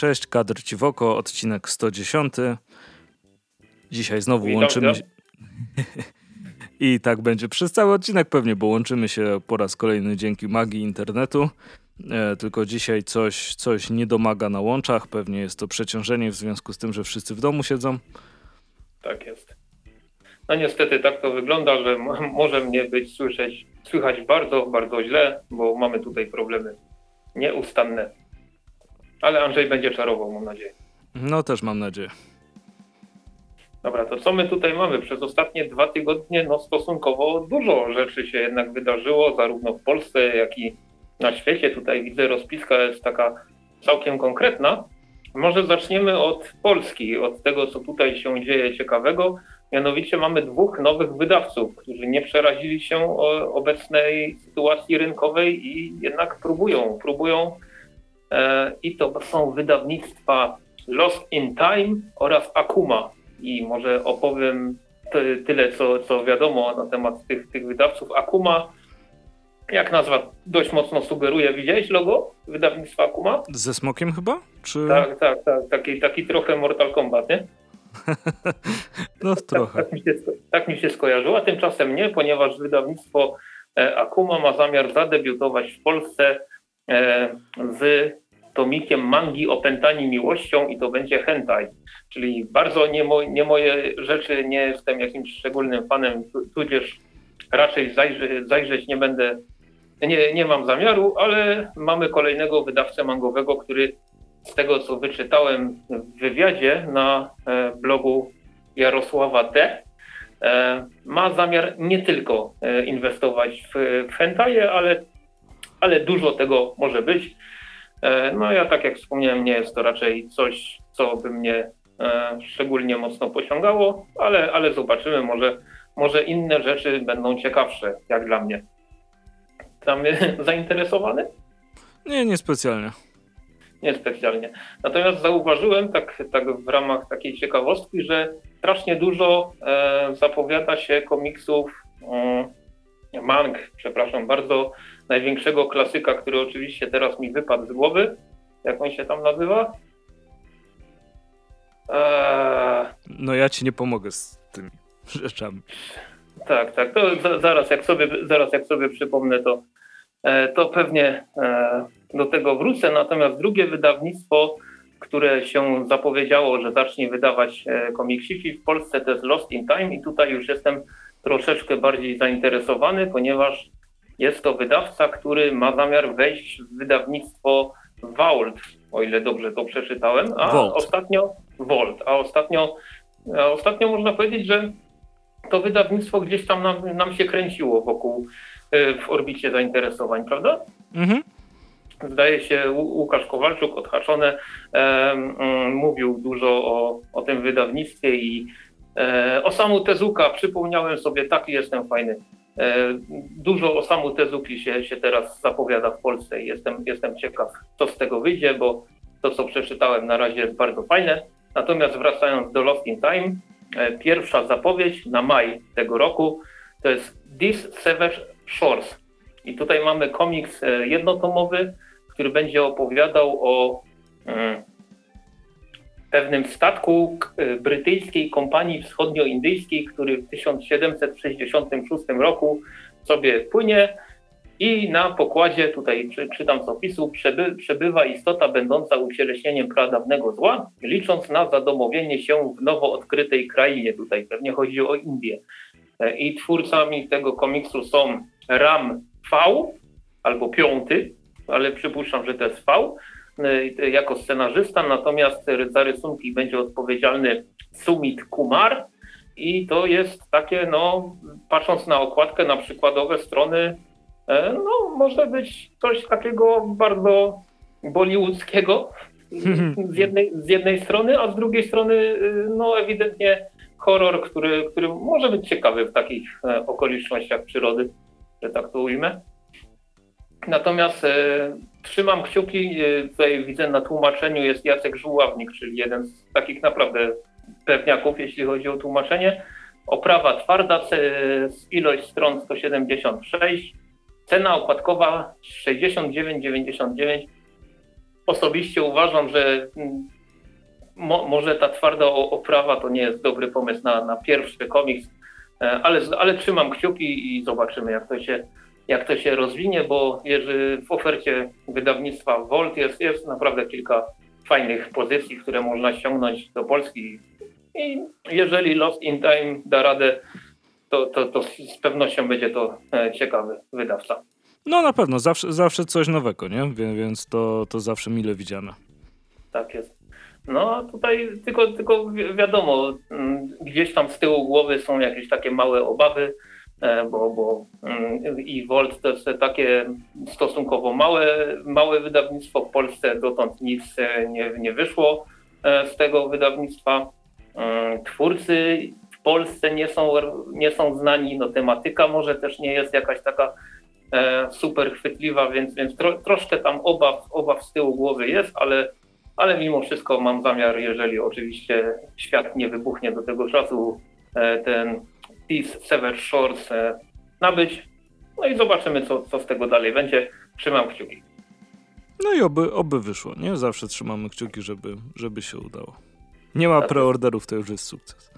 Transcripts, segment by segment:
Cześć, kadr ci w oko, odcinek 110. Dzisiaj znowu Witam łączymy się. I tak będzie przez cały odcinek pewnie, bo łączymy się po raz kolejny dzięki magii internetu. E, tylko dzisiaj coś, coś nie domaga na łączach. Pewnie jest to przeciążenie w związku z tym, że wszyscy w domu siedzą. Tak jest. No niestety tak to wygląda, że może mnie być słyszeć, słychać bardzo, bardzo źle, bo mamy tutaj problemy nieustanne. Ale Andrzej będzie czarował, mam nadzieję. No też mam nadzieję. Dobra, to co my tutaj mamy? Przez ostatnie dwa tygodnie no stosunkowo dużo rzeczy się jednak wydarzyło, zarówno w Polsce, jak i na świecie. Tutaj widzę, rozpiska jest taka całkiem konkretna. Może zaczniemy od Polski, od tego, co tutaj się dzieje ciekawego. Mianowicie mamy dwóch nowych wydawców, którzy nie przerazili się obecnej sytuacji rynkowej i jednak próbują, próbują. E, I to są wydawnictwa Lost in Time oraz Akuma. I może opowiem tyle, co, co wiadomo na temat tych, tych wydawców. Akuma, jak nazwa dość mocno sugeruje, widziałeś logo wydawnictwa Akuma? Ze smokiem chyba? Czy... Tak, tak, tak. Taki, taki trochę Mortal Kombat, nie? no trochę. Tak, tak, mi się, tak mi się skojarzyło, a tymczasem nie, ponieważ wydawnictwo e, Akuma ma zamiar zadebiutować w Polsce e, z tomikiem mangi opętani miłością i to będzie hentai. Czyli bardzo nie, mo, nie moje rzeczy, nie jestem jakimś szczególnym fanem, tudzież raczej zajrzeć nie będę, nie, nie mam zamiaru, ale mamy kolejnego wydawcę mangowego, który z tego co wyczytałem w wywiadzie na e, blogu Jarosława T, e, ma zamiar nie tylko inwestować w, w hentaje, ale, ale dużo tego może być. No ja tak jak wspomniałem, nie jest to raczej coś, co by mnie szczególnie mocno pociągało, ale, ale zobaczymy, może, może inne rzeczy będą ciekawsze, jak dla mnie. Tam zainteresowany? Nie, niespecjalnie niespecjalnie. Natomiast zauważyłem tak, tak w ramach takiej ciekawostki, że strasznie dużo e, zapowiada się komiksów e, mang, przepraszam bardzo, największego klasyka, który oczywiście teraz mi wypadł z głowy. Jak on się tam nazywa? Eee... No ja ci nie pomogę z tymi rzeczami. Tak, tak. To za, zaraz, jak sobie, zaraz jak sobie przypomnę, to, e, to pewnie e, do tego wrócę. Natomiast drugie wydawnictwo, które się zapowiedziało, że zacznie wydawać e, komiksiki w Polsce, to jest Lost in Time i tutaj już jestem troszeczkę bardziej zainteresowany, ponieważ jest to wydawca, który ma zamiar wejść w wydawnictwo Vault, o ile dobrze to przeczytałem, a Vault. ostatnio Vault, a ostatnio, a ostatnio można powiedzieć, że to wydawnictwo gdzieś tam nam, nam się kręciło wokół e, w orbicie zainteresowań, prawda? Mhm zdaje się Łukasz Kowalczuk, odhaczone, e, mówił dużo o, o tym wydawnictwie i e, o samu Tezuka przypomniałem sobie, taki jestem fajny. E, dużo o samu Tezuki się, się teraz zapowiada w Polsce i jestem, jestem ciekaw, co z tego wyjdzie, bo to, co przeczytałem na razie jest bardzo fajne. Natomiast wracając do Lost in Time, e, pierwsza zapowiedź na maj tego roku to jest This Savage Shores. I tutaj mamy komiks e, jednotomowy, który będzie opowiadał o mm, pewnym statku e, brytyjskiej kompanii wschodnioindyjskiej, który w 1766 roku sobie płynie i na pokładzie, tutaj czytam z opisu, przeby, przebywa istota będąca ucieleśnieniem pradawnego zła, licząc na zadomowienie się w nowo odkrytej krainie. Tutaj pewnie chodzi o Indię. E, I twórcami tego komiksu są Ram V albo Piąty, ale przypuszczam, że to jest V jako scenarzysta, natomiast za rysunki będzie odpowiedzialny Sumit Kumar i to jest takie, no, patrząc na okładkę, na przykładowe strony, e, no, może być coś takiego bardzo bollywoodzkiego z jednej, z jednej strony, a z drugiej strony, y, no, ewidentnie horror, który, który może być ciekawy w takich e, okolicznościach przyrody, że tak to ujmę. Natomiast e, trzymam kciuki, e, tutaj widzę na tłumaczeniu jest Jacek Żuławnik, czyli jeden z takich naprawdę pewniaków, jeśli chodzi o tłumaczenie. Oprawa twarda, ilość stron 176, cena okładkowa 69,99. osobiście uważam, że mm, mo, może ta twarda oprawa to nie jest dobry pomysł na, na pierwszy komiks, e, ale, ale trzymam kciuki i zobaczymy, jak to się, jak to się rozwinie, bo jeżeli w ofercie wydawnictwa Volt jest, jest naprawdę kilka fajnych pozycji, które można ściągnąć do Polski. I jeżeli Lost in Time da radę, to, to, to z pewnością będzie to e, ciekawy wydawca. No na pewno, zawsze, zawsze coś nowego, nie? Więc to, to zawsze mile widziane. Tak jest. No a tutaj tylko, tylko wiadomo, mm, gdzieś tam z tyłu głowy są jakieś takie małe obawy, bo, bo mm, i Volt to jest takie stosunkowo małe, małe wydawnictwo. W Polsce dotąd nic e, nie, nie wyszło e, z tego wydawnictwa. Mm, twórcy w Polsce nie są, nie są znani, no tematyka może też nie jest jakaś taka super chwytliwa, więc, więc tro, troszkę tam obaw, obaw z tyłu głowy jest, ale ale mimo wszystko mam zamiar, jeżeli oczywiście świat nie wybuchnie do tego czasu, e, ten Peace Sever Shores e, nabyć. No i zobaczymy, co, co z tego dalej będzie. Trzymam kciuki. No i oby, oby wyszło, nie? Zawsze trzymamy kciuki, żeby, żeby się udało. Nie ma tak preorderów, to już jest sukces.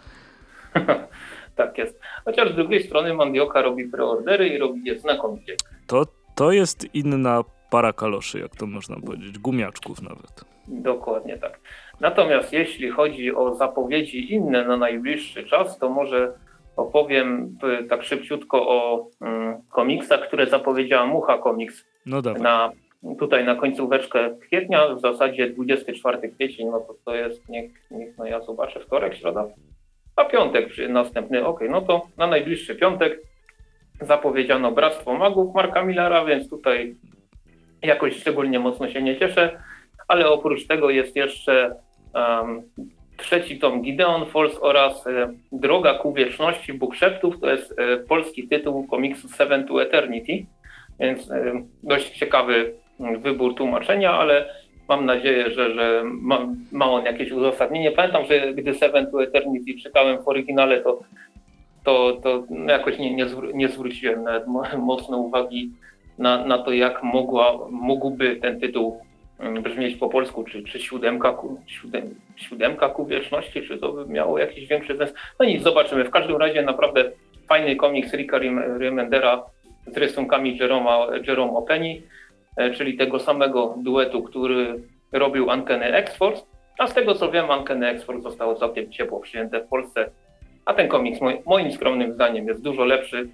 tak jest. Chociaż z drugiej strony Mandioka robi preordery i robi je znakomicie. To, to jest inna para kaloszy, jak to można powiedzieć. Gumiaczków nawet. Dokładnie tak. Natomiast jeśli chodzi o zapowiedzi inne na najbliższy czas, to może opowiem y, tak szybciutko o mm, komiksach, które zapowiedziała Mucha Komiks no na, tutaj na końcóweczkę kwietnia, w zasadzie 24 kwiecień, no to to jest, niech, niech no ja zobaczę, wtorek, środa, a piątek następny, ok, no to na najbliższy piątek zapowiedziano Bractwo Magów Marka Millara, więc tutaj jakoś szczególnie mocno się nie cieszę ale oprócz tego jest jeszcze um, trzeci tom Gideon Falls oraz e, Droga ku wieczności Bóg Szeptów. To jest e, polski tytuł komiksu Seven to Eternity, więc e, dość ciekawy wybór tłumaczenia, ale mam nadzieję, że, że ma, ma, on jakieś uzasadnienie. Pamiętam, że gdy Seven to Eternity czytałem w oryginale, to, to, to jakoś nie, nie, zwró nie zwróciłem nawet mocno uwagi na, na to, jak mogła, mógłby ten tytuł Mm, brzmieć po polsku, czy, czy siódemka, ku, siódem, siódemka czy to by miało jakiś większy sens. No nic, zobaczymy. W każdym razie naprawdę fajny komiks Ricka Remendera z rysunkami Jeroma, Jerome Openi, e, czyli tego samego duetu, który robił Uncanny X-Force, a z tego co wiem Uncanny X-Force zostało całkiem ciepło przyjęte w Polsce, a ten komiks moim skromnym zdaniem jest dużo lepszy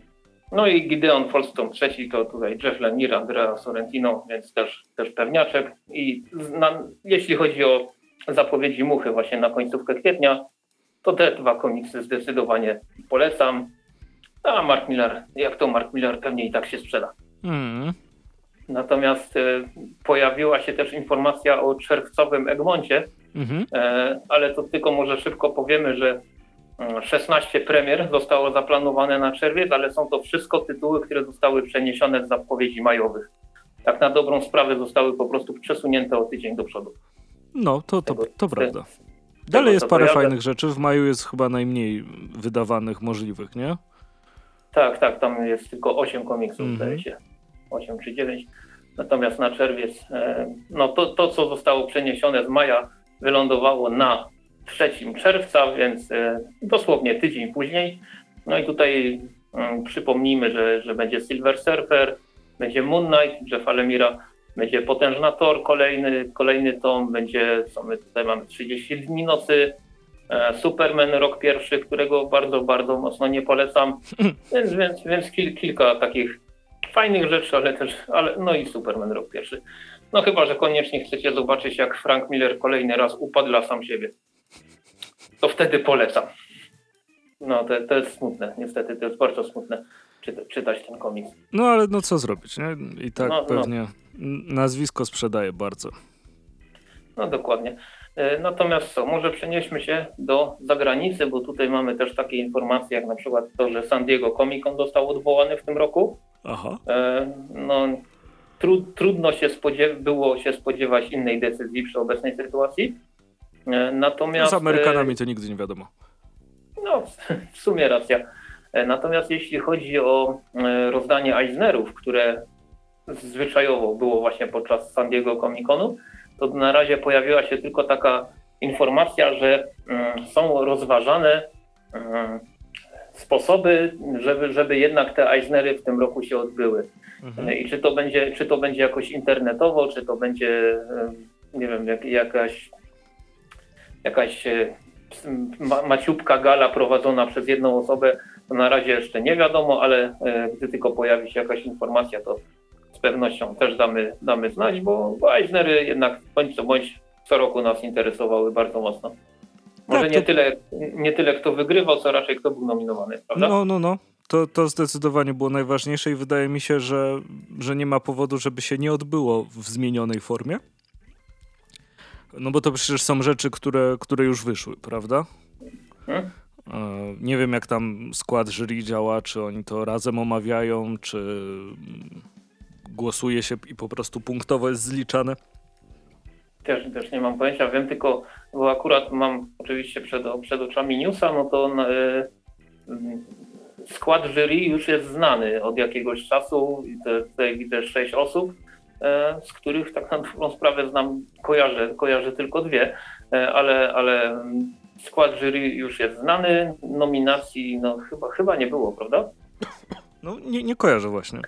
no i Gideon Folston trzeci to tutaj Jeff Lemire, Andrea Sorrentino, więc też, też pewniaczek. I na, jeśli chodzi o zapowiedzi Muchy właśnie na końcówkę kwietnia, to te dwa komiksy zdecydowanie polecam. A Mark Miller, jak to Mark Miller pewnie i tak się sprzeda. Mm. Natomiast e, pojawiła się też informacja o czerwcowym Egmoncie, mm -hmm. e, ale to tylko może szybko powiemy, że 16 premier zostało zaplanowane na czerwiec, ale są to wszystko tytuły, które zostały przeniesione z zapowiedzi majowych. Tak na dobrą sprawę zostały po prostu przesunięte o tydzień do przodu. No, to, to, to prawda. Dalej jest parę fajnych rzeczy. W maju jest chyba najmniej wydawanych możliwych, nie? Tak, tak. Tam jest tylko 8 komiksów, mm -hmm. zdaje się. 8 czy 9. Natomiast na czerwiec, e, no to, to, co zostało przeniesione z maja, wylądowało na 3 czerwca, więc e, dosłownie tydzień później. No i tutaj mm, przypomnijmy, że, że będzie Silver Surfer, będzie Moon Knight, Jeffa Lemira, będzie Potężna Thor, kolejny, kolejny tom, będzie, co my tutaj mamy, 30 dni nocy, e, Superman rok pierwszy, którego bardzo, bardzo mocno nie polecam, więc, więc, więc kil, kilka takich fajnych rzeczy, ale też, ale, no i Superman rok pierwszy. No chyba, że koniecznie chcecie zobaczyć, jak Frank Miller kolejny raz upadł dla sam siebie to wtedy polecam. No, to, to jest smutne. Niestety to jest bardzo smutne czyta, czytać ten komiks. No, ale no co zrobić, nie? I tak no, no. pewnie no. nazwisko sprzedaje bardzo. No, dokładnie. E, natomiast co, może przenieśmy się do zagranicy, bo tutaj mamy też takie informacje, jak na przykład to, że San Diego Comic Con został odwołany w tym roku. Aha. E, no, tru, trudno się było się spodziewać innej decyzji przy obecnej sytuacji. E, natomiast... Z Amerykanami to nigdy nie wiadomo. No, w sumie racja. E, natomiast jeśli chodzi o e, rozdanie Eisnerów, które zwyczajowo było właśnie podczas San Diego Comic Conu, to na razie pojawiła się tylko taka informacja, że mm, są rozważane mm, sposoby, żeby, żeby jednak te Eisnery w tym roku się odbyły. Mhm. I czy to, będzie, czy to będzie jakoś internetowo, czy to będzie, nie wiem, jak, jakaś, jakaś e, maciubka gala prowadzona przez jedną osobę, to na razie jeszcze nie wiadomo, ale e, gdy tylko pojawi się jakaś informacja, to z pewnością też damy, damy znać, bo, bo Eisnery jednak bądź co bądź co roku nas interesowały bardzo mocno. Może tak, to... nie, tyle, nie tyle kto wygrywał, co raczej kto był nominowany, prawda? No, no, no. To, to zdecydowanie było najważniejsze i wydaje mi się, że, że nie ma powodu, żeby się nie odbyło w zmienionej formie. No bo to przecież są rzeczy, które, które już wyszły, prawda? Hmm? Nie wiem, jak tam skład jury działa, czy oni to razem omawiają, czy głosuje się i po prostu punktowo jest zliczane. Też, też nie mam pojęcia, wiem tylko, bo akurat mam oczywiście przed, przed oczami newsa, no to yy, skład jury już jest znany od jakiegoś czasu, te, te sześć osób, z których tak na dobrą sprawę znam, kojarzę, kojarzę tylko dwie, yy, ale, ale skład jury już jest znany, nominacji no chyba, chyba nie było, prawda? No nie, nie kojarzę właśnie.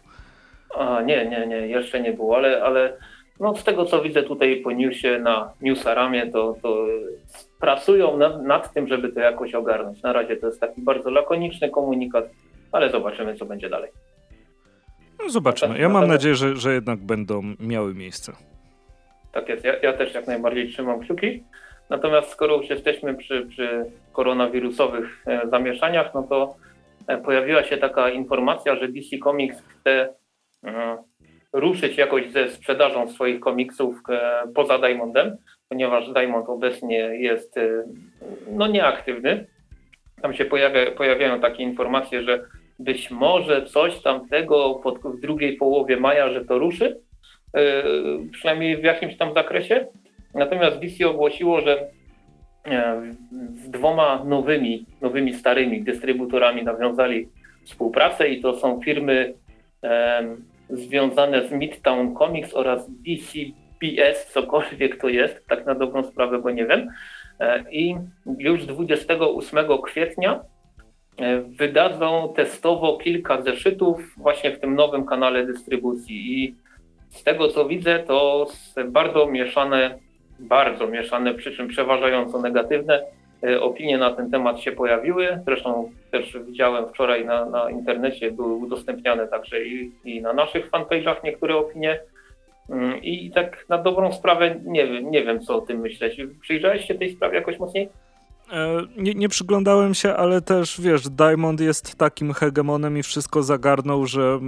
A, nie, nie, nie, jeszcze nie było, ale, ale no, z tego co widzę tutaj po newsie na Newsaramie, to, to pracują nad, nad tym, żeby to jakoś ogarnąć. Na razie to jest taki bardzo lakoniczny komunikat, ale zobaczymy, co będzie dalej. No, zobaczymy. Ja mam nadzieję, że, że jednak będą miały miejsce. Tak jest. Ja, ja też jak najbardziej trzymam kciuki. Natomiast skoro już jesteśmy przy, przy koronawirusowych e, zamieszaniach, no to e, pojawiła się taka informacja, że DC Comics chce e, ruszyć jakoś ze sprzedażą swoich komiksów poza Diamondem, ponieważ Diamond obecnie jest no, nieaktywny. Tam się pojawia, pojawiają takie informacje, że być może coś tamtego pod, w drugiej połowie maja, że to ruszy, e, przynajmniej w jakimś tam zakresie. Natomiast DC ogłosiło, że z dwoma nowymi, nowymi starymi dystrybutorami nawiązali współpracę i to są firmy związane z Midtown Comics oraz DCBS, cokolwiek to jest, tak na dobrą sprawę, bo nie wiem. E, I już 28 kwietnia e, wydadzą testowo kilka zeszytów właśnie w tym nowym kanale dystrybucji. I z tego co widzę, to bardzo mieszane, bardzo mieszane, przy czym przeważająco negatywne E, opinie na ten temat się pojawiły. Zresztą też widziałem wczoraj na, na internecie, były udostępniane także i, i na naszych fanpage'ach niektóre opinie. Mm, I tak na dobrą sprawę nie wiem, nie wiem co o tym myśleć. Przyjrzałeś się tej sprawie jakoś mocniej? E, nie, nie, przyglądałem się, ale też wiesz, Diamond jest takim hegemonem i wszystko zagarnął, że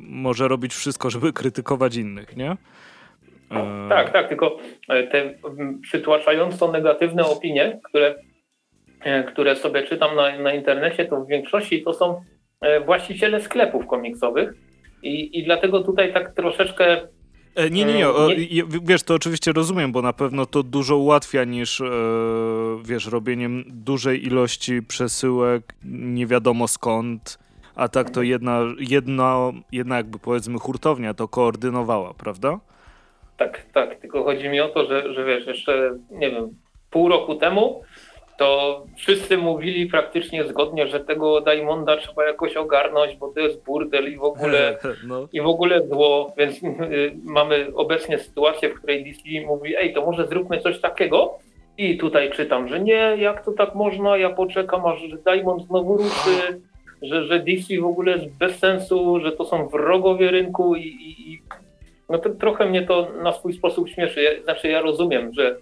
może robić wszystko, żeby krytykować innych, nie? E... Tak, tak, tylko te przytłaczająco negatywne opinie, które E, które sobie czytam na, na internecie, to w większości to są e, właściciele sklepów komiksowych i, i dlatego tutaj tak troszeczkę e, nie, nie, nie. O, wiesz, to oczywiście rozumiem, bo na pewno to dużo ułatwia niż, e, wiesz, robieniem dużej ilości przesyłek nie wiadomo skąd, a tak to jedna, jedna, jedna jakby powiedzmy hurtownia to koordynowała, prawda? Tak, tak. Tylko chodzi mi o to, że, że wiesz, jeszcze, nie wiem, pół roku temu to wszyscy mówili praktycznie zgodnie, że tego Diamonda trzeba jakoś ogarnąć, bo to jest burdel i w ogóle, no. i w ogóle zło, więc y, mamy obecnie sytuację, w której DC mówi, ej, to może zróbmy coś takiego i tutaj czytam, że nie, jak to tak można, ja poczekam, aż Diamond znowu ruszy, że, że DC w ogóle jest bez sensu, że to są wrogowie rynku i, i, i no to trochę mnie to na swój sposób śmieszy. Ja, znaczy ja rozumiem, że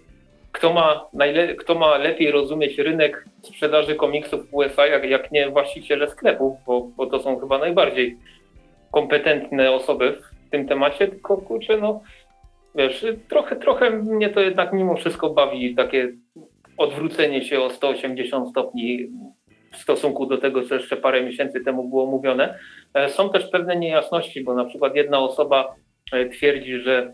kto ma, najle- kto ma lepiej rozumieć rynek sprzedaży komiksów w USA, jak, jak nie właściciele sklepów, bo, bo to są chyba najbardziej kompetentne osoby w tym temacie, tylko kurczę, no wiesz, trochę, trochę mnie to jednak mimo wszystko bawi takie odwrócenie się o 180 stopni w stosunku do tego, co jeszcze parę miesięcy temu było mówione. E, są też pewne niejasności, bo na przykład jedna osoba e, twierdzi, że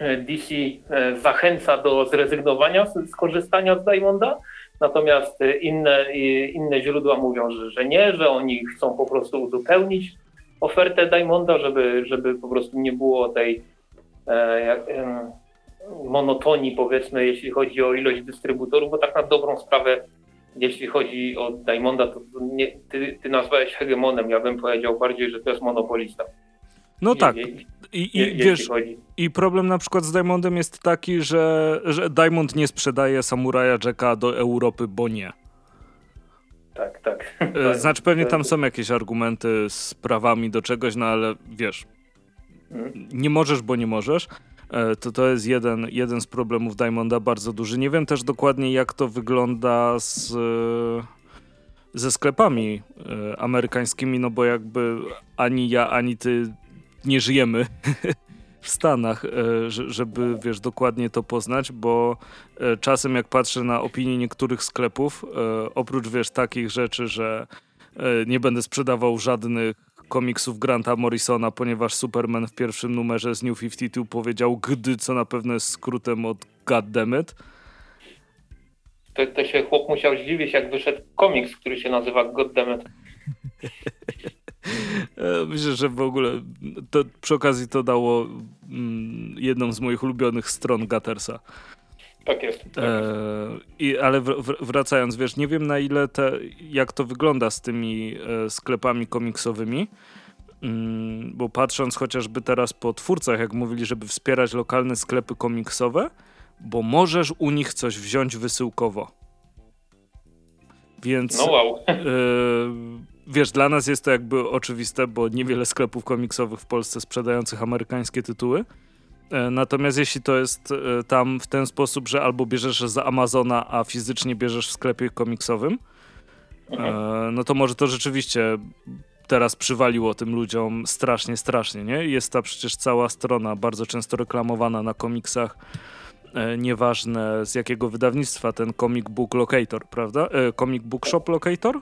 DC e, zachęca do zrezygnowania z korzystania z Diamonda, natomiast inne, inne źródła mówią, że, że nie, że oni chcą po prostu uzupełnić ofertę Diamonda, żeby, żeby po prostu nie było tej, e, monotonii, powiedzmy, jeśli chodzi o ilość dystrybutorów, bo tak na dobrą sprawę, jeśli chodzi o Diamonda, to nie, ty, ty nazwałeś hegemonem, ja bym powiedział bardziej, że to jest monopolista. No tak. I, i, wiesz, I problem na przykład z Diamondem jest taki, że, że Diamond nie sprzedaje Samuraja Jacka do Europy, bo nie. Tak, tak. E, znaczy pewnie tam są jakieś argumenty z prawami do czegoś, no ale wiesz, mhm. nie możesz, bo nie możesz. E, to to jest jeden, jeden z problemów Diamonda, bardzo duży. Nie wiem też dokładnie, jak to wygląda z, ze sklepami e, amerykańskimi, no bo jakby ani ja, ani ty nie żyjemy w Stanach, e, żeby wiesz, dokładnie to poznać, bo czasem jak patrzę na opinie niektórych sklepów, oprócz wiesz takich rzeczy, że nie będę sprzedawał żadnych komiksów Granta Morrisona, ponieważ Superman w pierwszym numerze z New 52 powiedział gdy, co na pewno jest skrótem od God damn it. To, to się chłop musiał zdziwić, jak wyszedł komiks, który się nazywa God damn it. E, myślę, że w ogóle to, przy okazji to dało mm, jedną z moich ulubionych stron Gattersa. Tak jest. Tak i, ale wracając, wiesz, nie wiem na ile te, jak to wygląda z tymi e, sklepami komiksowymi, mm, bo patrząc chociażby teraz po twórcach, jak mówili, żeby wspierać lokalne sklepy komiksowe, bo możesz u nich coś wziąć wysyłkowo. Więc. No wow. E, wiesz, dla nas jest to jakby oczywiste, bo niewiele sklepów komiksowych w Polsce sprzedających amerykańskie tytuły. E, natomiast jeśli to jest e, tam w ten sposób, że albo bierzesz z Amazona, a fizycznie bierzesz w sklepie komiksowym, e, mhm. no to może to rzeczywiście teraz przywaliło tym ludziom strasznie, strasznie, nie? Jest ta przecież cała strona, bardzo często reklamowana na komiksach, nieważne z jakiego wydawnictwa, ten Comic Book Locator, prawda? Comic Book Shop Locator?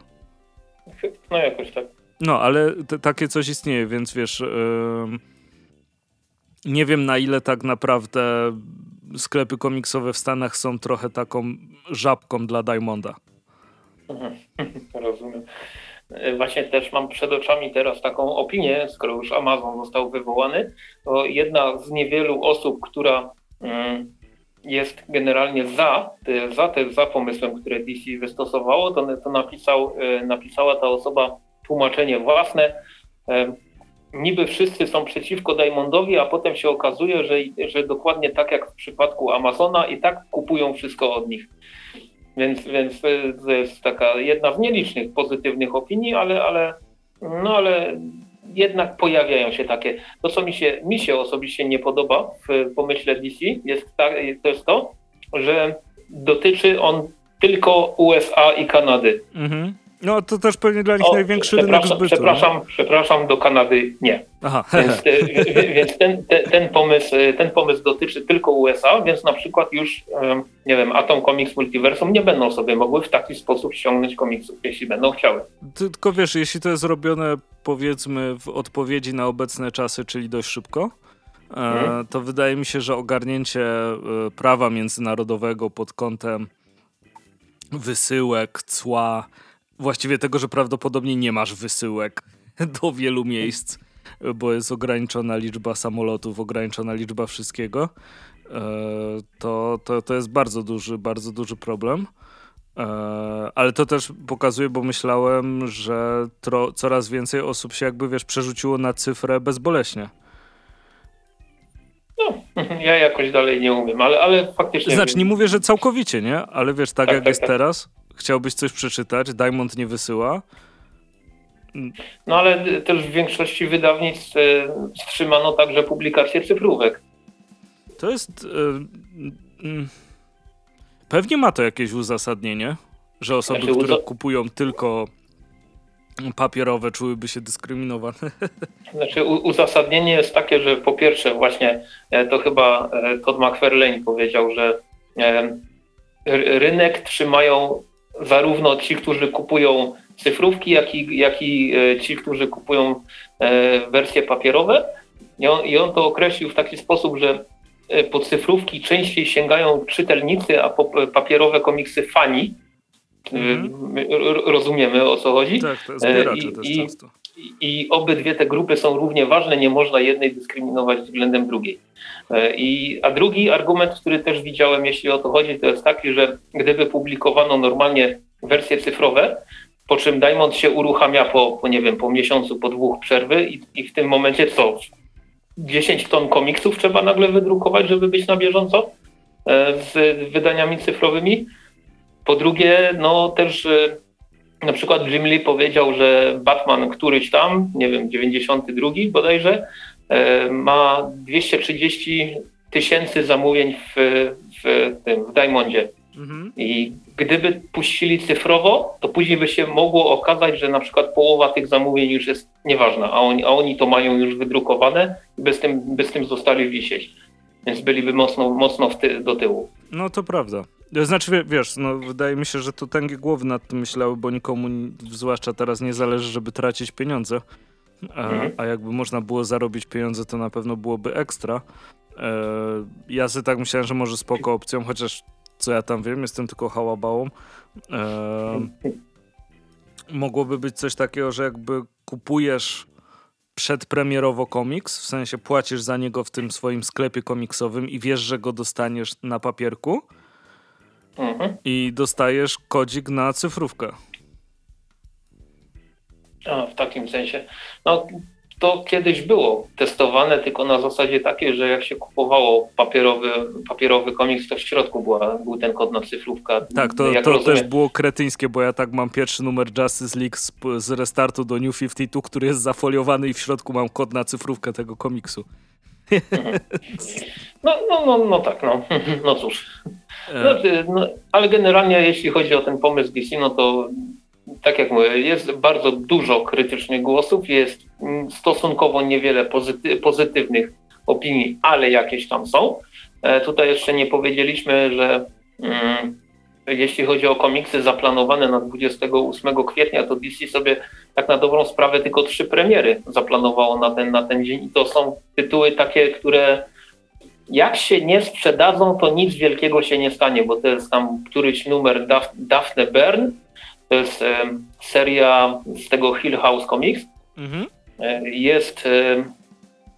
No jakoś tak. No, ale takie coś istnieje, więc wiesz... Yy nie wiem na ile tak naprawdę sklepy komiksowe w Stanach są trochę taką żabką dla Diamonda. Rozumiem. Właśnie też mam przed oczami teraz taką opinię, skoro już Amazon został wywołany, to jedna z niewielu osób, która mm, jest generalnie za, za, za pomysłem, który DC wystosowało, to, to napisał, e, napisała ta osoba tłumaczenie własne niby wszyscy są przeciwko Diamondowi, a potem się okazuje, że, że dokładnie tak jak w przypadku Amazona i tak kupują wszystko od nich. Więc, więc to jest taka jedna z nielicznych pozytywnych opinii, ale, ale, no ale jednak pojawiają się takie. To, co mi się, mi się osobiście nie podoba w pomyśle DC, jest, ta, to jest to, że dotyczy on tylko USA i Kanady. Mhm. No to też pewnie dla nich o, największy rynek zbytu. Przepraszam, no? przepraszam, do Kanady nie. Aha. Więc, e, więc ten, ten, ten, pomysł, e, ten pomysł dotyczy tylko USA, więc na przykład już, nie wiem, Atom Comics Multiversum nie będą sobie mogły w taki sposób ściągnąć komiksów, jeśli będą chciały. Tylko wiesz, jeśli to jest robione powiedzmy w odpowiedzi na obecne czasy, czyli dość szybko, hmm. to wydaje mi się, że ogarnięcie prawa międzynarodowego pod kątem wysyłek, cła, właściwie tego, że prawdopodobnie nie masz wysyłek do wielu miejsc, bo jest ograniczona liczba samolotów, ograniczona liczba wszystkiego, e, to, to, to jest bardzo duży, bardzo duży problem. E, ale to też pokazuje, bo myślałem, że tro, coraz więcej osób się jakby, wiesz, przerzuciło na cyfrę bezboleśnie. No, ja jakoś dalej nie umiem, ale, ale faktycznie... Znaczy, nie mówię, że całkowicie, nie? Ale wiesz, tak, tak jak tak, jest tak. teraz, chciałbyś coś przeczytać, Diamond nie wysyła. No ale też w większości wydawnictw e, wstrzymano także publikację cyfrówek. To jest. Yy, pewnie ma to jakieś uzasadnienie, że osoby, znaczy, które kupują tylko papierowe, czułyby się dyskryminowane. Znaczy, uzasadnienie jest takie, że po pierwsze, właśnie e, to chyba Todd McFarlane powiedział, że rynek trzymają zarówno ci, którzy kupują cyfrówki, jak i, jak i e, ci, którzy kupują e, wersje papierowe. I on, I on to określił w taki sposób, że e, po cyfrówki częściej sięgają czytelnicy, a po papierowe komiksy fani. Mhm. Rozumiemy o co chodzi. Tak, to zbieracze I, też i, często. I obydwie te grupy są równie ważne, nie można jednej dyskryminować względem drugiej. E, I, a drugi argument, który też widziałem, jeśli o to chodzi, to jest taki, że gdyby publikowano normalnie wersje cyfrowe, po czym Diamond się uruchamia po, po nie wiem, po miesiącu, po dwóch przerwy i, i w tym momencie co? 10 ton komiksów trzeba nagle wydrukować, żeby być na bieżąco e, z wydaniami cyfrowymi. Po drugie, no też e, na przykład Jim Lee powiedział, że Batman któryś tam, nie wiem, 92 bodajże, e, ma 230 tysięcy zamówień w, w, tym, w Diamondzie. Mhm. I gdyby puścili cyfrowo, to później by się mogło okazać, że na przykład połowa tych zamówień już jest nieważna, a oni, a oni to mają już wydrukowane i bez tym, bez tym zostali wisieć. Więc byliby mocno, mocno ty, do tyłu. No to prawda. Znaczy, wiesz, no, wydaje mi się, że to tęgie głowy nad tym myślały, bo nikomu, zwłaszcza teraz, nie zależy, żeby tracić pieniądze. A, mhm. a jakby można było zarobić pieniądze, to na pewno byłoby ekstra. E, ja sobie tak myślałem, że może spoko opcją, chociaż co ja tam wiem, jestem tylko hałabałą. E, mogłoby być coś takiego, że jakby kupujesz przedpremierowo komiks, w sensie płacisz za niego w tym swoim sklepie komiksowym i wiesz, że go dostaniesz na papierku mhm. i dostajesz kodzik na cyfrówkę. A, w takim sensie. No, to kiedyś było testowane, tylko na zasadzie takiej, że jak się kupowało papierowy, papierowy komiks, to w środku była, był ten kod na cyfrówkę. Tak, to, to rozumiem... też było kretyńskie, bo ja tak mam pierwszy numer Justice League z, z restartu do New 52, który jest zafoliowany i w środku mam kod na cyfrówkę tego komiksu. No, no, no, no tak, no, no cóż. E. No, no, ale generalnie jeśli chodzi o ten pomysł DC, no to tak jak mówię, jest bardzo dużo krytycznych głosów, jest stosunkowo niewiele pozyty pozytywnych opinii, ale jakieś tam są. E, tutaj jeszcze nie powiedzieliśmy, że mm, jeśli chodzi o komiksy zaplanowane na 28 kwietnia, to DC sobie tak na dobrą sprawę tylko trzy premiery zaplanowało na ten, na ten dzień i to są tytuły takie, które jak się nie sprzedadzą, to nic wielkiego się nie stanie, bo to jest tam któryś numer Daphne Byrne, to jest seria z tego Hill House Comics. Mhm. E, jest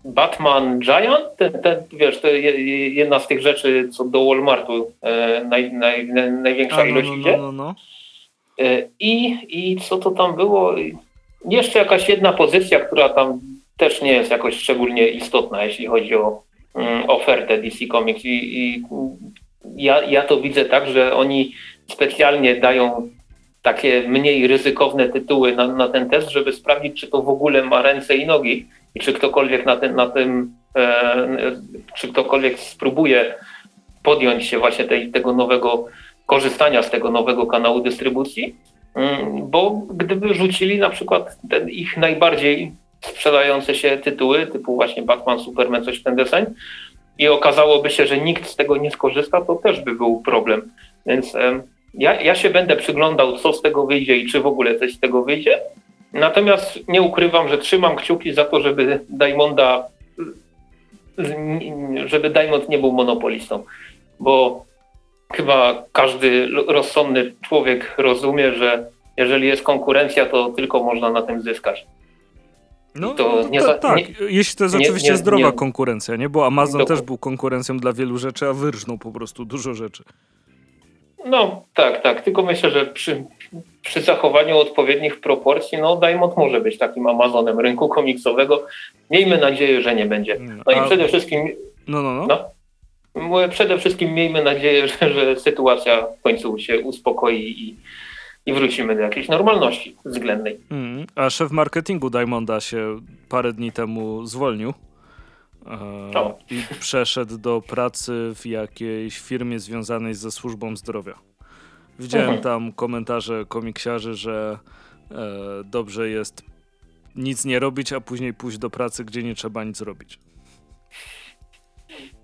Batman Giant, ten, ten, wiesz, to jedna z tych rzeczy, co do Walmartu e, naj, naj, naj, największa A, no, ilość no, idzie. No, no, no. E, I, I co to tam było? Jeszcze jakaś jedna pozycja, która tam też nie jest jakoś szczególnie istotna, jeśli chodzi o mm, ofertę DC Comics. I, i ja, ja to widzę tak, że oni specjalnie dają takie mniej ryzykowne tytuły na, na, ten test, żeby sprawdzić, czy to w ogóle ma ręce i nogi i czy ktokolwiek na, ten, na tym, e, czy ktokolwiek spróbuje podjąć się właśnie tej, tego nowego korzystania z tego nowego kanału dystrybucji, mm, bo gdyby rzucili na przykład ten ich najbardziej sprzedające się tytuły, typu właśnie Batman, Superman, coś w ten deseń, i okazałoby się, że nikt z tego nie skorzysta, to też by był problem. Więc ja, ja się będę przyglądał, co z tego wyjdzie i czy w ogóle coś z tego wyjdzie. Natomiast nie ukrywam, że trzymam kciuki za to, żeby Diamonda, żeby Diamond nie był monopolistą, bo chyba każdy rozsądny człowiek rozumie, że jeżeli jest konkurencja, to tylko można na tym zyskać. No, to nie za, tak, nie, jeśli to jest nie, oczywiście zdrowa konkurencja, nie? Bo Amazon też był konkurencją dla wielu rzeczy, a wyrżnął po prostu dużo rzeczy. No tak, tak. Tylko myślę, że przy, przy zachowaniu odpowiednich proporcji, no Diamond może być takim Amazonem rynku komiksowego. Miejmy nadzieję, że nie będzie. No i przede wszystkim. No, no, no. no przede wszystkim miejmy nadzieję, że, że sytuacja w końcu się uspokoi i, i wrócimy do jakiejś normalności względnej. Mm, a szef marketingu Diamonda się parę dni temu zwolnił. I przeszedł do pracy w jakiejś firmie związanej ze służbą zdrowia. Widziałem mhm. tam komentarze komiksiarzy, że e, dobrze jest nic nie robić, a później pójść do pracy, gdzie nie trzeba nic robić.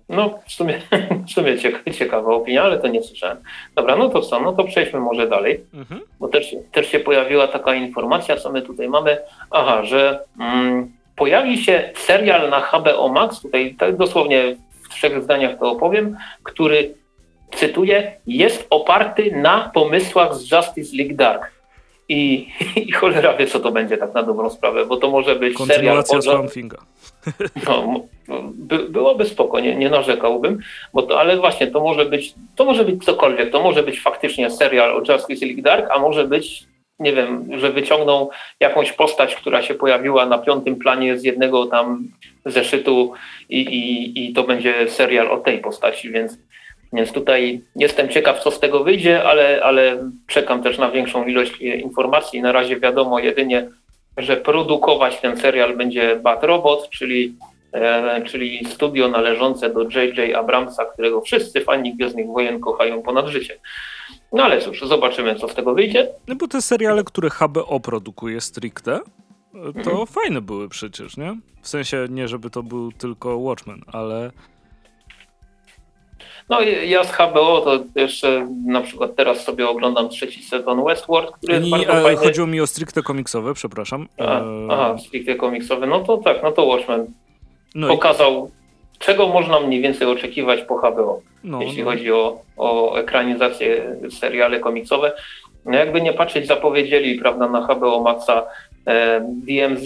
No, w sumie, w sumie ciekawa opinia, ale to nie słyszałem. Dobra, no to co, no to przejdźmy może dalej, mhm. bo też, też się pojawiła taka informacja, co my tutaj mamy. Aha, że mm, pojawi się serial na HBO Max, tutaj tak dosłownie w trzech zdaniach to opowiem, który, cytuję, jest oparty na pomysłach z Justice League Dark. i, i cholera wie, co to będzie tak na dobrą sprawę, bo to może być serial... Thinga. No, by, byłoby spoko, nie, nie narzekałbym, bo to, ale właśnie to może być, to może być cokolwiek, to może być faktycznie serial o Justice League Dark, a może być, nie wiem, że wyciągną jakąś postać, która się pojawiła na piątym planie z jednego tam zeszytu i, i, i to będzie serial o tej postaci, więc więc tutaj jestem ciekaw, co z tego wyjdzie, ale, ale czekam też na większą ilość informacji. Na razie wiadomo jedynie, że produkować ten serial będzie Bad Robot, czyli, e, czyli studio należące do J.J. Abramsa, którego wszyscy fani Gwiezdnych Wojen kochają ponad życie. No ale cóż, zobaczymy, co z tego wyjdzie. No bo te seriale, które HBO produkuje stricte, to mhm. fajne były przecież, nie? W sensie nie, żeby to był tylko Watchmen, ale no ja z HBO to jeszcze na przykład teraz sobie oglądam trzeci sezon Westworld, który jest bardzo e, fajny. Chodziło mi o stricte komiksowe, przepraszam. A, e, aha, stricte komiksowe. No to tak, no to Watchmen no pokazał, i... czego można mniej więcej oczekiwać po HBO, no, jeśli no. chodzi o, o ekranizację seriale komiksowe. No jakby nie patrzeć, zapowiedzieli prawda, na HBO Maxa e, DMZ,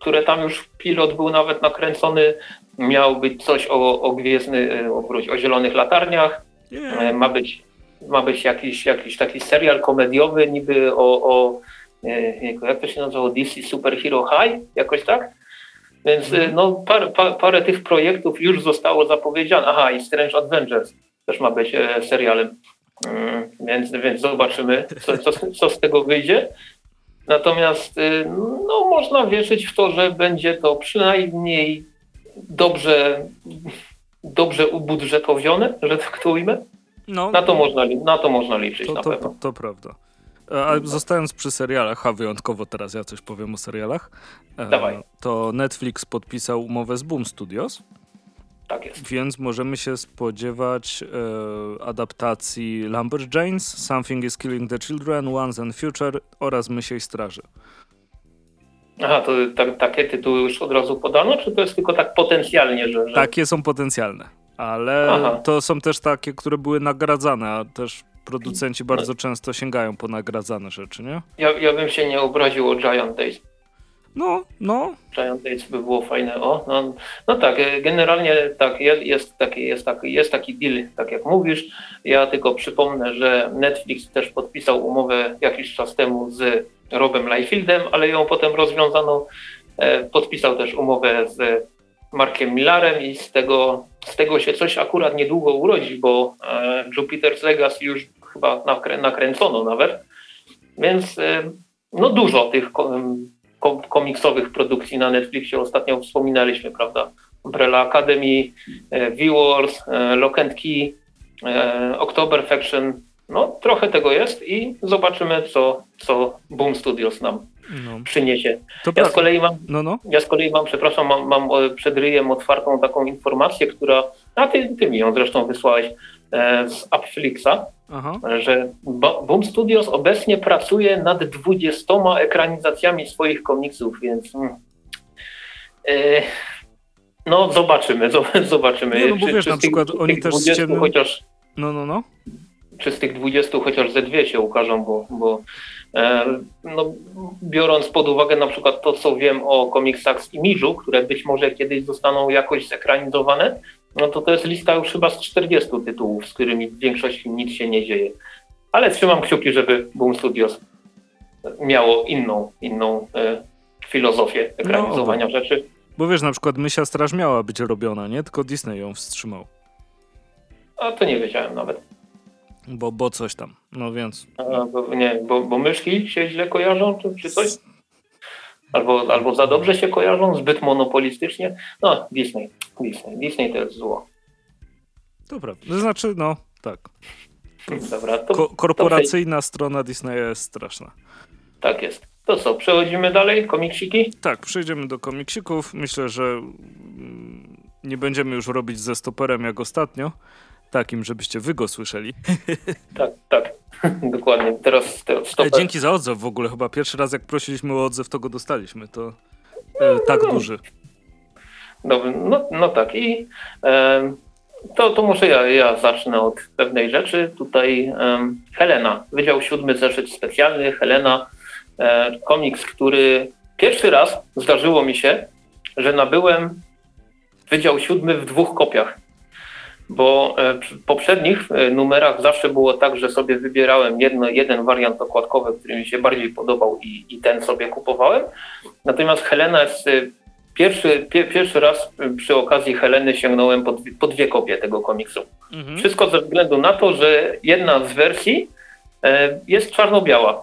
które tam już pilot był nawet nakręcony, miał być coś o, o gwiezdny, e, o, o zielonych latarniach, yeah. ma być, ma być jakiś, jakiś taki serial komediowy niby o, o e, jak to się nazywało, DC Super Hero High, jakoś tak? Więc mm. no, par, par, parę tych projektów już zostało zapowiedziane. Aha, i Strange Adventures też ma być serialem. Mm, więc, więc zobaczymy, co, co, co z tego wyjdzie. Natomiast no, można wierzyć w to, że będzie to przynajmniej dobrze, dobrze ubudżetowione, że tak to ujmę. No, na, to można, na to można liczyć to, na pewno. To, to prawda. E, a zostając przy serialach, a wyjątkowo teraz ja coś powiem o serialach, e, Dawaj. to Netflix podpisał umowę z Boom Studios. Tak jest. Więc możemy się spodziewać e, adaptacji Lumberjanes, Something is Killing the Children, Once and Future oraz Mysiej Straży. Aha, to tak, takie tytuły już od razu podano, czy to jest tylko tak potencjalnie, że... że... Takie są potencjalne, ale Aha. to są też takie, które były nagradzane, a też producenci bardzo no. często sięgają po nagradzane rzeczy, nie? Ja, ja bym się nie obraził o Giant Days. No, no. Giant Days by było fajne. O, no, no tak, e, generalnie tak, jest, jest, taki, jest, taki, jest taki deal, tak jak mówisz. Ja tylko przypomnę, że Netflix też podpisał umowę jakiś czas temu z Robem Liefieldem, ale ją potem rozwiązano. E, podpisał też umowę z Markiem Millarem i z tego, z tego się coś akurat niedługo urodzi, bo e, Jupiter's Legacy już chyba nakrę, nakręcono nawet. Więc no dużo tych komiksowych produkcji na Netflixie ostatnio wspominaliśmy, prawda? Umbrella Academy, e, V-Wars, e, Lock and Key, e, October Faction. No, trochę tego jest i zobaczymy, co, co Boom Studios nam no. przyniesie. To ja, z kolei mam, no, no. ja z kolei mam, przepraszam, mam, mam przed ryjem otwartą taką informację, która, a ty, ty mi ją zresztą wysłałeś z Upflixa, Aha. że Boom Studios obecnie pracuje nad 20 ekranizacjami swoich komiksów, więc hmm, e, no zobaczymy, zobaczymy. Nie, no bo czy, wiesz, czy na przykład tych, oni też ciemnym... chociaż No, no, no. Czy z tych 20 chociaż ze dwie się ukażą, bo, bo e, no, biorąc pod uwagę na przykład to, co wiem o komiksach z Imidżu, które być może kiedyś zostaną jakoś zekranizowane, no to to jest lista już chyba z 40 tytułów, z którymi w większości nic się nie dzieje. Ale trzymam kciuki, żeby Boom Studios miało inną, inną e, filozofię ekranizowania no, rzeczy. Bo wiesz, na przykład Mysia Straż miała być robiona, nie? Tylko Disney ją wstrzymał. A to nie wiedziałem nawet. Bo, bo coś tam, no więc... A, bo, nie, bo, bo myszki się źle kojarzą, czy, czy coś? Albo, albo za dobrze się kojarzą, zbyt monopolistycznie. No, Disney. Disney. Disney to jest zło. Dobra, to znaczy, no, tak. Dobra, to, Ko korporacyjna to strona Disneya jest straszna. Tak jest. To co, przechodzimy dalej? Komiksiki? Tak, przejdziemy do komiksików. Myślę, że mm, nie będziemy już robić ze stoperem jak ostatnio. Takim, żebyście wy go słyszeli. Tak, tak. Dokładnie. Teraz, teraz stoper. Dzięki za odzew w ogóle. Chyba pierwszy raz jak prosiliśmy o odzew, to go dostaliśmy. To e, tak no, duży. Dobry, no, no tak i e, to, to może ja, ja zacznę od pewnej rzeczy. Tutaj e, Helena, Wydział Siódmy Zeszyt Specjalny, Helena e, komiks, który pierwszy raz zdarzyło mi się, że nabyłem Wydział Siódmy w dwóch kopiach. Bo e, w poprzednich e, numerach zawsze było tak, że sobie wybierałem jedno, jeden wariant okładkowy, który mi się bardziej podobał i, i ten sobie kupowałem. Natomiast Helena jest Pierwszy, pie, pierwszy raz przy okazji Heleny sięgnąłem po, dwie, po dwie kopie tego komiksu. Mhm. Wszystko ze względu na to, że jedna z wersji e, jest czarno-biała,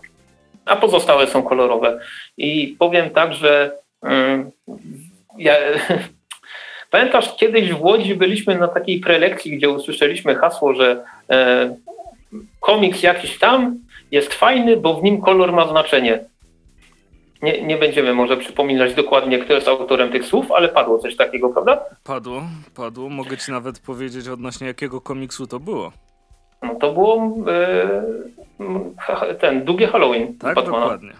a pozostałe są kolorowe. I powiem tak, że mm, ja, pamiętasz, kiedyś w Łodzi byliśmy na takiej prelekcji, gdzie usłyszeliśmy hasło, że e, komiks jakiś tam jest fajny, bo w nim kolor ma znaczenie. Nie, nie będziemy może przypominać dokładnie, kto jest autorem tych słów, ale padło coś takiego, prawda? Padło, padło. Mogę ci nawet powiedzieć odnośnie jakiego komiksu to było. No to było e, ten długie Halloween tak, Batmana. dokładnie.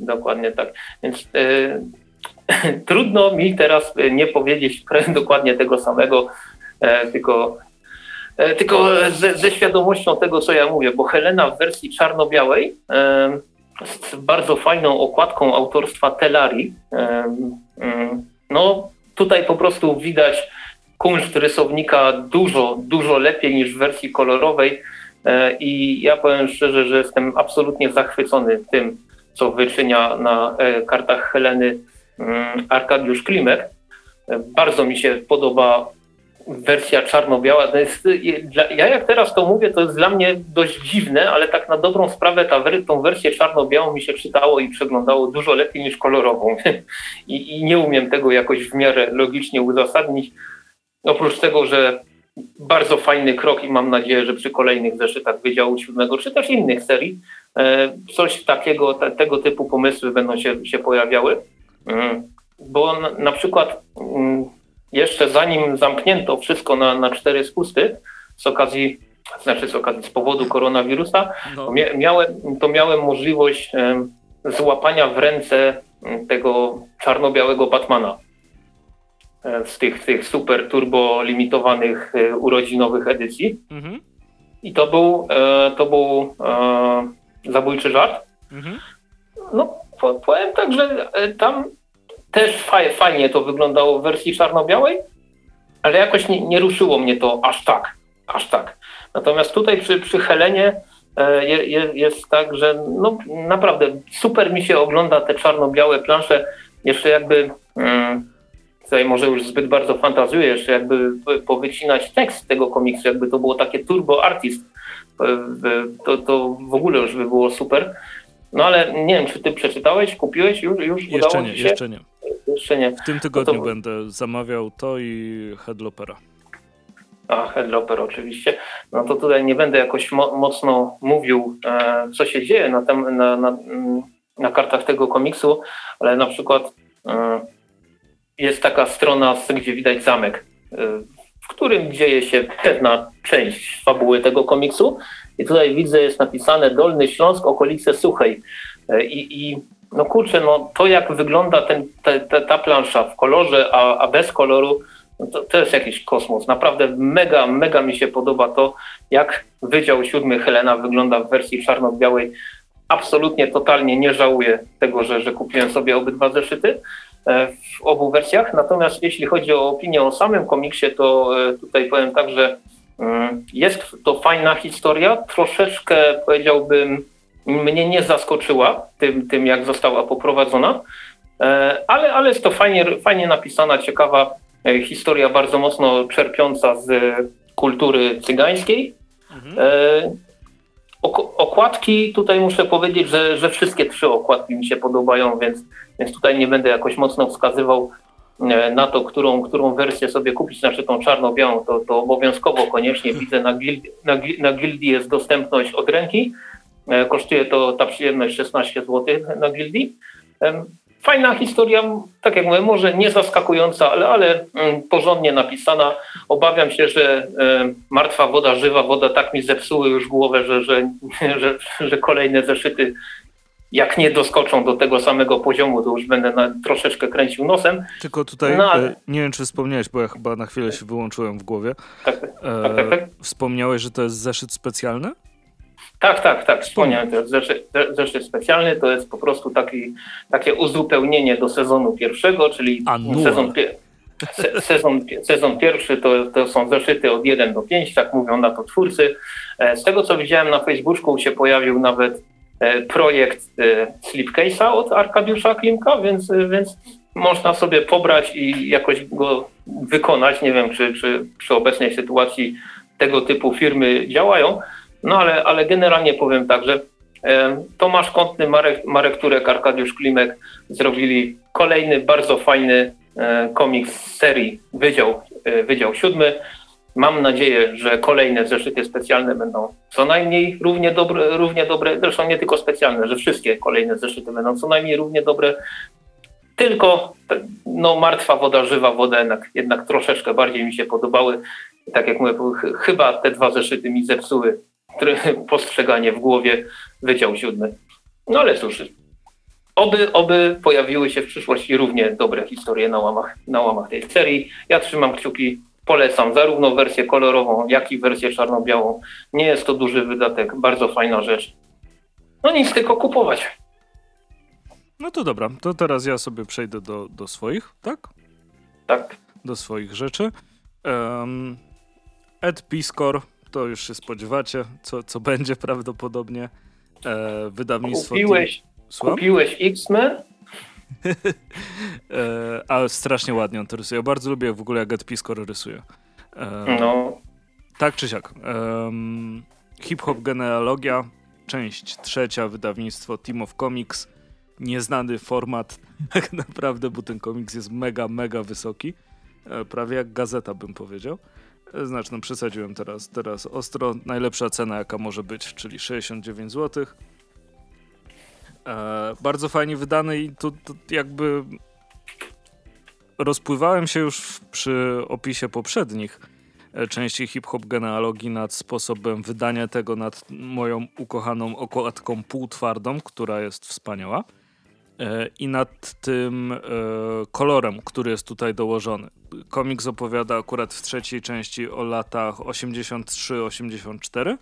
Dokładnie tak. Więc e, trudno mi teraz nie powiedzieć dokładnie tego samego, e, tylko, e, tylko ze, ze, świadomością tego, co ja mówię, bo Helena w wersji czarno-białej e, z bardzo fajną okładką autorstwa Telari. No tutaj po prostu widać kunszt rysownika dużo, dużo lepiej niż w wersji kolorowej e, i ja powiem szczerze, że jestem absolutnie zachwycony tym, co wyczynia na e, kartach Heleny mm, Arkadiusz Klimek. Bardzo mi się podoba wersja czarno-biała. To jest, ja jak teraz to mówię, to jest dla mnie dość dziwne, ale tak na dobrą sprawę ta, tą wersję czarno-białą mi się czytało i przeglądało dużo lepiej niż kolorową. I, I, nie umiem tego jakoś w miarę logicznie uzasadnić. Oprócz tego, że bardzo fajny krok i mam nadzieję, że przy kolejnych zeszytach Wydziału Siódmego, czy też innych serii, e, coś takiego, te, tego typu pomysły będą się, się pojawiały. Mm. Bo na, na przykład mm, jeszcze zanim zamknięto wszystko na, na cztery spusty z okazji, znaczy z okazji, z powodu koronawirusa, no. to, miałem, to miałem możliwość złapania w ręce tego czarno-białego Batmana e, z tych, tych super turbo limitowanych e, urodzinowych edycji. Mhm. I to był, e, to był zabójczy żart. Mhm. No, powiem tak, że tam też fajnie to wyglądało w wersji czarno-białej, ale jakoś nie, nie, ruszyło mnie to aż tak, aż tak. Natomiast tutaj przy, przy Helenie e, je, je, jest tak, że no, naprawdę super mi się ogląda te czarno-białe plansze, jeszcze jakby mm, tutaj może już zbyt bardzo fantazjuję, jeszcze jakby powycinać tekst tego komiksu, jakby to było takie turbo artist, e, to, to w ogóle już by było super. No ale nie wiem, czy ty przeczytałeś, kupiłeś, już, już jeszcze udało nie, się? Jeszcze nie. Jeszcze nie. W tym tygodniu no to... będę zamawiał to i Headlopera. A, Headloper oczywiście. No to tutaj nie będę jakoś mo mocno mówił, e, co się dzieje na, tem, na, na, na, kartach tego komiksu, ale na przykład e, jest taka strona, gdzie widać zamek, e, w którym dzieje się pewna część fabuły tego komiksu. I tutaj widzę, jest napisane Dolny Śląsk, okolice Suchej. E, I, i no kurczę, no to jak wygląda ten, te, te, ta plansza w kolorze, a, a bez koloru, no to, to jest jakiś kosmos. Naprawdę mega, mega mi się podoba to, jak Wydział Siódmy Helena wygląda w wersji czarno-białej. Absolutnie, totalnie nie żałuję tego, że, że kupiłem sobie obydwa zeszyty e, w obu wersjach. Natomiast jeśli chodzi o opinię o samym komiksie, to e, tutaj powiem tak, że jest to fajna historia, troszeczkę powiedziałbym mnie nie zaskoczyła tym, tym jak została poprowadzona, e, ale, ale jest to fajnie, fajnie napisana, ciekawa e, historia, bardzo mocno czerpiąca z kultury cygańskiej. Mhm. Okładki, tutaj muszę powiedzieć, że, że wszystkie trzy okładki mi się podobają, więc, więc tutaj nie będę jakoś mocno wskazywał na to, którą, którą wersję sobie kupić, znaczy tą czarno-białą, to, to obowiązkowo koniecznie widzę na gildii, na, na gildii jest dostępność od ręki, E, kosztuje to ta przyjemność 16 zł na gildii. Fajna historia, tak jak mówię, może nie zaskakująca, ale, ale mm, porządnie napisana. Obawiam się, że martwa woda, żywa woda tak mi zepsuły już głowę, że, że, że, że kolejne zeszyty jak nie doskoczą do tego samego poziomu, to już będę na, troszeczkę kręcił nosem. Tylko tutaj, no, ale... nie wiem czy wspomniałeś, bo ja chyba na chwilę się wyłączyłem w głowie. Tak, tak, tak, tak. Wspomniałeś, że to jest zeszyt specjalny? Tak, tak, tak. Wspomniałem też. Zeszyt, zeszyt specjalny to jest po prostu taki, takie uzupełnienie do sezonu pierwszego, czyli sezon, se, sezon, sezon pierwszy to, to są zeszyty od 1 do 5, tak mówią na to twórcy. E, z tego co widziałem na Facebooku się pojawił nawet e, projekt e, Slipcase'a od Arkadiusza Klimka, więc, więc można sobie pobrać i jakoś go wykonać. Nie wiem, czy, czy przy obecnej sytuacji tego typu firmy działają, no ale, ale generalnie powiem tak, że Tomasz Kątny, Marek, Marek Turek, Arkadiusz Klimek zrobili kolejny bardzo fajny e, komiks z serii Wydział, e, Wydział Siódmy. Mam nadzieję, że kolejne zeszyty specjalne będą co najmniej równie dobre, równie dobre, zresztą nie tylko specjalne, że wszystkie kolejne zeszyty będą co najmniej równie dobre. Tylko no, martwa woda, żywa woda jednak, jednak troszeczkę bardziej mi się podobały. Tak jak mówię, chyba te dwa zeszyty mi zepsuły postrzeganie w głowie Wydział Siódmy. No ale cóż, oby, oby pojawiły się w przyszłości równie dobre historie na łamach, na łamach tej serii. Ja trzymam kciuki, polecam zarówno wersję kolorową, jak i wersję czarno-białą. Nie jest to duży wydatek, bardzo fajna rzecz. No nic, tylko kupować. No to dobra, to teraz ja sobie przejdę do, do swoich, tak? Tak. Do swoich rzeczy. Um, Ed Piscor to już się spodziewacie, co, co będzie prawdopodobnie. E, wydawnictwo... Kupiłeś, kupiłeś X-Men? e, ale strasznie ładnie on to rysuje. Ja bardzo lubię w ogóle jak Ed Piscor rysuje. E, no. Tak czy siak. Hip-hop genealogia, część trzecia, wydawnictwo Team of Comics. Nieznany format tak naprawdę, bo ten komiks jest mega, mega wysoki. E, prawie jak gazeta bym powiedział. Znaczy, no przesadziłem teraz, teraz ostro. Najlepsza cena, jaka może być, czyli 69 zł. E, bardzo fajnie wydany i tu, tu jakby rozpływałem się już przy opisie poprzednich e, części hip-hop genealogii nad sposobem wydania tego, nad moją ukochaną okładką półtwardą, która jest wspaniała. E, i nad tym e, kolorem, który jest tutaj dołożony. Komiks opowiada akurat w trzeciej części o latach 83-84,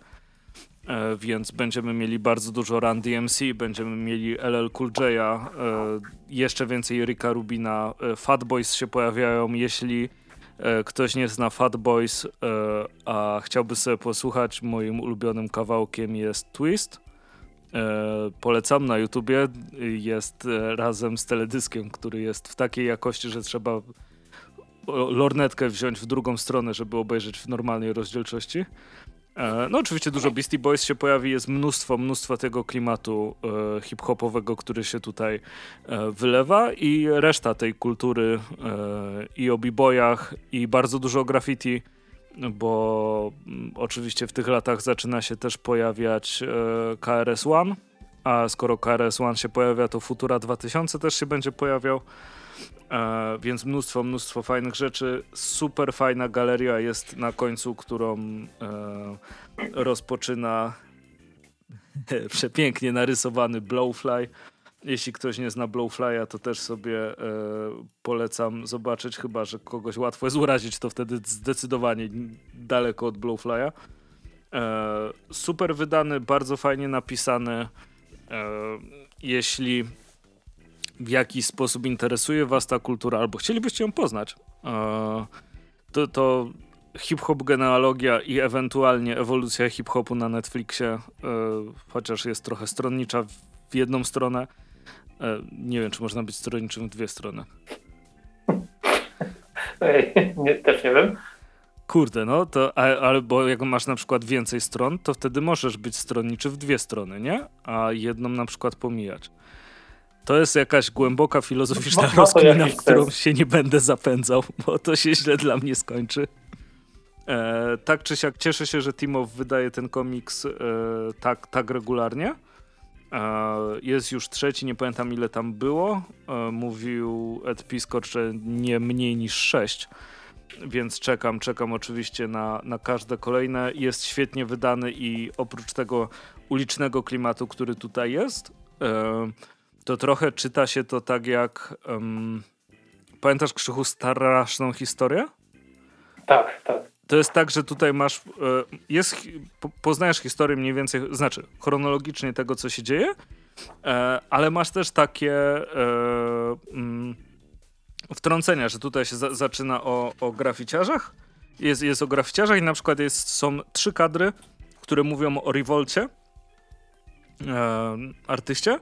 e, więc będziemy mieli bardzo dużo Run DMC, będziemy mieli LL Cool J'a, jeszcze więcej Ricka Rubina, Fat Boys się pojawiają, jeśli ktoś nie zna Fat Boys, a chciałby sobie posłuchać, moim ulubionym kawałkiem jest Twist E, polecam na YouTubie. Jest e, razem z teledyskiem, który jest w takiej jakości, że trzeba lornetkę wziąć w drugą stronę, żeby obejrzeć w normalnej rozdzielczości. E, no oczywiście dużo Beastie Boys się pojawi, jest mnóstwo, mnóstwo tego klimatu e, hip-hopowego, który się tutaj e, wylewa i reszta tej kultury e, i o b-boyach i bardzo dużo graffiti bo mm, oczywiście w tych latach zaczyna się też pojawiać e, KRS One, a skoro KRS One się pojawia, to Futura 2000 też się będzie pojawiał. E, więc mnóstwo, mnóstwo fajnych rzeczy. Super fajna galeria jest na końcu, którą e, rozpoczyna przepięknie narysowany Blowfly. Jeśli ktoś nie zna Blowfly'a, to też sobie e, polecam zobaczyć, chyba że kogoś łatwo jest urazić, to wtedy zdecydowanie daleko od Blowfly'a. E, super wydany, bardzo fajnie napisany. E, jeśli w jakiś sposób interesuje was ta kultura, albo chcielibyście ją poznać, e, to, to hip-hop genealogia i ewentualnie ewolucja hip-hopu na Netflixie, e, chociaż jest trochę stronnicza w jedną stronę, E, nie wiem, czy można być stronniczym w dwie strony. nie, też nie wiem. Kurde, no to, albo jak masz na przykład więcej stron, to wtedy możesz być stronniczy w dwie strony, nie? A jedną na przykład pomijać. To jest jakaś głęboka filozoficzna no, rozkmina, w którą się nie będę zapędzał, bo to się źle dla mnie skończy. E, tak czy siak cieszę się, że Timow wydaje ten komiks e, tak, tak regularnie. Jest już trzeci, nie pamiętam ile tam było. Mówił Ed Piscor, że nie mniej niż sześć. Więc czekam, czekam oczywiście na, na każde kolejne. Jest świetnie wydany i oprócz tego ulicznego klimatu, który tutaj jest, to trochę czyta się to tak jak. Um, pamiętasz Krzychu straszną historię? Tak, tak. to jest tak, że tutaj masz, e, jest, poznajesz historię mniej więcej, znaczy chronologicznie tego, co się dzieje, e, ale masz też takie e, mm, wtrącenia, że tutaj się za, zaczyna o, o graficiarzach, jest, jest o graficiarzach i na przykład jest, są trzy kadry, które mówią o Revolcie, artyście,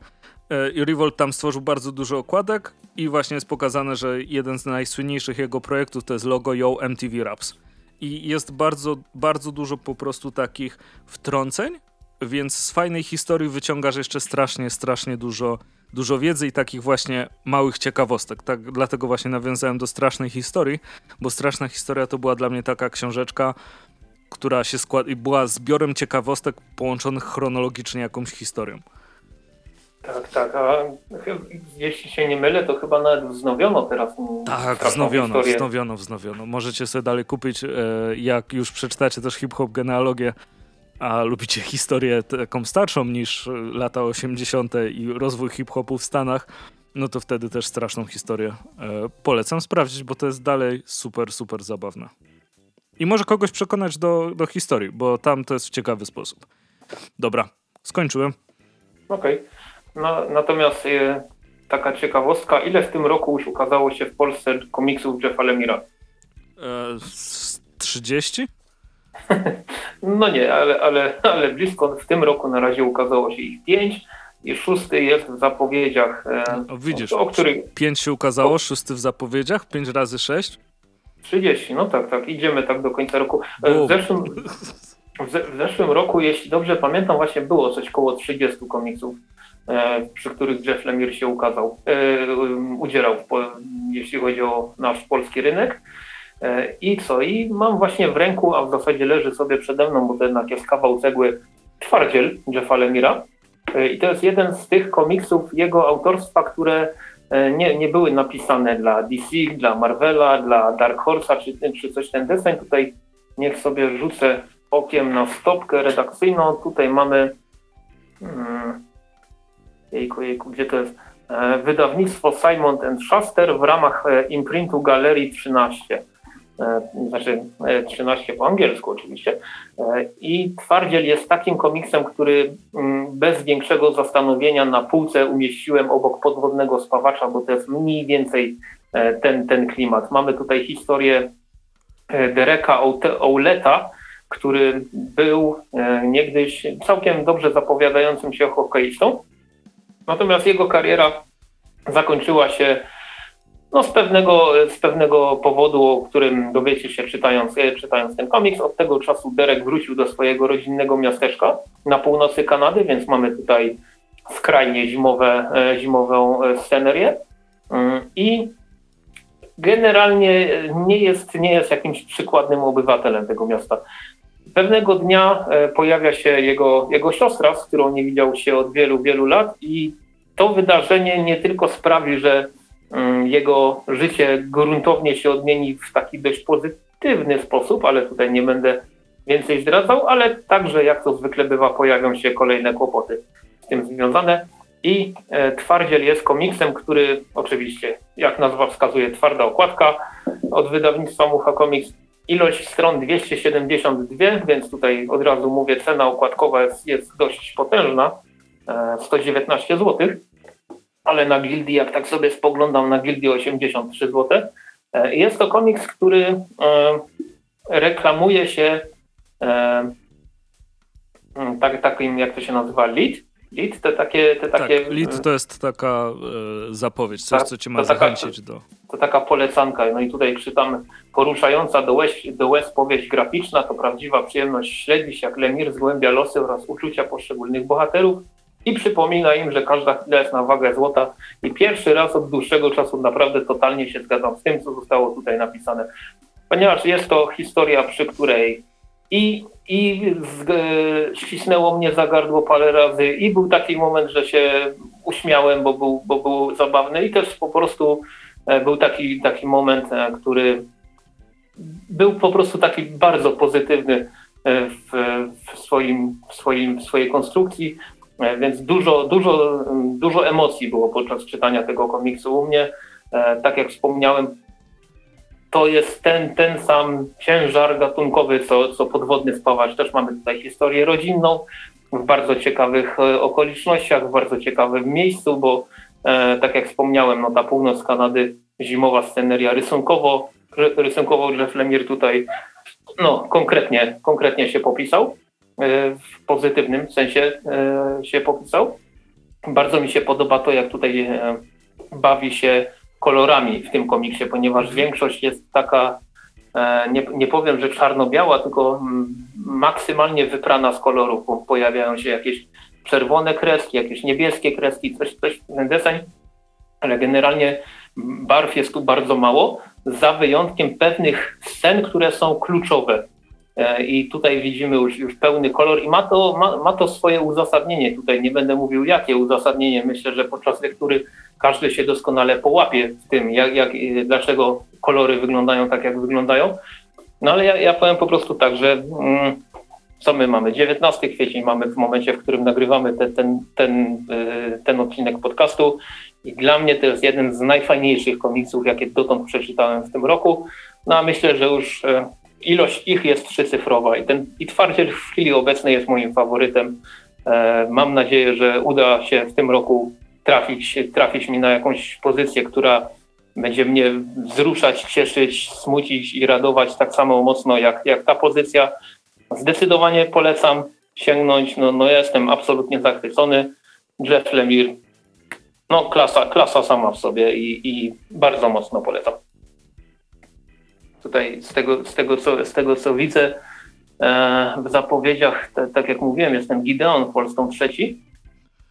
Revolt tam stworzył bardzo dużo okładek i właśnie jest pokazane, że jeden z najsłynniejszych jego projektów to jest logo Yo MTV Raps i jest bardzo, bardzo dużo po prostu takich wtrąceń, więc z fajnej historii wyciągasz jeszcze strasznie, strasznie dużo, dużo wiedzy i takich właśnie małych ciekawostek. Tak, dlatego właśnie nawiązałem do strasznej historii, bo straszna historia to była dla mnie taka książeczka, która się skład była zbiorem ciekawostek połączonych chronologicznie jakąś historią. Tak, tak, a jeśli się nie mylę, to chyba nawet wznowiono teraz. Tak, wznowiono, historię. wznowiono, wznowiono. Możecie sobie dalej kupić, e, jak już przeczytacie też hip-hop genealogię, a lubicie historię taką starszą niż lata 80. i rozwój hip-hopu w Stanach, no to wtedy też straszną historię e, polecam sprawdzić, bo to jest dalej super, super zabawne. I może kogoś przekonać do, do historii, bo tam to jest w ciekawy sposób. Dobra, skończyłem. Okej. Okay. No, natomiast y, taka ciekawostka, ile w tym roku już ukazało się w Polsce komiksów Jeffa Lemira? E, 30? no nie, ale, ale, ale blisko w tym roku na razie ukazało się ich 5 i szósty jest w zapowiedziach. E, o, widzisz, o, których... 5 się ukazało, szósty w zapowiedziach, 5 razy 6? 30, no tak, tak, idziemy tak do końca roku. E, w zeszłym, w, zeszłym roku, jeśli dobrze pamiętam, właśnie było coś koło 30 komiksów. E, przy których Jeff Lemire się ukazał, e, udzielał, jeśli chodzi o nasz polski rynek. E, I co? I mam właśnie w ręku, a w zasadzie leży sobie przede mną, bo to jednak jest kawał cegły, twardziel Jeffa Lemira. I to jest jeden z tych komiksów jego autorstwa, które nie, nie były napisane dla DC, dla Marvela, dla Dark Horse'a czy, czy coś ten deseń. Tutaj niech sobie rzucę okiem na stopkę redakcyjną. Tutaj mamy hmm, jejku, jejku, gdzie to jest? E, wydawnictwo Simon Schuster w ramach e, imprintu Galerii 13. E, znaczy 13 po angielsku oczywiście. I Twardziel jest takim komiksem, który mm, bez większego zastanowienia na półce umieściłem obok podwodnego spawacza, bo to jest mniej więcej ten, ten klimat. Mamy tutaj historię Dereka Ouleta, który był niegdyś całkiem dobrze zapowiadającym się hokeistą Natomiast jego kariera zakończyła się no, z, pewnego, z pewnego powodu, o którym dowiecie się czytając, e, czytając ten komiks. Od tego czasu Derek wrócił do swojego rodzinnego miasteczka na północy Kanady, więc mamy tutaj skrajnie zimowe, e, zimową e, scenerię. Mm, I generalnie nie jest, nie jest jakimś przykładnym obywatelem tego miasta. Pewnego dnia pojawia się jego, jego siostra, z którą nie widział się od wielu, wielu lat i to wydarzenie nie tylko sprawi, że mm, jego życie gruntownie się odmieni w taki dość pozytywny sposób, ale tutaj nie będę więcej zdradzał, ale także, jak to zwykle bywa, pojawią się kolejne kłopoty z tym związane. I e, Twardziel jest komiksem, który oczywiście, jak nazwa wskazuje, twarda okładka od wydawnictwa Mucha Comics. Ilość stron 272, więc tutaj od razu mówię, cena okładkowa jest, jest dość potężna, 119 e, zł ale na Gildii, jak tak sobie spoglądam na Gildii 83 zł, jest to komiks, który e, reklamuje się e, mm, tak, takim, jak to się nazywa, lead. Lead to takie... Te tak, takie lead to jest taka e, zapowiedź, coś, tak, co cię ma zachęcić do... To taka polecanka. No i tutaj czytam poruszająca do łez, do łez powieść graficzna, to prawdziwa przyjemność śledzić, jak Lemir zgłębia losy oraz uczucia poszczególnych bohaterów i przypomina im, że każda chwila jest na wagę złota. I pierwszy raz od dłuższego czasu naprawdę totalnie się zgadzam z tym, co zostało tutaj napisane, ponieważ jest to historia, przy której i, i z, e, ścisnęło mnie za gardło parę razy. I był taki moment, że się uśmiałem, bo był, bo był zabawny. I też po prostu e, był taki, taki moment, e, który był po prostu taki bardzo pozytywny w, w, swoim, w, swoim, w swojej konstrukcji. E, więc dużo, dużo, dużo emocji było podczas czytania tego komiksu u mnie. E, tak jak wspomniałem, to jest ten, ten sam ciężar gatunkowy, co, co podwodny spawacz. Też mamy tutaj historię rodzinną w bardzo ciekawych e, okolicznościach, w bardzo ciekawym miejscu, bo tak jak wspomniałem, no ta północ Kanady, zimowa sceneria rysunkowo, rysunkowo Jeff Lemire tutaj no, konkretnie, konkretnie się popisał, w pozytywnym sensie e, się popisał. Bardzo mi się podoba to, jak tutaj e, bawi się kolorami w tym komiksie, ponieważ większość jest taka, nie, nie powiem, że czarno-biała, tylko mm, maksymalnie wyprana z kolorów. Pojawiają się jakieś czerwone kreski, jakieś niebieskie kreski, coś, coś ten deseń, ale generalnie barw jest tu bardzo mało, za wyjątkiem pewnych scen, które są kluczowe. E, I tutaj widzimy już, już pełny kolor i ma to, ma, ma to swoje uzasadnienie. Tutaj nie będę mówił jakie uzasadnienie. Myślę, że podczas lektury każdy się doskonale połapie w tym, jak, jak, dlaczego kolory wyglądają tak, jak wyglądają. No ale ja, ja powiem po prostu tak, że mm, co my mamy? 19 kwiecień mamy w momencie, w którym nagrywamy te, ten, ten, e, ten odcinek podcastu i dla mnie to jest jeden z najfajniejszych komiksów, jakie dotąd przeczytałem w tym roku. No a myślę, że już e, ilość ich jest trzycyfrowa i ten i twardziel w chwili obecnej jest moim faworytem. E, mam nadzieję, że uda się w tym roku trafić, trafić mi na jakąś pozycję, która będzie mnie wzruszać, cieszyć, smucić i radować tak samo mocno jak, jak ta pozycja. Zdecydowanie polecam sięgnąć. No, no jestem absolutnie zachwycony. Jeff Lemire no klasa, klasa sama w sobie i, i bardzo mocno polecam. Tutaj z tego, z tego, co, z tego co widzę e, w zapowiedziach, te, tak jak mówiłem, jestem Gideon Polską trzeci,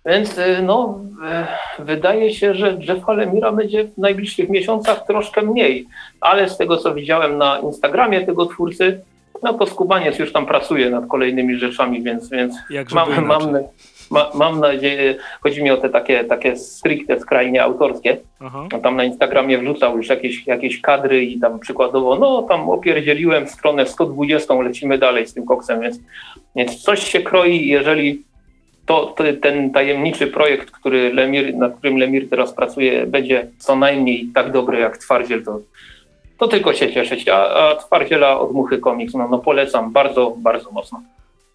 więc e, no, e, wydaje się, że Jeffa Lemira będzie w najbliższych miesiącach troszkę mniej, ale z tego co widziałem na Instagramie tego twórcy, no to Skubaniec już tam pracuje nad kolejnymi rzeczami, więc, więc mam, mam, ma, mam nadzieję, chodzi mi o te takie, takie stricte, skrajnie autorskie. No, tam na Instagramie wrzucał już jakieś, jakieś kadry i tam przykładowo, no tam opierdzieliłem stronę 120, lecimy dalej z tym koksem, więc, więc coś się kroi, jeżeli to, to, ten tajemniczy projekt, który Lemir, nad którym Lemir teraz pracuje, będzie co najmniej tak dobry jak Twardziel, to, to tylko się cieszyć. A, a Twardziela od Muchy Comics, no, no polecam bardzo, bardzo mocno.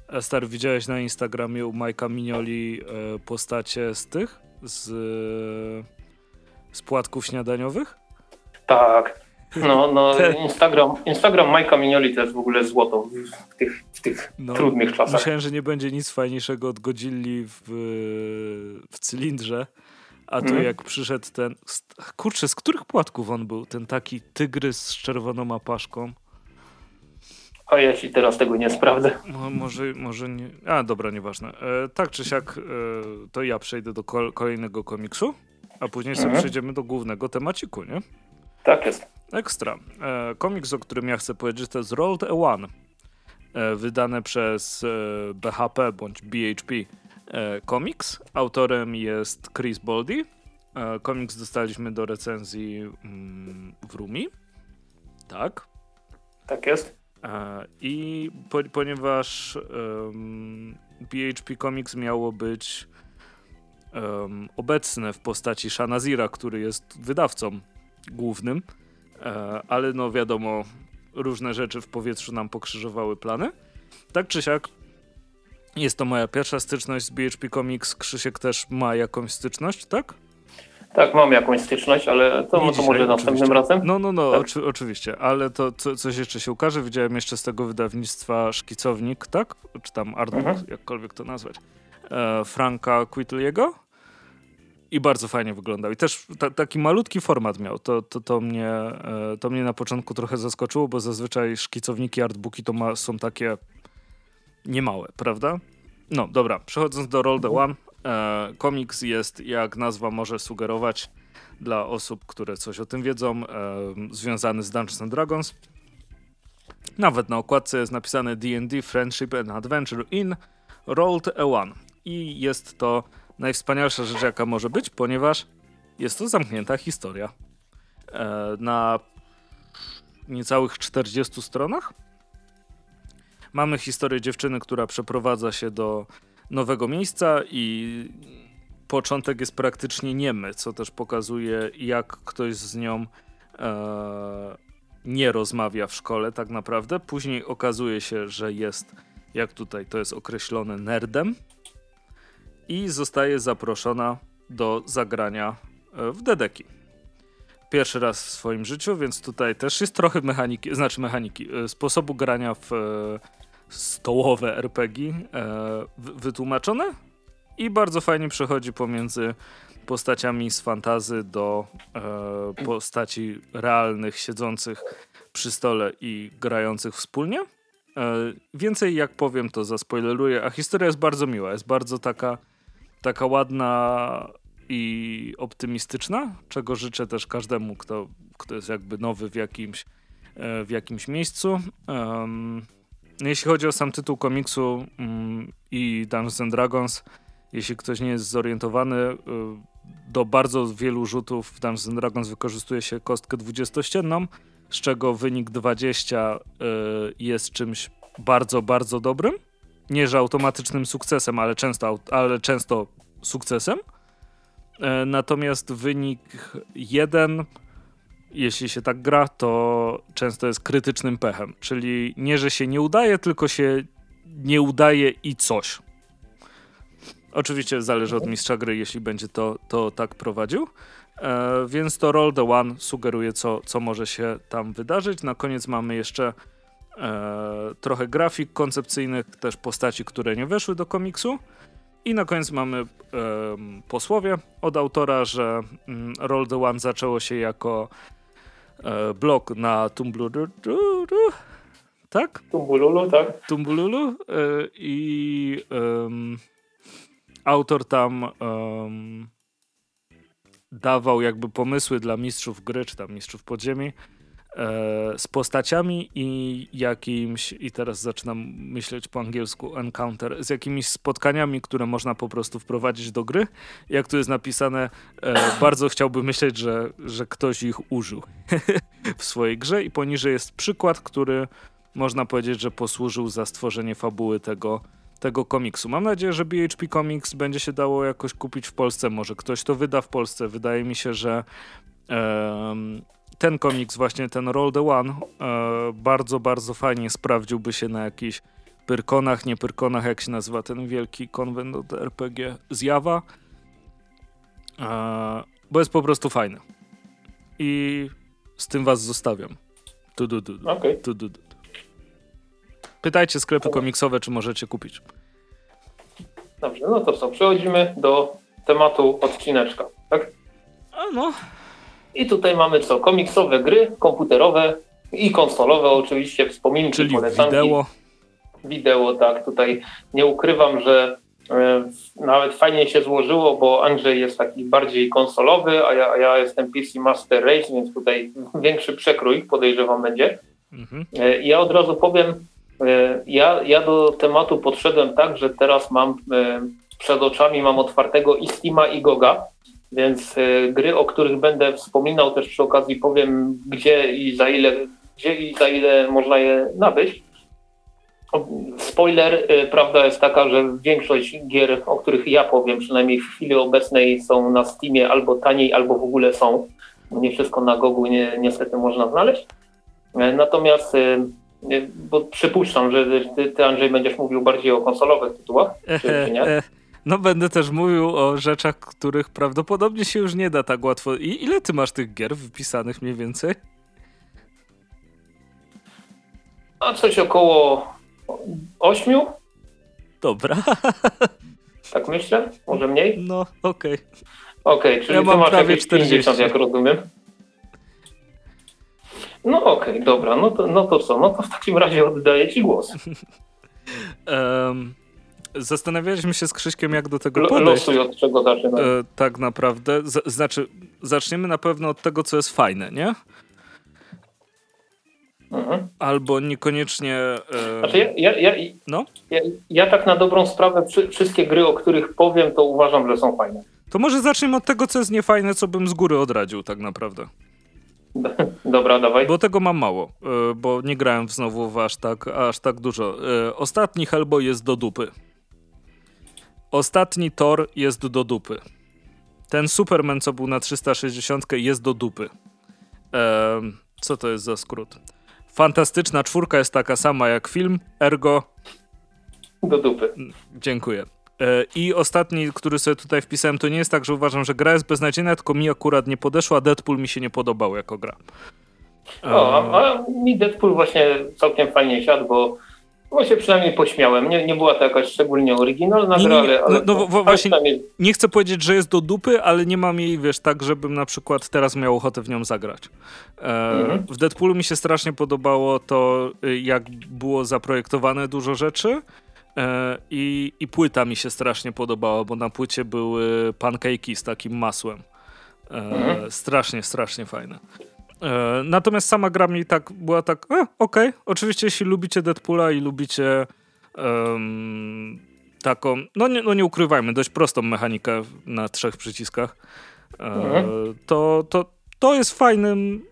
Ester, widziałeś na Instagramie u Majka Minioli e, postacie z tych? Z, z płatków śniadaniowych? Tak. No, no Instagram, Instagram Majka Minioli to jest w ogóle złoto w tych, w tych no, trudnych czasach. Myślałem, że nie będzie nic fajniejszego od Godzilli w, w cylindrze. A tu mm. jak przyszedł ten. Kurczę, z których płatków on był? Ten taki tygrys z czerwoną apaszką. A ja ci teraz tego nie sprawdzę. No, może, może nie. A dobra, nieważne. E, tak czy siak, e, to ja przejdę do kol kolejnego komiksu, a później sobie mhm. przejdziemy do głównego temaciku, nie? Tak jest. Ekstra. E, komiks, o którym ja chcę powiedzieć, to jest Rolled a One. E, wydane przez e, BHP bądź BHP e, Comics. Autorem jest Chris Boldy. komiks dostaliśmy do recenzji mm, w Rumi. Tak. Tak jest. I po, ponieważ um, PHP Comics miało być um, obecne w postaci Shanazira, który jest wydawcą głównym, e, ale no wiadomo, różne rzeczy w powietrzu nam pokrzyżowały plany. Tak czy siak, jest to moja pierwsza styczność z BHP Comics. Krzysiek też ma jakąś styczność, tak? Tak, mam jakąś styczność, ale to, to dzisiaj, może następnym oczywiście. razem. No, no, no, tak? oczy, oczywiście, ale to co, coś jeszcze się ukaże. Widziałem jeszcze z tego wydawnictwa Szkicownik, tak? Czy tam Artbook, mhm. jakkolwiek to nazwać. E, Franka Quitliego. I bardzo fajnie wyglądał. I też ta, taki malutki format miał. To, to, to, mnie, e, to mnie na początku trochę zaskoczyło, bo zazwyczaj szkicowniki, artbooki to ma, są takie niemałe, prawda? No, dobra, przechodząc do Roll the mhm. One. E, komiks jest, jak nazwa może sugerować, dla osób, które coś o tym wiedzą, e, związany z Dungeons and Dragons. Nawet na okładce jest napisane D&D Friendship and Adventure in Rolled a One. I jest to najwspanialsza rzecz, jaka może być, ponieważ jest to zamknięta historia. E, na niecałych 40 stronach mamy historię dziewczyny, która przeprowadza się do nowego miejsca i początek jest praktycznie niemy, co też pokazuje, jak ktoś z nią e, nie rozmawia w szkole tak naprawdę. Później okazuje się, że jest, jak tutaj to jest określone, nerdem i zostaje zaproszona do zagrania e, w Dedeki. Pierwszy raz w swoim życiu, więc tutaj też jest trochę mechaniki, znaczy mechaniki, e, sposobu grania w e, stołowe RPG wytłumaczone i bardzo fajnie przechodzi pomiędzy postaciami z fantazy do postaci realnych, siedzących przy stole i grających wspólnie. Więcej jak powiem, to zaspoileruję, a historia jest bardzo miła, jest bardzo taka taka ładna i optymistyczna, czego życzę też każdemu, kto, kto jest jakby nowy w jakimś, e, w jakimś miejscu. Um, jeśli chodzi o sam tytuł komiksu um, i Dungeons and Dragons, jeśli ktoś nie jest zorientowany, e, do bardzo wielu rzutów w Dungeons and Dragons wykorzystuje się kostkę dwudziestościenną, z czego wynik 20 y, jest czymś bardzo, bardzo dobrym nie że automatycznym sukcesem, ale często, ale często sukcesem. E, natomiast wynik 1, jeśli się tak gra, to często jest krytycznym pechem. Czyli nie, że się nie udaje, tylko się nie udaje i coś. Oczywiście zależy od mistrza gry, jeśli będzie to, to tak prowadził. E, więc to Roll the One sugeruje, co, co może się tam wydarzyć. Na koniec mamy jeszcze e, trochę grafik koncepcyjnych, też postaci, które nie weszły do komiksu. I na koniec mamy e, posłowie od autora, że mm, Roll the One zaczęło się jako e, blog na Tumblr. Tak? Tumbululu, tak. Tumbululu e, i autor tam dawał jakby pomysły dla mistrzów gry, czy tam mistrzów podziemi, z postaciami i jakimś, i teraz zaczynam myśleć po angielsku, encounter, z jakimiś spotkaniami, które można po prostu wprowadzić do gry. Jak tu jest napisane, e, bardzo chciałbym myśleć, że, że ktoś ich użył w swojej grze i poniżej jest przykład, który można powiedzieć, że posłużył za stworzenie fabuły tego, tego komiksu. Mam nadzieję, że BHP Comics będzie się dało jakoś kupić w Polsce. Może ktoś to wyda w Polsce. Wydaje mi się, że ten komiks, właśnie ten Roll the One, e, bardzo, bardzo fajnie sprawdziłby się na jakichś Pyrkonach, nie Pyrkonach, jak się nazywa ten wielki konwent od RPG, Zjawa, e, bo jest po prostu fajny. I z tym was zostawiam. Tu, du, du, okay. tu, du, du. Pytajcie sklepy komiksowe, czy możecie kupić. Dobrze, no to co, przechodzimy do tematu odcineczka, tak? A no, i tutaj mamy co? Komiksowe gry, komputerowe i konsolowe oczywiście, wspominki, Czyli polecanki. wideo. Wideo, tak. Tutaj nie ukrywam, że e, nawet fajnie się złożyło, bo Andrzej jest taki bardziej konsolowy, a ja, a ja jestem PC Master Race, więc tutaj większy przekrój podejrzewam będzie. Mhm. E, ja od razu powiem, e, ja, ja do tematu podszedłem tak, że teraz mam przed oczami mam otwartego i Steama i Goga więc y, gry, o których będę wspominał, też przy okazji powiem, gdzie i za ile, gdzie i za ile można je nabyć. Spoiler, y, prawda jest taka, że większość gier, o których ja powiem, przynajmniej w chwili obecnej są na Steamie albo taniej, albo w ogóle są. Nie wszystko na Gogu nie, niestety można znaleźć. E, natomiast y, bo przypuszczam, że ty, ty Andrzej będziesz mówił bardziej o konsolowych tytułach, czy, czy nie? No będę też mówił o rzeczach, których prawdopodobnie się już nie da tak łatwo. I ile ty masz tych gier wypisanych mniej więcej? A coś około ośmiu. Dobra. Tak myślę? Może mniej? No, okej. Okay. Okej, okay, czyli ja mam prawie 40, 50, jak rozumiem. No okej, okay, dobra, no to, no to co? No to w takim razie oddaję ci głos. um, Zastanawialiśmy się z Krzyśkiem, jak do tego podejść. Losuj od czego zaczynamy. E, tak naprawdę. Z, znaczy, zaczniemy na pewno od tego, co jest fajne, nie? Mhm. Albo niekoniecznie. E... Znaczy ja, ja, ja, no? ja, ja tak na dobrą sprawę wszystkie gry, o których powiem, to uważam, że są fajne. To może zacznijmy od tego, co jest niefajne, co bym z góry odradził, tak naprawdę. Dobra, dawaj. Bo tego mam mało, e, bo nie grałem znowu w aż tak, aż tak dużo. E, ostatni Hellboy jest do dupy. Ostatni Thor jest do dupy. Ten Superman, co był na 360, jest do dupy. Co to jest za skrót? Fantastyczna czwórka jest taka sama jak film, ergo... Do dupy. Dziękuję. E, I ostatni, który sobie tutaj wpisałem, to nie jest tak, że uważam, że gra jest beznadziejna, tylko mi akurat nie podeszła. Deadpool mi się nie podobał jako gra. O, a, a mi Deadpool właśnie całkiem fajnie siadł, bo bo się przynajmniej pośmiałem. Nie, nie była to jakaś szczególnie oryginalna gra, ale, ale, no, no, właśnie nie chcę powiedzieć, że jest do dupy, ale nie mam jej, wiesz, tak, żebym na przykład teraz miał ochotę w nią zagrać. E, mhm. W Deadpoolu mi się strasznie podobało to, y, jak było zaprojektowane dużo rzeczy. E, I, I płyta mi się strasznie podobała, bo na płycie były pancake'i z takim masłem. E, mhm. Strasznie, strasznie fajne. E, natomiast sama gra mi tak była tak, e, okej, okay. oczywiście jeśli lubicie Deadpoola i lubicie um, taką, no nie, no nie ukrywajmy, dość prostą mechanikę na trzech przyciskach, e, mhm. to, to, to jest fajnym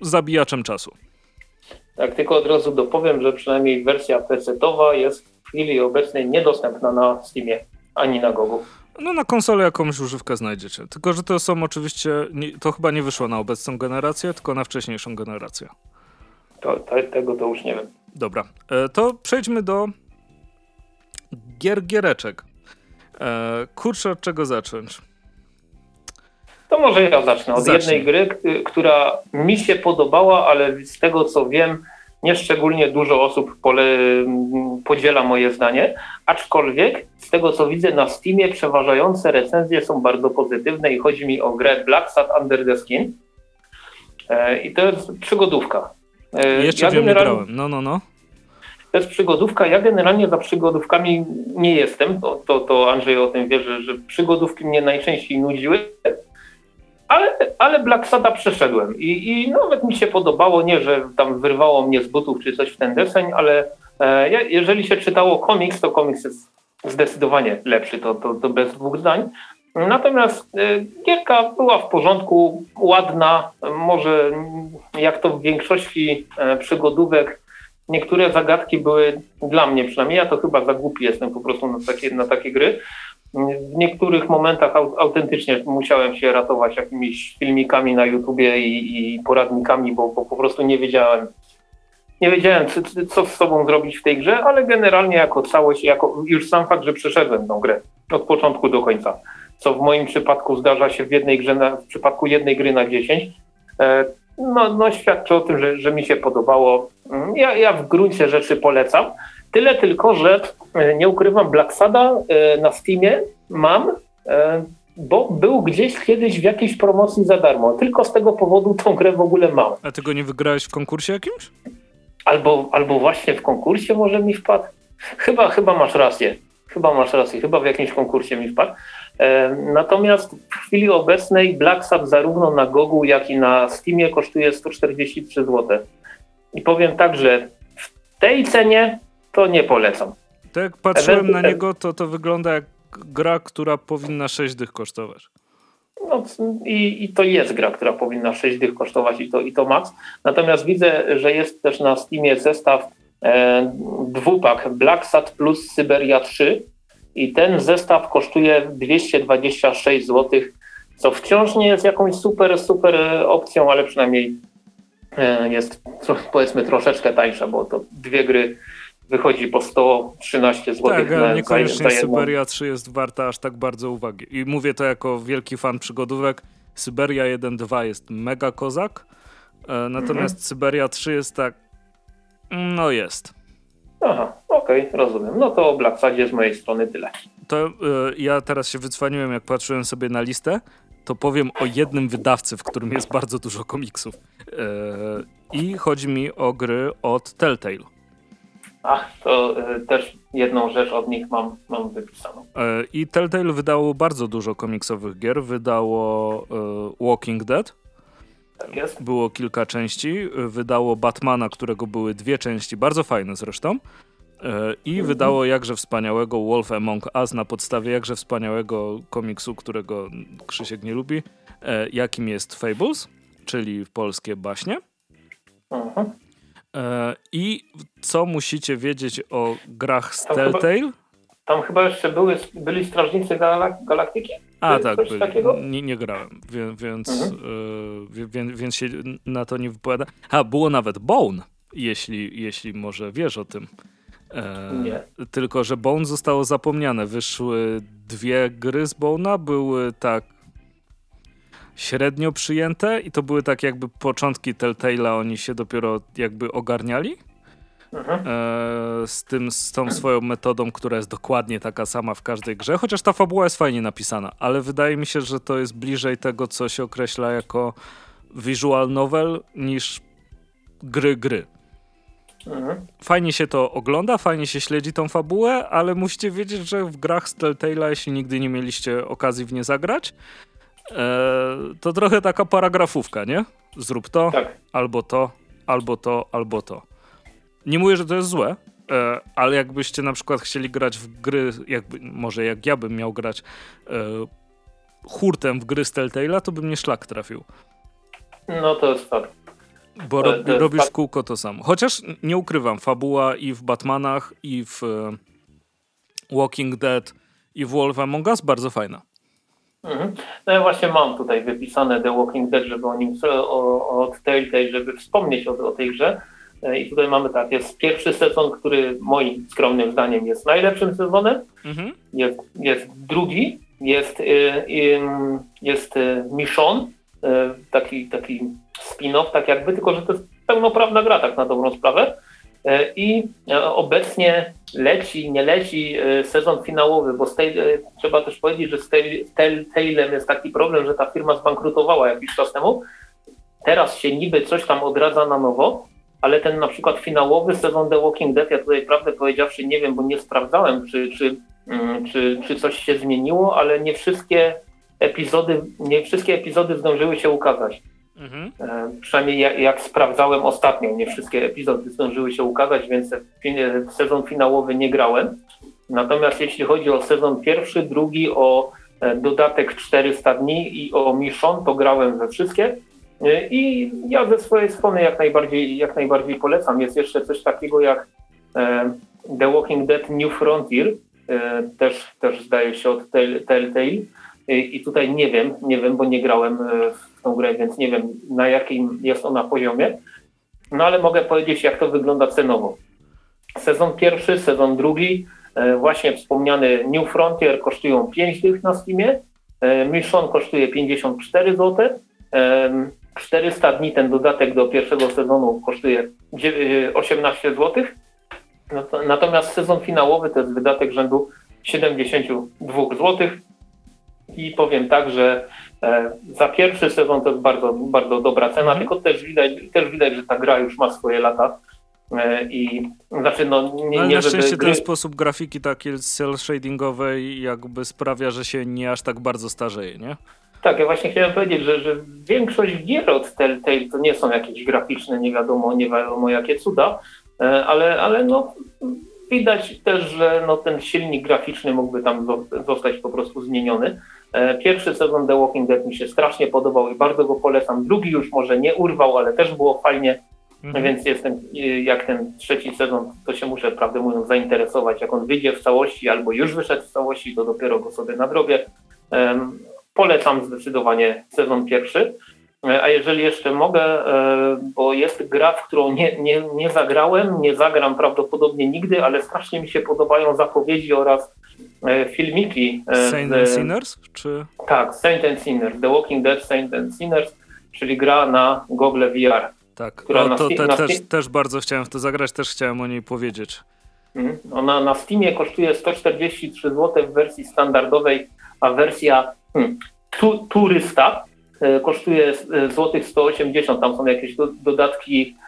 zabijaczem czasu. Tak, tylko od razu dopowiem, że przynajmniej wersja PC-towa jest w chwili obecnej niedostępna na Steamie ani na Gogu. No na konsolę jakąś używkę znajdziecie. Tylko, że to są oczywiście, to chyba nie wyszło na obecną generację, tylko na wcześniejszą generację. To, to, tego to już nie wiem. Dobra, e, to przejdźmy do gier giereczek. E, kurczę, od czego zacząć? To może ja zacznę od Zacznij. jednej gry, która mi się podobała, ale z tego co wiem, nieszczególnie dużo osób pole, podziela moje zdanie, aczkolwiek z tego co widzę na Steamie przeważające recenzje są bardzo pozytywne i chodzi mi o grę Black Sat Under the Skin e, i to jest przygodówka. E, Jeszcze ja wiem, nie grałem. No, no, no. To jest przygodówka. Ja generalnie za przygodówkami nie jestem. To, to, to Andrzej o tym wie, że, że przygodówki mnie najczęściej nudziły. Ale, ale Black Sada przeszedłem i, i nawet mi się podobało, nie, że tam wyrwało mnie z butów czy coś w ten deseń, ale e, jeżeli się czytało komiks, to komiks jest zdecydowanie lepszy, to, to, to bez dwóch zdań. Natomiast e, gierka była w porządku, ładna, może jak to w większości e, przygodówek, niektóre zagadki były dla mnie przynajmniej, ja to chyba za głupi jestem po prostu na takie, na takie gry, w niektórych momentach autentycznie musiałem się ratować jakimiś filmikami na YouTubie i, i poradnikami, bo, bo, po prostu nie wiedziałem, nie wiedziałem, co, co z sobą zrobić w tej grze, ale generalnie jako całość, jako już sam fakt, że przeszedłem tą grę od początku do końca, co w moim przypadku zdarza się w jednej grze, na, w przypadku jednej gry na 10, e, no, no świadczy o tym, że, że mi się podobało. Ja, ja w gruncie rzeczy polecam. Tyle tylko, że e, nie ukrywam, Black Sada e, na Steamie mam, e, bo był gdzieś kiedyś w jakiejś promocji za darmo. Tylko z tego powodu tą grę w ogóle mam. A ty go nie wygrałeś w konkursie jakimś? Albo, albo właśnie w konkursie może mi wpadł. Chyba, chyba masz rację. Chyba masz rację. Chyba w jakimś konkursie mi wpadł. Natomiast w chwili obecnej Black Sad zarówno na Gogu, jak i na Steamie kosztuje 143 zł. I powiem tak, że w tej cenie to nie polecam. Tak jak patrzyłem na niego, to to wygląda jak gra, która powinna 6 dych kosztować. No, i, I to jest gra, która powinna 6 dych kosztować i to, i to max. Natomiast widzę, że jest też na Steamie zestaw e, dwupak Black Sat plus Syberia 3 i ten zestaw kosztuje 226 zł, co wciąż nie jest jakąś super, super opcją, ale przynajmniej e, jest powiedzmy troszeczkę tańsza, bo to dwie gry wychodzi po 113 zł. Tak, ale niekoniecznie Syberia 3 jest warta aż tak bardzo uwagi. I mówię to jako wielki fan przygodówek. Syberia 1.2 jest mega kozak, e, natomiast mhm. Syberia 3 jest tak, no jest. Aha, okej, okay, rozumiem. No to o Black Sadzie z mojej strony tyle. To y, ja teraz się wycwaniłem, jak patrzyłem sobie na listę, to powiem o jednym wydawcy, w którym jest bardzo dużo komiksów. Y, I chodzi mi o gry od Telltale. Ach, to y, też jedną rzecz od nich mam, mam wypisaną. E, I Telltale wydało bardzo dużo komiksowych gier. Wydało y, Walking Dead. Tak jest. Było kilka części. Wydało Batmana, którego były dwie części, bardzo fajne zresztą. E, I wydało jakże wspaniałego Wolf Among Us na podstawie jakże wspaniałego komiksu, którego Krzysiek nie lubi, e, jakim jest Fables, czyli polskie baśnie. Mhm. E, I co musicie wiedzieć o grach z Telltale? Tam chyba jeszcze były, byli Strażnicy Galak Galaktyki? A tak, nie, nie, grałem, więc, więc, mhm. y, więc, więc się na to nie wypowiada. A, było nawet Bone, jeśli, jeśli może wiesz o tym. E, nie. Tylko, że Bone zostało zapomniane. Wyszły dwie gry z Bone'a, były tak średnio przyjęte i to były tak jakby początki Telltale'a, oni się dopiero jakby ogarniali. Mhm. E, z, tym, z tą swoją metodą, która jest dokładnie taka sama w każdej grze, chociaż ta fabuła jest fajnie napisana, ale wydaje mi się, że to jest bliżej tego, co się określa jako visual novel niż gry gry. Mhm. Fajnie się to ogląda, fajnie się śledzi tą fabułę, ale musicie wiedzieć, że w grach z Telltale'a, jeśli nigdy nie mieliście okazji w nie zagrać, to trochę taka paragrafówka, nie? Zrób to, tak. albo to, albo to, albo to. Nie mówię, że to jest złe, e, ale jakbyście na przykład chcieli grać w gry, jakby, może jak ja bym miał grać e, hurtem w gry z Telltale'a, to by mnie szlak trafił. No to jest fakt. Bo rob, robisz w kółko to samo. Chociaż nie ukrywam, fabuła i w Batmanach, i w e, Walking Dead, i w Wolf Among Us bardzo fajna. Mhm. No ja właśnie mam tutaj wypisane The Walking Dead, żeby o nim, o, Telltale, żeby wspomnieć o, o tej grze. E, I tutaj mamy tak, jest pierwszy sezon, który moim skromnym zdaniem jest najlepszym sezonem. Mhm. Jest, jest drugi, jest, e, jest Michonne, taki, taki spin-off, tak jakby, tylko że to jest pełnoprawna gra, tak na dobrą sprawę. E, I e, obecnie leci, nie leci e, sezon finałowy, bo tej, trzeba też powiedzieć, że z Telltale'em jest taki problem, że ta firma zbankrutowała jakiś czas temu. Teraz się niby coś tam odradza na nowo, ale ten na przykład finałowy sezon The Walking Dead, ja tutaj prawdę powiedziawszy nie wiem, bo nie sprawdzałem, czy, czy, mm, czy, czy coś się zmieniło, ale nie wszystkie epizody, nie wszystkie epizody zdążyły się ukazać. Mhm. E, przynajmniej jak, sprawdzałem ostatnio, nie wszystkie epizody zdążyły się ukazać, więc w sezon finałowy nie grałem. Natomiast jeśli chodzi o sezon pierwszy, drugi, o e, dodatek 400 dni i o Mission, to grałem we wszystkie. E, I ja ze swojej strony jak najbardziej, jak najbardziej polecam. Jest jeszcze coś takiego jak The Walking Dead New Frontier, też, też zdaje się od Telltale. I tutaj nie wiem, nie wiem, bo nie grałem tą grę, więc nie wiem na jakim jest ona poziomie. No ale mogę powiedzieć, jak to wygląda cenowo. Sezon pierwszy, sezon drugi, e, właśnie wspomniany New Frontier kosztują 5 dych na Steamie, e, Mission kosztuje 54 zł, 400 dni ten dodatek do pierwszego sezonu kosztuje 18 zł, natomiast sezon finałowy to jest wydatek rzędu 72 zł i powiem tak, że E, za pierwszy sezon to jest bardzo, bardzo dobra cena, mhm. tylko też widać, też widać, że ta gra już ma swoje lata. E, I znaczy, no, nie, Ale nie na szczęście gry... ten sposób grafiki takiej cel shadingowej jakby sprawia, że się nie aż tak bardzo starzeje, nie? Tak, ja właśnie chciałem powiedzieć, że, że większość gier od Telltale to nie są jakieś graficzne, nie wiadomo, nie wiadomo jakie cuda, e, ale, ale no, widać też, że no, ten silnik graficzny mógłby tam zostać po prostu zmieniony. E, pierwszy sezon The Walking Dead mi się strasznie podobał i bardzo go polecam. Drugi już może nie urwał, ale też było fajnie, mhm. więc jestem, jak ten trzeci sezon, to się muszę, prawdę mówiąc, zainteresować. Jak on wyjdzie w całości albo już wyszedł w całości, to dopiero go sobie nadrobię. Um, polecam zdecydowanie sezon pierwszy. E, a jeżeli jeszcze mogę, e, bo jest gra, w którą nie, nie, nie zagrałem, nie zagram prawdopodobnie nigdy, ale strasznie mi się podobają zapowiedzi oraz filmiki. E, Saint and Sinners? Czy... Tak, Saint and Sinners. The Walking Dead Saint and Sinners, czyli gra na Google VR. Tak, o, to te, też, też bardzo chciałem w to zagrać, też chciałem o niej powiedzieć. Mhm. Ona na Steamie kosztuje 143 zł w wersji standardowej, a wersja hmm, tu, turysta e, kosztuje złotych 180. Tam są jakieś do, dodatki E,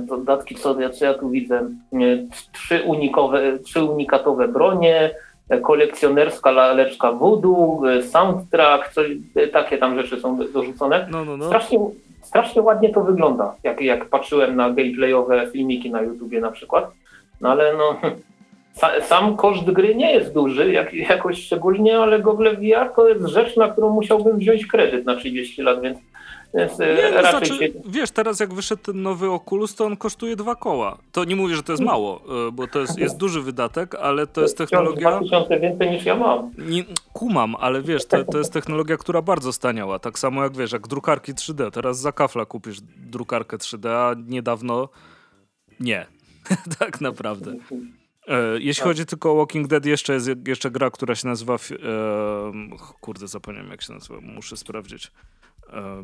dodatki, co ja, co ja tu widzę, trzy, unikowe, trzy unikatowe bronie, e, kolekcjonerska laleczka voodoo, e, soundtrack, coś, takie tam rzeczy są dorzucone. No, no, no. Strasznie, strasznie ładnie to wygląda, jak, jak patrzyłem na gameplayowe filmiki na YouTubie na przykład. No ale no, sam koszt gry nie jest duży, jak, jakoś szczególnie, ale Google VR to jest rzecz, na którą musiałbym wziąć kredyt na 30 lat, więc Więc e, nie, no raczej znaczy, się... Wiesz, teraz jak wyszedł ten nowy Oculus, to on kosztuje dwa koła. To nie mówię, że to jest mało, e, bo to jest, jest duży wydatek, ale to jest technologia... 2000 więcej niż ja mam. Nie, kumam, ale wiesz, to, to jest technologia, która bardzo staniała. Tak samo jak wiesz, jak drukarki 3D. Teraz za kafla kupisz drukarkę 3D, a niedawno nie. tak naprawdę. E, jeśli chodzi tylko o Walking Dead, jeszcze jest jeszcze gra, która się nazywa. Kurde, zapomniałem jak się nazywa, muszę sprawdzić. E,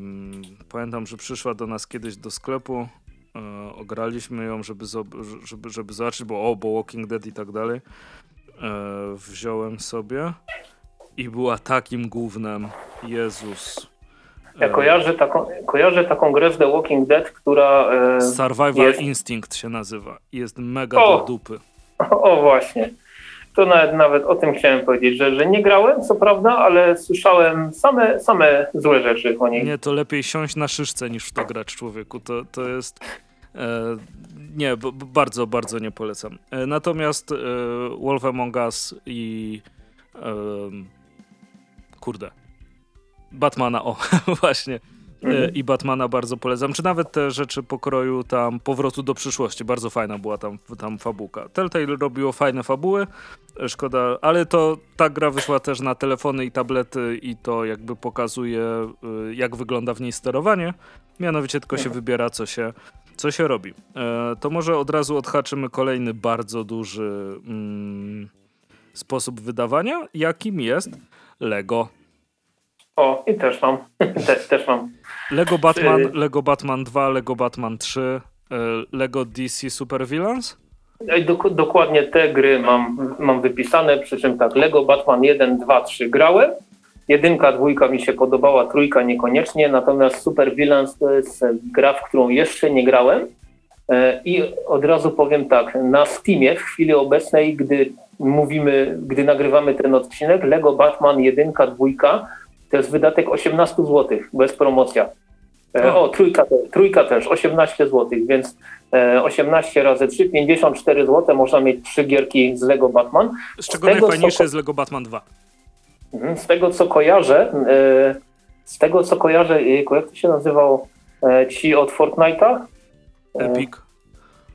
pamiętam, że przyszła do nas kiedyś do sklepu. E, ograliśmy ją, żeby, żeby, żeby zobaczyć, bo o, bo Walking Dead i tak dalej. E, wziąłem sobie i była takim głównym. Jezus. Ja kojarzę taką, kojarzę taką grę The Walking Dead, która. E, Survival jest... Instinct się nazywa. Jest mega o, do dupy. O, właśnie. To nawet, nawet o tym chciałem powiedzieć, że, że nie grałem, co prawda, ale słyszałem same, same złe rzeczy o niej. Nie, to lepiej siąść na szyszce niż w to grać człowieku. To, to jest. E, nie, b- bardzo, bardzo nie polecam. E, natomiast e, Wolf Among Us i. E, kurde, Batmana, o, właśnie. E, mhm. I Batmana bardzo polecam. Czy nawet te rzeczy pokroju tam Powrotu do przyszłości. Bardzo fajna była tam, tam fabułka. Telltale robiło fajne fabuły. E, szkoda, ale to ta gra wyszła też na telefony i tablety i to jakby pokazuje e, jak wygląda w niej sterowanie. Mianowicie tylko się mhm. wybiera co się, co się robi. To może od razu odhaczymy kolejny bardzo duży mm, sposób wydawania, jakim jest Lego. O, i też mam. też, też mam. Lego Batman, Lego Batman 2, Lego Batman 3, e, Lego DC Super Villains? Dok dokładnie te gry mam, mam wypisane, przy czym tak, Lego Batman 1, 2, 3 grałem. Jedynka, dwójka mi się podobała, trójka niekoniecznie, natomiast Super Villains to jest gra, w którą jeszcze nie grałem. E, I od razu powiem tak, na Steamie w chwili obecnej, gdy mówimy, gdy nagrywamy ten odcinek, Lego Batman 1, 2 to jest wydatek 18 zł, bez promocja. E, o, trójka, trójka też, 18 zł, więc 18 e, razy 3, 54 zł można mieć trzy gierki z Lego Batman. Z czego z tego, najfajniejsze co... jest Lego Batman 2. Mhm, z tego co kojarzę, e, z tego co kojarzę, jak to się nazywał ci od Fortnite'a? Epic.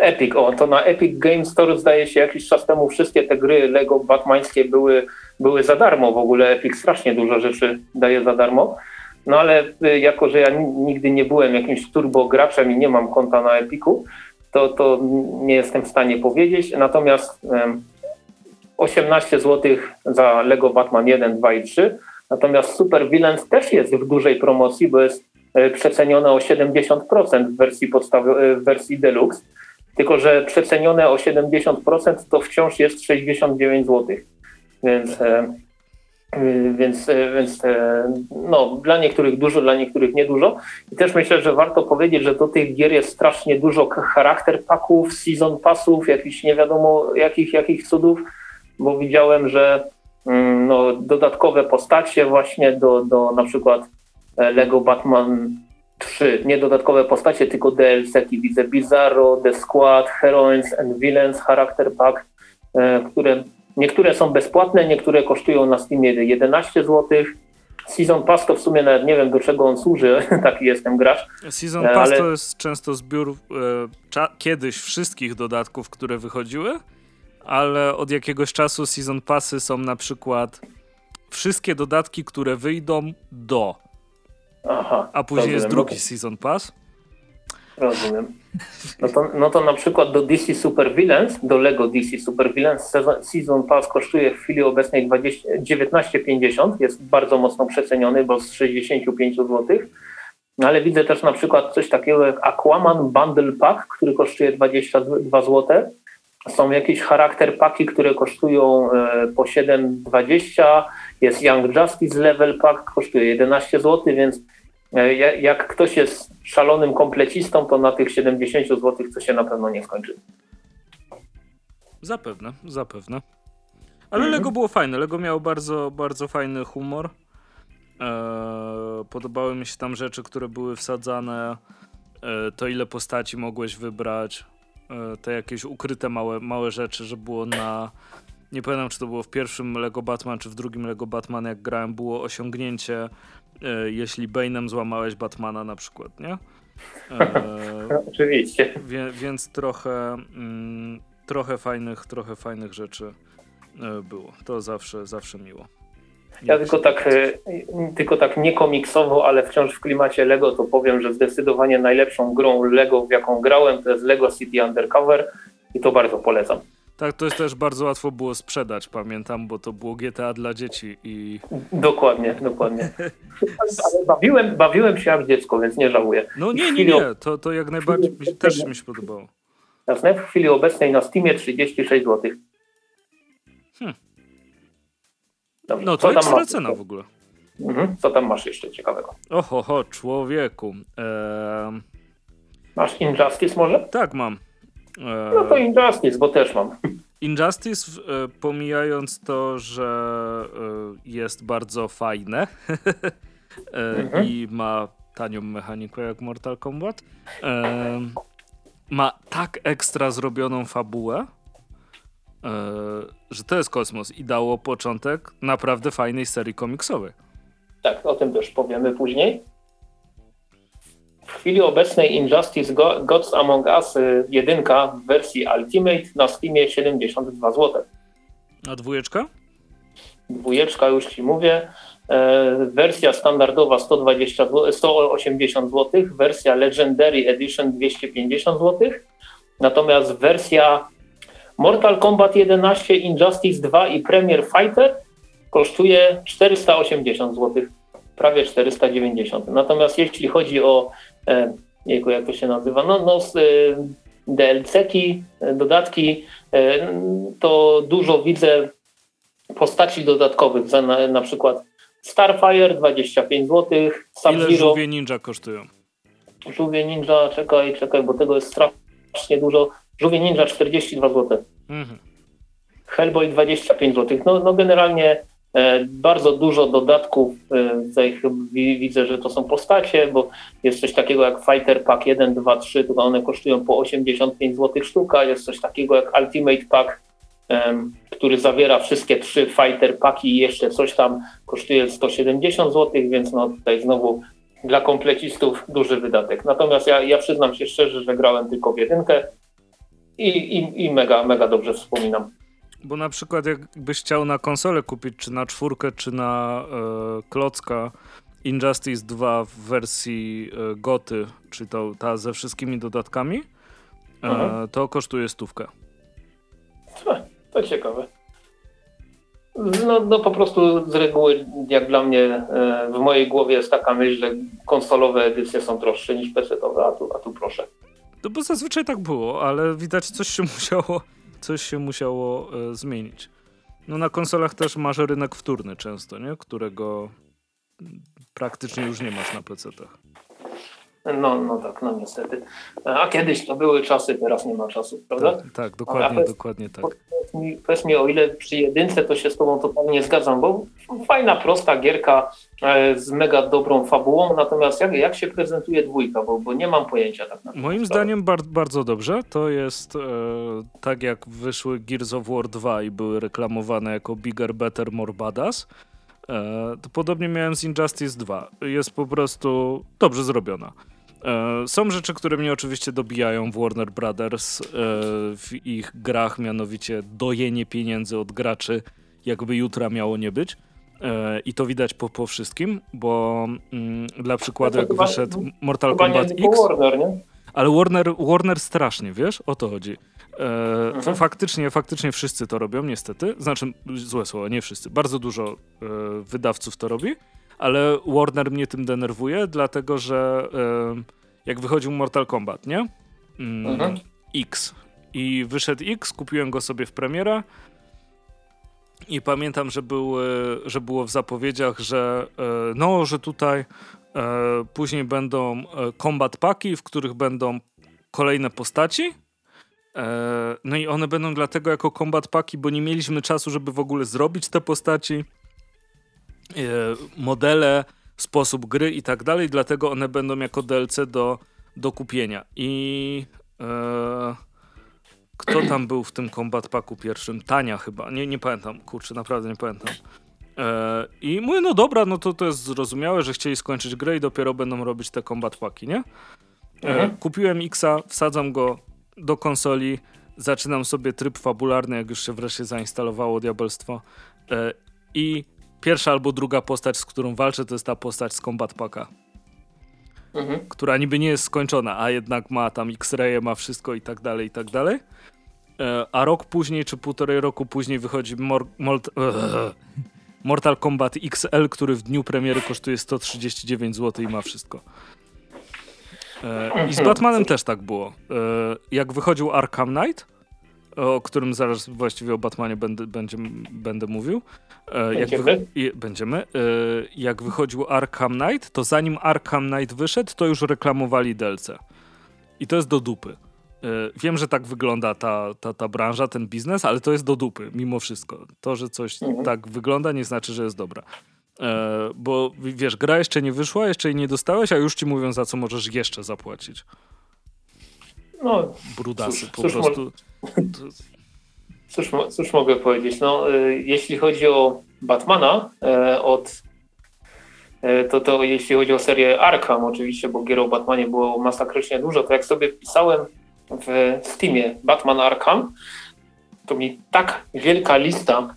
Epic, o, to na Epic Games Store zdaje się jakiś czas temu wszystkie te gry Lego Batmańskie były były za darmo. W ogóle Epic strasznie dużo rzeczy daje za darmo. No ale y, jako, że ja nigdy nie byłem jakimś turbo graczem i nie mam konta na Epiku, to, to nie jestem w stanie powiedzieć. Natomiast 18 zł za Lego Batman 1, 2 i 3. Natomiast Super Villains też jest w dużej promocji, bo jest y, przecenione o 70% w wersji podstawowej, w wersji Deluxe. Tylko, że przecenione o 70% to wciąż jest 69 zł. Więc, e, y, więc, e, więc e, no, dla niektórych dużo, dla niektórych niedużo. I też myślę, że warto powiedzieć, że do tych gier jest strasznie dużo charakter paków, season passów, jakichś nie wiadomo jakich, jakich cudów, bo widziałem, że mm, no, dodatkowe postacie właśnie do, do na przykład Lego Batman 3, nie dodatkowe postacie, tylko DLC, widzę Bizarro, The Squad, Heroines and Villains, Character Pack, które Niektóre są bezpłatne, niektóre kosztują na Steamie 11 zł. Season Pass to w sumie nawet nie wiem do czego on służy, taki jestem gracz. Season Pass ale... to jest często zbiór e, kiedyś wszystkich dodatków, które wychodziły, ale od jakiegoś czasu Season Passy są na przykład wszystkie dodatki, które wyjdą do. Aha, a później jest drugi Season Pass. Rozumiem. No to, no to na przykład do DC Super Villains, do Lego DC Super Villains Season Pass kosztuje w chwili obecnej 19,50. Jest bardzo mocno przeceniony, bo z 65 zł. No ale widzę też na przykład coś takiego jak Aquaman Bundle Pack, który kosztuje 22 zł. Są jakieś charakter paki, które kosztują e, po 7,20. Jest Young Justice Level Pack, kosztuje 11 zł, więc E, jak ktoś jest szalonym komplecistą, to na tych 70 zł to się na pewno nie skończy. Zapewne, zapewne. Ale mm -hmm. Lego było fajne. Lego miało bardzo, bardzo fajny humor. Eee, podobały mi się tam rzeczy, które były wsadzane. Eee, to ile postaci mogłeś wybrać. Eee, te jakieś ukryte małe, małe rzeczy, że było na nie pamiętam czy to było w pierwszym Lego Batman, czy w drugim Lego Batman, jak grałem, było osiągnięcie, e, jeśli Bane'em złamałeś Batmana na przykład, nie? E, Oczywiście. Wie, więc trochę, mm, trochę fajnych, trochę fajnych rzeczy e, było. To zawsze, zawsze miło. Ja tylko tak, e, tylko tak nie komiksowo, ale wciąż w klimacie Lego to powiem, że zdecydowanie najlepszą grą Lego, w jaką grałem, to jest Lego City Undercover i to bardzo polecam. Tak, to jest też bardzo łatwo było sprzedać, pamiętam, bo to było GTA dla dzieci i... Dokładnie, dokładnie. Ale bawiłem, bawiłem się jak dziecko, więc nie żałuję. No nie, nie, nie, to, to jak najbardziej mi, też mi się podobało. Jasne, w chwili obecnej na Steamie 36 zł. Hmm. no to jest cena w ogóle. Mhm. Co tam masz jeszcze ciekawego? Oho, ho, człowieku. Eee... Masz Injustice może? Tak, mam. No to Injustice, bo też mam. Injustice, e, pomijając to, że e, jest bardzo fajne e, mhm. i ma tanią mechanikę jak Mortal Kombat, ma tak ekstra zrobioną fabułę, że to jest kosmos i dało początek naprawdę fajnej serii komiksowej. Tak, o tym też powiemy później. W chwili obecnej Injustice Gods Among Us 1 y, w wersji Ultimate na Steamie 72 zł. A dwójeczka? Dwójeczka już Ci mówię. E, wersja standardowa 120, 180 zł, wersja Legendary Edition 250 zł. Natomiast wersja Mortal Kombat 11, Injustice 2 i Premier Fighter kosztuje 480 zł, prawie 490. Natomiast jeśli chodzi o E, jejku, jak to się nazywa, no, no e, DLC-ki, e, dodatki, to dużo widzę postaci dodatkowych, za na, na przykład Starfire 25 zł, Sub-Zero. Ile żółwie ninja kosztują? Żółwie ninja, czekaj, czekaj, bo tego jest strasznie dużo. Żółwie ninja 42 zł. Mhm. Hellboy 25 zł. No, no generalnie E, bardzo dużo dodatków, e, tutaj widzę, że to są postacie, bo jest coś takiego jak Fighter Pack 1, 2, 3, to one kosztują po 85 zł sztuka, jest coś takiego jak Ultimate Pack, który zawiera wszystkie trzy Fighter Packi i jeszcze coś tam kosztuje 170 zł, więc no tutaj znowu dla komplecistów duży wydatek. Natomiast ja, ja przyznam się szczerze, że grałem tylko w jedynkę i, i, i mega, mega dobrze wspominam. Bo na przykład jakbyś chciał na konsolę kupić, czy na czwórkę, czy na e, klocka Injustice 2 w wersji e, goty, czy to ta ze wszystkimi dodatkami, e, to kosztuje stówkę. To ciekawe. No, no po prostu z reguły, jak dla mnie, e, w mojej głowie jest taka myśl, że konsolowe edycje są droższe niż PC-owe, a tu, a tu proszę. No bo zazwyczaj tak było, ale widać coś się musiało coś się musiało e, zmienić. No na konsolach też masz rynek wtórny często, nie? którego praktycznie już nie masz na PC-tach. No, no tak, no niestety. A kiedyś to były czasy, teraz nie ma czasu, prawda? Tak, tak dokładnie, dokładnie tak. Powiedz mi, powiedz mi, o ile przy jedynce to się z tobą totalnie zgadzam, bo fajna, prosta gierka e, z mega dobrą fabułą, natomiast jak, jak się prezentuje dwójka, bo, bo nie mam pojęcia tak naprawdę. Moim zdaniem bar bardzo dobrze. To jest e, tak jak wyszły Gears of War 2 i były reklamowane jako bigger, better, more badass. E, to podobnie miałem z Injustice 2. Jest po prostu dobrze zrobiona. E, są rzeczy, które mnie oczywiście dobijają w Warner Brothers e, w ich grach, mianowicie dojenie pieniędzy od graczy, jakby jutra miało nie być. I to widać po, po wszystkim, bo mm, dla przykładu, jak wyszedł Mortal Kombat X. Warner, nie? Ale Warner, Warner strasznie, wiesz? O to chodzi. E, mhm. Faktycznie, faktycznie wszyscy to robią, niestety. Znaczy, złe słowo, nie wszyscy. Bardzo dużo e, wydawców to robi, ale Warner mnie tym denerwuje, dlatego że e, jak wychodził Mortal Kombat, nie? Mm, mhm. X. I wyszedł X, kupiłem go sobie w premiera. I pamiętam, że, że było w zapowiedziach, że no, że tutaj później będą combat paki, w których będą kolejne postaci no i one będą dlatego jako combat paki, bo nie mieliśmy czasu, żeby w ogóle zrobić te postaci, e, modele, sposób gry i tak dalej, dlatego one będą jako DLC do, do kupienia. I e, kto tam był w tym Combat Packu pierwszym? Tania chyba, nie, nie pamiętam, kurczę, naprawdę nie pamiętam. E, I mówię, no dobra, no to to jest zrozumiałe, że chcieli skończyć grę i dopiero będą robić te Combat Packi, nie? E, mhm. Kupiłem Xa, wsadzam go do konsoli, zaczynam sobie tryb fabularny, jak już się wreszcie zainstalowało diabelstwo e, i pierwsza albo druga postać, z którą walczę, to jest ta postać z Combat Packa. Mhm. Która niby nie jest skończona, a jednak ma tam X-raye, ma wszystko i tak dalej, i tak dalej. E, a rok później, czy półtorej roku później wychodzi Mor Mort Mortal Kombat XL, który w dniu premiery kosztuje 139 zł i ma wszystko. E, I z Batmanem też tak było. E, jak wychodził Arkham Knight, o którym zaraz właściwie o Batmanie będę, będzie, będę mówił. E, jak będziemy? Będziemy. Jak wychodził Arkham Knight, to zanim Arkham Knight wyszedł, to już reklamowali DLC. I to jest do dupy. Wiem, że tak wygląda ta, ta, ta branża, ten biznes, ale to jest do dupy, mimo wszystko. To, że coś mhm. tak wygląda, nie znaczy, że jest dobra. E, bo wiesz, gra jeszcze nie wyszła, jeszcze jej nie dostałeś, a już ci mówią, za co możesz jeszcze zapłacić. No, Brudasy cóż, po cóż prostu. Cóż, cóż, mogę powiedzieć? No, e, jeśli chodzi o Batmana, e, od, to, to jeśli chodzi o serię Arkham oczywiście, bo gier o Batmanie było masakrycznie dużo, to jak sobie pisałem w Steamie Batman Arkham, to mi tak wielka lista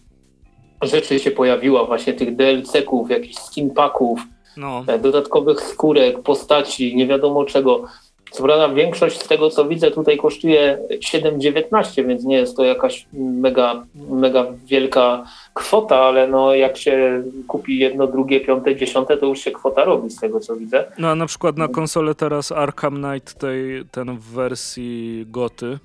rzeczy się pojawiła, właśnie tych DLC-ków, jakichś skin packów, no. E, dodatkowych skórek, postaci, nie wiadomo czego. Co prawda większość z tego, co widzę tutaj kosztuje 7,19, więc nie jest to jakaś mega, mega wielka kwota, ale no jak się kupi jedno, drugie, piąte, dziesiąte, to już się kwota robi z tego, co widzę. No a na przykład na konsolę teraz Arkham Knight tej, ten w wersji goty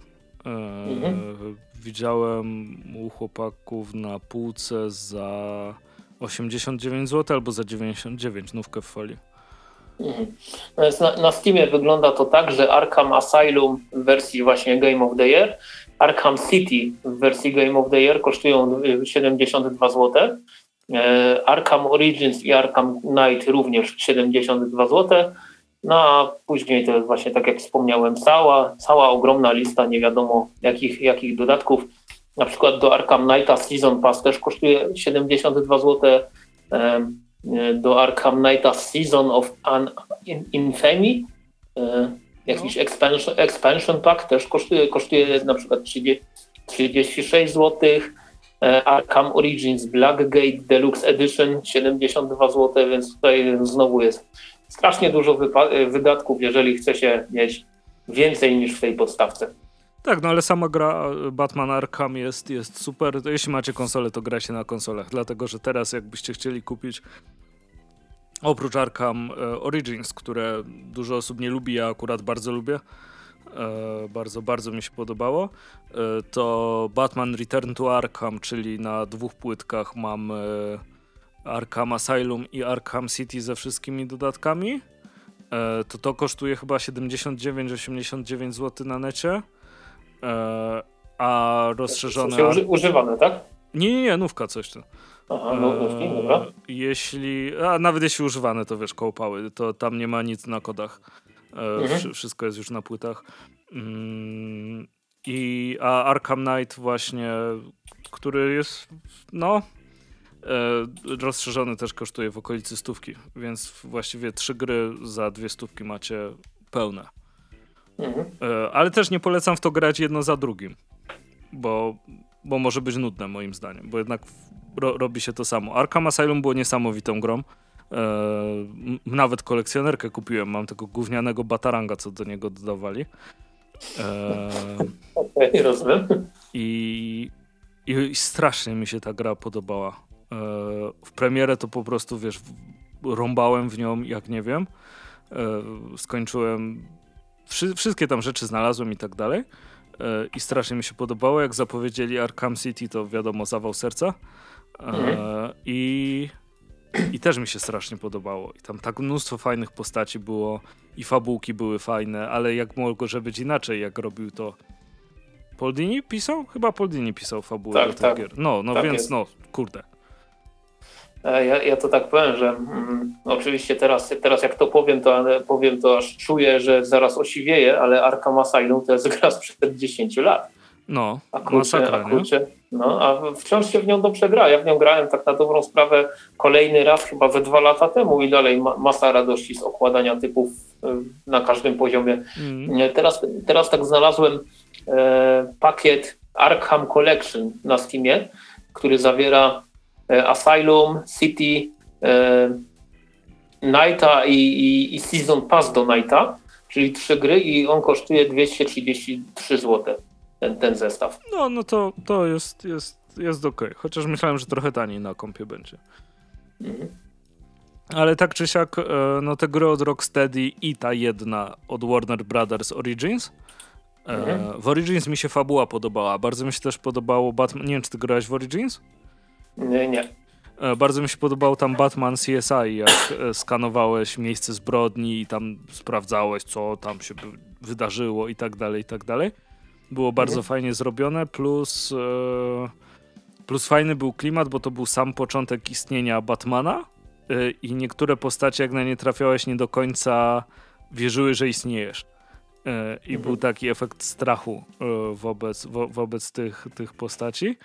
e, mhm widziałem u chłopaków na półce za 89 zł albo za 99 nówkę w folii. Mhm. Na, na Steamie wygląda to tak, że Arkham Asylum w wersji właśnie Game of the Year, Arkham City w wersji Game of the Year kosztują 72 zł, e, Arkham Origins i Arkham Knight również 72 zł, no a później to jest właśnie tak jak wspomniałem, cała, cała ogromna lista nie wiadomo jakich, jakich dodatków. Na przykład do Arkham Knighta Season Pass też kosztuje 72 zł. Do Arkham Knighta Season of An Infamy e, jakiś no. expansion, expansion pack też kosztuje, kosztuje na przykład 30, 36 zł. Arkham Origins Blackgate Deluxe Edition 72 zł, więc tutaj znowu jest strasznie dużo wydatków, jeżeli chce się mieć więcej niż w tej podstawce. Tak, no ale sama gra Batman Arkham jest, jest super. Jeśli macie konsolę, to grajcie na konsolach, dlatego że teraz jakbyście chcieli kupić oprócz Arkham e, Origins, które dużo osób nie lubi, ja akurat bardzo lubię, bardzo, bardzo mi się podobało, to Batman Return to Arkham, czyli na dwóch płytkach mam Arkham Asylum i Arkham City ze wszystkimi dodatkami, e, to to kosztuje chyba 79-89 zł na necie. E, a rozszerzone. To uży używane, tak? Nie, nie, nie, nówka coś tu. Aha, no, nówki, dobra. Jeśli, a nawet jeśli używane, to wiesz, kołpały, to tam nie ma nic na kodach. Mhm. Wszystko jest już na płytach. Mm, I, a Arkham Knight właśnie, który jest, no, E, rozszerzony też kosztuje w okolicy stówki, więc właściwie trzy gry za dwie stówki macie pełne. Mhm. E, ale też nie polecam w to grać jedno za drugim, bo, bo może być nudne moim zdaniem, bo jednak ro, robi się to samo. Arkham Asylum było niesamowitą grą. E, nawet kolekcjonerkę kupiłem, mam tego gównianego bataranga, co do niego dodawali. E, okay, rozumiem. I, I strasznie mi się ta gra podobała. E, w premierę to po prostu, wiesz, rąbałem w nią jak nie wiem. E, skończyłem, wszystkie tam rzeczy znalazłem i tak dalej. E, I strasznie mi się podobało. Jak zapowiedzieli Arkham City, to wiadomo, zawał serca. Mhm. I, I też mi się strasznie podobało. I tam tak mnóstwo fajnych postaci było i fabułki były fajne, ale jak mogło że być inaczej, jak robił to Paul Dini pisał? Chyba Paul Dini pisał fabułę tak, do tych tak. gier. No, no tak więc jest. no, kurde. E, ja, ja to tak powiem, że mm, oczywiście teraz, teraz jak to powiem, to powiem to aż czuję, że zaraz osiwieję, ale Arkham Asylum to jest gra sprzed 10 lat. No, a kurczę, masakra, a kurczę, no, a wciąż się w nią dobrze gra. Ja w nią grałem tak na dobrą sprawę kolejny raz chyba ze dwa lata temu i dalej ma, masa radości z okładania typów y, na każdym poziomie. Mm. Teraz, teraz tak znalazłem e, pakiet Arkham Collection na Steamie, który zawiera e, Asylum, City, e, Nighta i, i, i Season Pass do Nighta, czyli trzy gry i on kosztuje 233 zł ten, ten zestaw. No, no to, to jest, jest, jest ok. Chociaż myślałem, że trochę taniej na kompie będzie. Mhm. Ale tak czy siak, e, no te gry od Rocksteady i ta jedna od Warner Brothers Origins. E, mhm. W Origins mi się fabuła podobała. Bardzo mi się też podobało Batman. Nie wiem, czy ty grałeś w Origins? Nie, nie. E, bardzo mi się podobał tam Batman CSI, jak skanowałeś miejsce zbrodni i tam sprawdzałeś, co tam się wydarzyło i tak dalej, i tak dalej. Było bardzo mhm. fajnie zrobione, plus, e, plus fajny był klimat, bo to był sam początek istnienia Batmana e, i niektóre postacie, jak na nie trafiałeś, nie do końca wierzyły, że istniejesz. E, I mhm. był taki efekt strachu wobec, wo, wobec tych, tych postaci.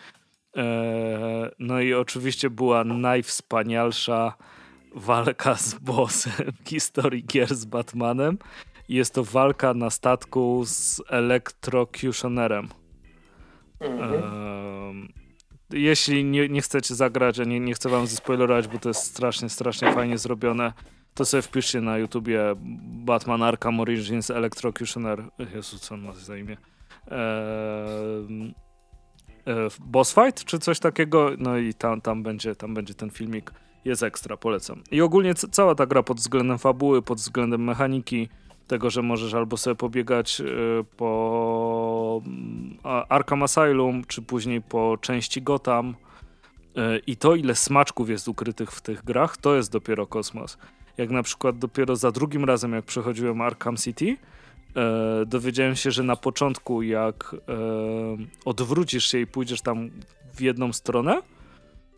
No i oczywiście była najwspanialsza walka z bossem w historii gier z Batmanem. Jest to walka na statku z elektrocutionerem. Mhm. jeśli nie, nie chcecie zagrać, a nie, nie chcę wam zaspoilerować, bo to jest strasznie, strasznie fajnie zrobione, to sobie wpiszcie na YouTubie Batman Arkham Origins Electrocutioner. Jezu, co on ma za imię? Eee, boss fight, czy coś takiego, no i tam, tam, będzie, tam będzie ten filmik. Jest ekstra, polecam. I ogólnie cała ta gra pod względem fabuły, pod względem mechaniki, tego, że możesz albo sobie pobiegać y, po mm, Arkham Asylum, czy później po części Gotham. Y, I to, ile smaczków jest ukrytych w tych grach, to jest dopiero kosmos. Jak na przykład dopiero za drugim razem, jak przechodziłem Arkham City, y, dowiedziałem się, że na początku, jak odwrócisz się i pójdziesz tam w jedną stronę,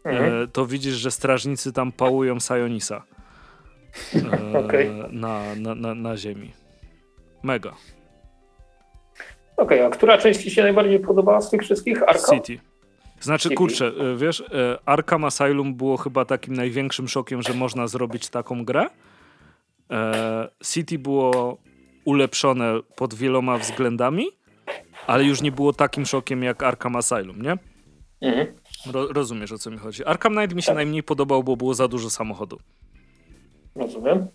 mhm. to widzisz, że strażnicy tam pałują Sionisa. okay. na, na, na, na ziemi. Mega. Okej, okay, a która część Ci się najbardziej podobała z tych wszystkich? Arkham? City. Znaczy, City. kurczę, e, wiesz, e, Arkham Asylum było chyba takim największym szokiem, że można zrobić taką grę. E, City było ulepszone pod wieloma względami, ale już nie było takim szokiem jak Arkham Asylum, nie? Mhm. Ro rozumiesz o co mi chodzi. Arkham Knight mi się tak. najmniej podobał, bo było za dużo samochodu. Rozumiem.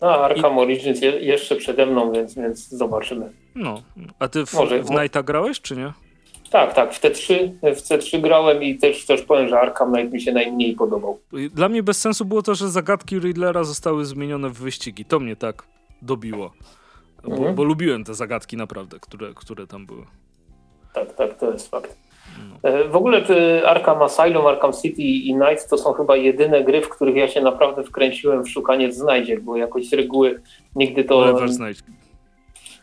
No, Arkham I... Origins je, jeszcze przede mną, więc, więc zobaczymy. No, a ty w, Może, w Nighta grałeś, czy nie? Tak, tak, w T3, w C3 grałem i też, też powiem, że Arkham Knight mi się najmniej podobał. Dla mnie bez sensu było to, że zagadki Riddlera zostały zmienione w wyścigi. To mnie tak dobiło. Bo, mhm. bo lubiłem te zagadki naprawdę, które, które tam były. Tak, tak, to jest fakt. E, w ogóle Arkham Asylum, Arkham City i Night to są chyba jedyne gry, w których ja się naprawdę wkręciłem w szukanie znajdziek, bo jakoś z reguły nigdy to... Level znajdźki.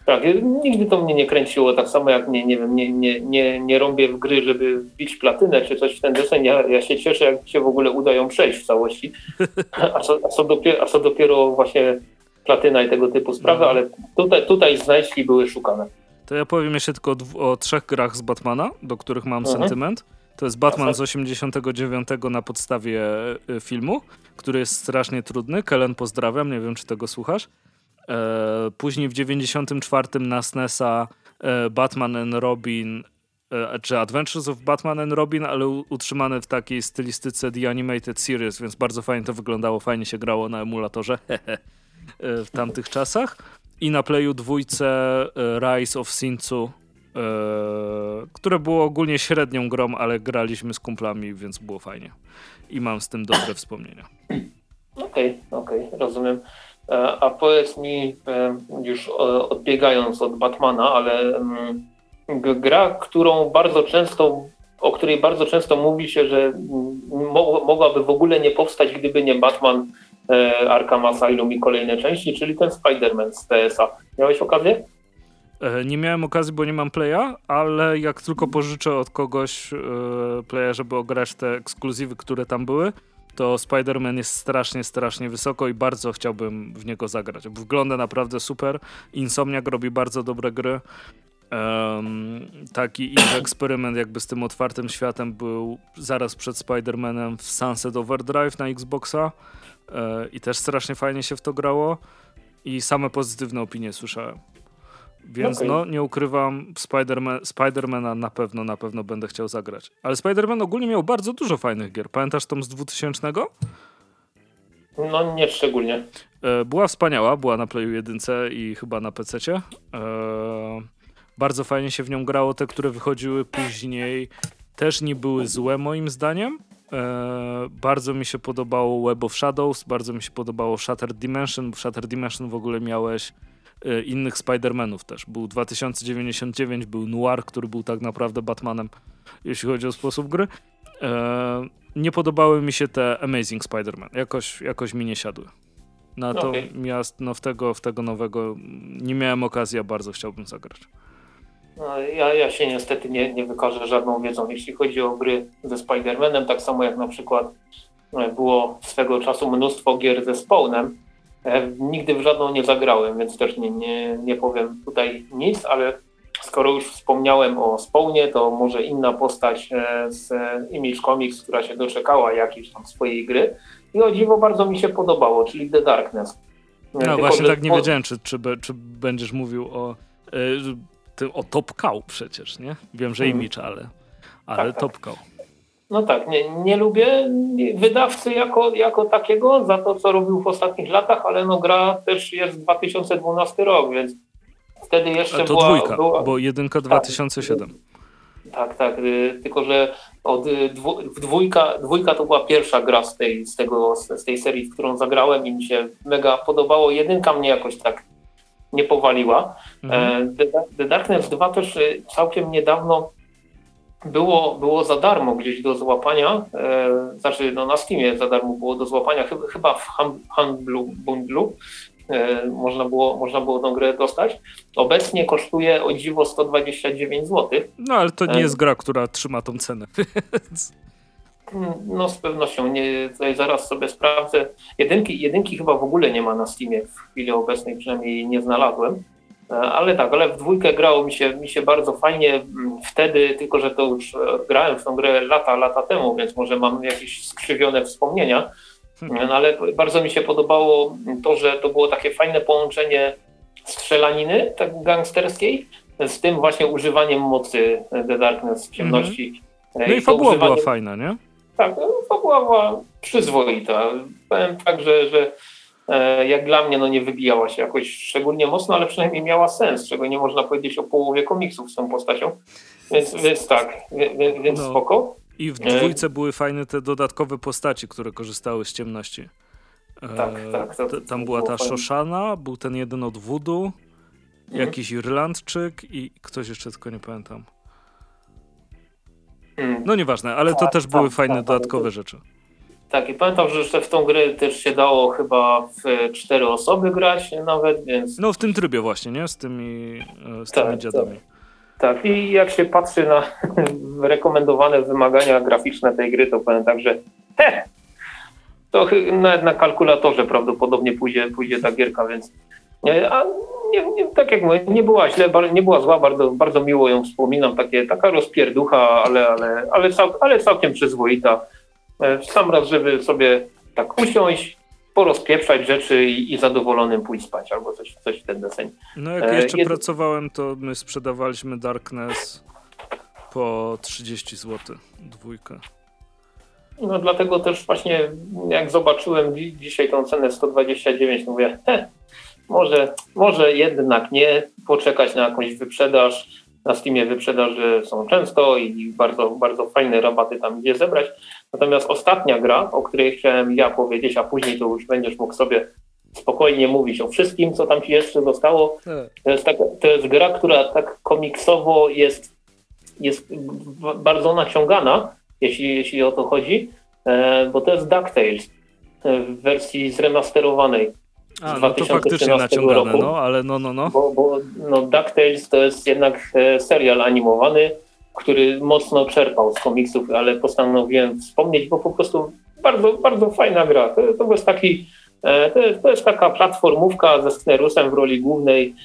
Tak, nigdy to mnie nie kręciło, tak samo jak nie, nie wiem, nie, nie, nie, nie rąbię w gry, żeby wbić platynę czy coś w ten deseń. Ja, ja się cieszę, jak się w ogóle udają przejść w całości. A co, a co, dopiero, a co dopiero właśnie platyna i tego typu sprawy, no. ale tutaj, tutaj znajdźki były szukane. To ja powiem jeszcze tylko o, o trzech grach z Batmana, do których mam mhm. sentyment. To jest Batman z 89 na podstawie y, filmu, który jest strasznie trudny. Kellen, pozdrawiam, nie wiem czy tego słuchasz. E, później w 94 na SNESa e, Batman and Robin e, czy Adventures of Batman and Robin, ale utrzymane w takiej stylistyce The Animated Series, więc bardzo fajnie to wyglądało, fajnie się grało na emulatorze e, w tamtych czasach i na Playu dwójce e, Rise of Sincu, e, które było ogólnie średnią grą, ale graliśmy z kumplami, więc było fajnie. I mam z tym dobre wspomnienia. Okej, okay, okej, okay, rozumiem. E, a powiedz mi, już odbiegając od Batmana, ale mm, gra, którą bardzo często, o której bardzo często mówi się, że mm, mogłaby w ogóle nie powstać, gdyby nie Batman, E, Arkham Asylum i kolejne części, czyli ten Spider-Man z TSA. Miałeś okazję? E, nie miałem okazji, bo nie mam playa, ale jak tylko pożyczę od kogoś e, playa, żeby ograć te ekskluzywy, które tam były, to Spider-Man jest strasznie, strasznie wysoko i bardzo chciałbym w niego zagrać. Wygląda naprawdę super. Insomniak robi bardzo dobre gry. Um, taki ich eksperyment jakby z tym otwartym światem był zaraz przed Spider-Manem w Sunset Overdrive na Xboxa e, i też strasznie fajnie się w to grało i same pozytywne opinie słyszałem. Więc okay. no, nie ukrywam, Spider-Man, Spidermana na pewno, na pewno będę chciał zagrać. Ale Spider-Man ogólnie miał bardzo dużo fajnych gier. Pamiętasz tą z 2000? No nie szczególnie. E, była wspaniała, była na Playu 1 i chyba na PC. E, bardzo fajnie się w nią grało. Te, które wychodziły później, też nie były złe moim zdaniem. E, bardzo mi się podobało Web of Shadows, bardzo mi się podobało Shattered Dimension. W Shattered Dimension w ogóle miałeś innych Spider-Manów też. Był 2099, był Noir, który był tak naprawdę Batmanem, jeśli chodzi o sposób gry nie podobały mi się te Amazing Spider-Man. Jakoś, jakoś mi nie siadły. Natomiast okay. no, w, tego, w tego nowego nie miałem okazji, a bardzo chciałbym zagrać. No, ja, ja się niestety nie, nie wykażę żadną wiedzą, jeśli chodzi o gry ze Spider-Manem, tak samo jak na przykład e, było swego czasu mnóstwo gier ze Spawnem. E, nigdy w żadną nie zagrałem, więc też nie, nie, nie powiem tutaj nic, ale skoro już wspomniałem o Spawnie, to może inna postać e, z Image Comics, która się doczekała jakiejś tam swojej gry. I o dziwo bardzo mi się podobało, czyli The Darkness. No Tylko, właśnie tak nie wiedziałem, czy, czy, czy, będziesz mówił o, y, o Top Cow przecież, nie? Wiem, że hmm. Image, ale, ale tak, Top Cow. No tak, nie, nie lubię wydawcy jako, jako takiego za to, co robił w ostatnich latach, ale no gra też jest 2012 rok, więc wtedy jeszcze to była... dwójka, była, bo jedynka 2007. Tak, tak, y, tylko że od y, dwu, dwójka, dwójka to była pierwsza gra z tej, z, tego, z tej serii, w którą zagrałem i mi się mega podobało. Jedynka mnie jakoś tak nie powaliła. Mhm. E, The, The Darkness 2 też y, całkiem niedawno było, było za darmo gdzieś do złapania, e, znaczy no na Steamie za darmo było do złapania, chyba, chyba w handlu, bundlu E, można było, można było tą grę dostać. Obecnie kosztuje o dziwo 129 zł. No ale to nie jest gra, która trzyma tą cenę. No z pewnością, nie, tutaj zaraz sobie sprawdzę. Jedynki, jedynki chyba w ogóle nie ma na Steamie w chwili obecnej, przynajmniej nie znalazłem. E, ale tak, ale w dwójkę grało mi się, mi się bardzo fajnie mm, wtedy, tylko że to już e, grałem w tą grę lata, lata temu, więc może mam jakieś skrzywione wspomnienia no ale bardzo mi się podobało to, że to było takie fajne połączenie strzelaniny tak gangsterskiej z tym właśnie używaniem mocy The Darkness, ciemności. Mm -hmm. No i fabuła używanie... była fajna, nie? Tak, no, fabuła była przyzwoita. Powiem tak, że, że e, jak dla mnie no nie wybijała się jakoś szczególnie mocno, ale przynajmniej miała sens, czego nie można powiedzieć o połowie komiksów z tą postacią. Więc, więc tak, więc, no. spoko. I w dwójce były fajne te dodatkowe postaci, które korzystały z ciemności. Tak, e, tak. To, tam była ta Szoszana, był ten jeden od Wudu, mhm. jakiś Irlandczyk i ktoś jeszcze tylko nie pamiętam. Mhm. No nieważne, ale to tak, też były tak, fajne tak, dodatkowe rzeczy. Tak, i pamiętam, że jeszcze w tą grę też się dało chyba w cztery osoby grać nawet, więc... No w tym trybie właśnie, nie? Z tymi, e, z tymi dziadami. Tak. I jak się patrzy na rekomendowane wymagania graficzne tej gry, to powiem tak, że he, to nawet na kalkulatorze prawdopodobnie pójdzie, pójdzie ta gierka, więc a nie, nie, tak jak mówię, nie była źle, nie była zła, bardzo, bardzo miło ją wspominam, takie, taka rozpierducha, ale, ale, ale, cał, ale całkiem przyzwoita. E, w sam raz, żeby sobie tak usiąść, porozpieprzać rzeczy i, i zadowolonym pójść spać albo coś, coś w ten deseń. No jak e, jeszcze pracowałem, to my sprzedawaliśmy Darkness po 30 zł, dwójkę. No dlatego też właśnie jak zobaczyłem dzisiaj tą cenę 129, mówię, he, może, może jednak nie, poczekać na jakąś wyprzedaż, na Steamie wyprzedaży są często i bardzo, bardzo fajne rabaty tam gdzie zebrać. Natomiast ostatnia gra, o której chciałem ja powiedzieć, a później to już będziesz mógł sobie spokojnie mówić o wszystkim, co tam ci jeszcze zostało. Tak. To jest, tak, to jest gra, która tak komiksowo jest, jest bardzo naciągana, jeśli, jeśli o to chodzi, e, bo to jest DuckTales w wersji zremasterowanej. A, no to faktycznie naciągane, roku, no, ale no, no, no. Bo, bo no, DuckTales to jest jednak e, serial animowany, który mocno czerpał z komiksów, ale postanowiłem wspomnieć, bo po prostu bardzo, bardzo fajna gra. To, to jest taki, e, to jest, to jest taka platformówka ze Sknerusem w roli głównej,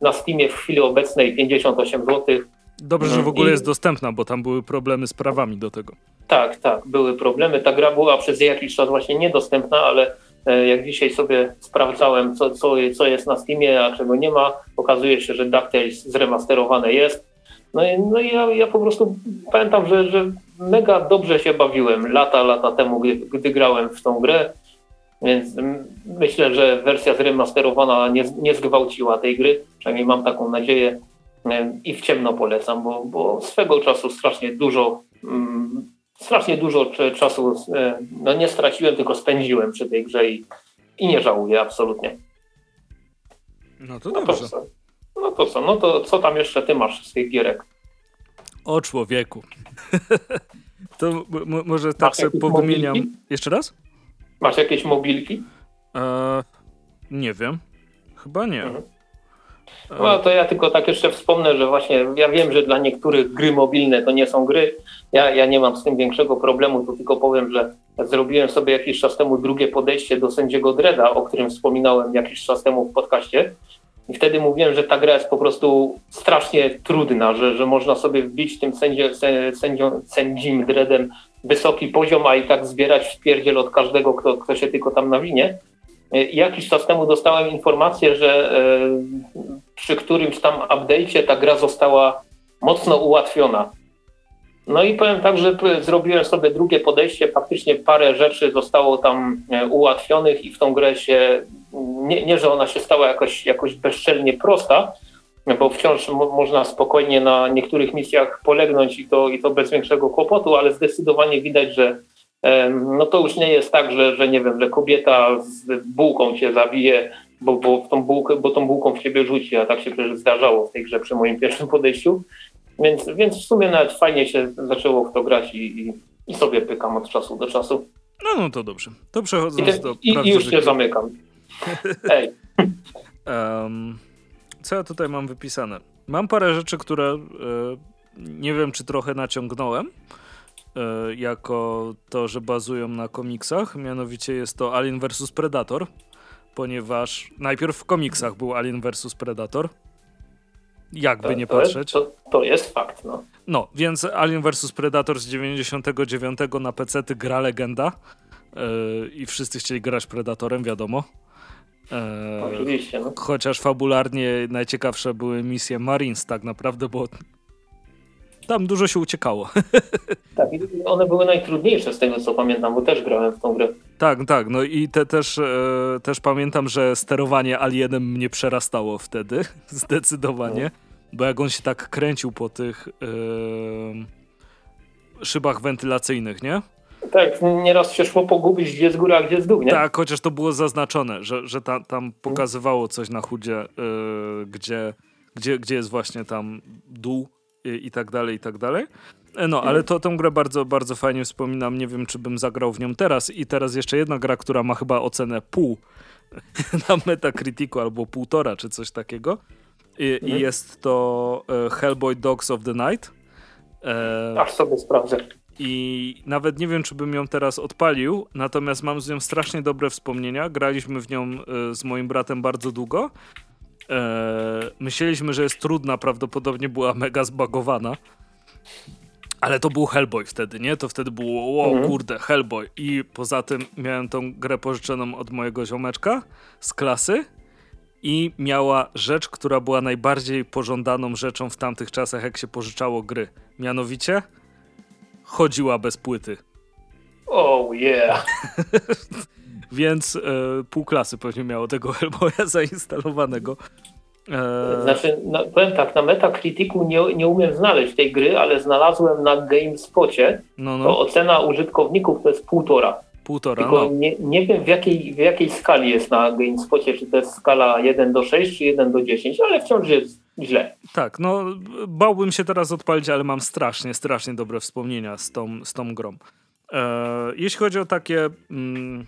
na Steamie w chwili obecnej 58 zł. Dobrze, że w ogóle I... jest dostępna, bo tam były problemy z prawami do tego. Tak, tak, były problemy. Ta gra była przez jakiś czas właśnie niedostępna, ale e, jak dzisiaj sobie sprawdzałem, co, co, co jest na Steamie, a czego nie ma, okazuje się, że DuckTales zremasterowane jest. No i, no i ja, ja po prostu pamiętam, że, że mega dobrze się bawiłem lata, lata temu, gdy, gdy grałem w tą grę. Więc myślę, że wersja zremasterowana nie, nie zgwałciła tej gry. Przynajmniej mam taką nadzieję i w ciemno polecam, bo, bo swego czasu strasznie dużo, mm, strasznie dużo czasu e, no nie straciłem, tylko spędziłem przy tej grze i, i nie żałuję absolutnie. No to dobrze. No to, no to co? No to co tam jeszcze ty masz z tych gierek? O człowieku. to może tak sobie powymieniam. Jeszcze raz? Masz jakieś mobilki? E, nie wiem. Chyba nie. Mhm. No to ja tylko tak jeszcze wspomnę, że właśnie ja wiem, że dla niektórych gry mobilne to nie są gry. Ja, ja nie mam z tym większego problemu, to tylko powiem, że zrobiłem sobie jakiś czas temu drugie podejście do sędziego Dreda, o którym wspominałem jakiś czas temu w podcaście. I wtedy mówiłem, że ta gra jest po prostu strasznie trudna, że, że można sobie wbić tym sędzie, sędzią, sędzim Dredem wysoki poziom, a i tak zbierać wpierdziel od każdego, kto, kto się tylko tam nawinie. E, jakiś czas temu dostałem informację, że e, przy którymś tam update'cie ta gra została mocno ułatwiona. No i powiem tak, że zrobiłem sobie drugie podejście, faktycznie parę rzeczy zostało tam e, ułatwionych i w tą grę się, nie, nie że ona się stała jakoś, jakoś bezczelnie prosta, bo wciąż mo można spokojnie na niektórych misjach polegnąć i to, i to bez większego kłopotu, ale zdecydowanie widać, że no to już nie jest tak, że, że nie wiem, że kobieta z bułką cię zabije, bo, bo, tą bułkę, bo tą bułką w ciebie rzuci, a tak się przecież zdarzało w tej grze przy moim pierwszym podejściu. Więc, więc w sumie nawet fajnie się zaczęło w to grać i, i, i sobie pykam od czasu do czasu. No, no to dobrze. To przechodząc I, do i, i już się zamykam. Ej. Um, co ja tutaj mam wypisane? Mam parę rzeczy, które y, nie wiem, czy trochę naciągnąłem y, jako to, że bazują na komiksach. Mianowicie jest to Alien vs Predator, ponieważ najpierw w komiksach był Alien vs Predator. Jakby to, nie to patrzeć. Jest, to, to, jest fakt, no. No, więc Alien vs Predator z 99 na PC gra legenda. Yy, I wszyscy chcieli grać Predatorem, wiadomo. E, Oczywiście. No. Chociaż fabularnie najciekawsze były misje Marines tak naprawdę, bo tam dużo się uciekało. Tak, one były najtrudniejsze z tego co pamiętam, bo też grałem w tą grę. Tak, tak, no i te, też, e, też pamiętam, że sterowanie alienem mnie przerastało wtedy, zdecydowanie, no. bo jak on się tak kręcił po tych e, szybach wentylacyjnych, nie? Tak, nieraz się szło pogubić, gdzie z góry, a gdzie z dół, nie? Tak, chociaż to było zaznaczone, że, że ta, tam pokazywało coś na chudzie, yy, gdzie, gdzie, gdzie jest właśnie tam dół i, i tak dalej, i tak dalej. E, no, ale to, tą grę bardzo, bardzo fajnie wspominam. Nie wiem, czy bym zagrał w nią teraz. I teraz jeszcze jedna gra, która ma chyba ocenę pół na Metacriticu albo półtora, czy coś takiego. I, mhm. i jest to e, Hellboy Dogs of the Night. E, Aż sobie sprawdzę. I nawet nie wiem, czy bym ją teraz odpalił, natomiast mam z nią strasznie dobre wspomnienia. Graliśmy w nią y, z moim bratem bardzo długo. E, myśleliśmy, że jest trudna, prawdopodobnie była mega zbagowana. Ale to był Hellboy wtedy, nie? To wtedy było, wow, mhm. kurde, Hellboy. I poza tym miałem tą grę pożyczoną od mojego ziomeczka z klasy i miała rzecz, która była najbardziej pożądaną rzeczą w tamtych czasach, jak się pożyczało gry. Mianowicie chodziła bez płyty. Oh yeah. Więc e, pół klasy pewnie miało tego Hellboya zainstalowanego. E... Znaczy, no, powiem tak, na Metacriticu nie, nie umiem znaleźć tej gry, ale znalazłem na GameSpocie. No, no. To ocena użytkowników to jest półtora. Półtora, Tylko no. nie, nie wiem w jakiej, w jakiej skali jest na GameSpocie, czy to jest skala 1 do 6, czy 1 do 10, ale wciąż jest źle. Tak, no bałbym się teraz odpalić, ale mam strasznie, strasznie dobre wspomnienia z tą, z tą grą. E, jeśli chodzi o takie mm,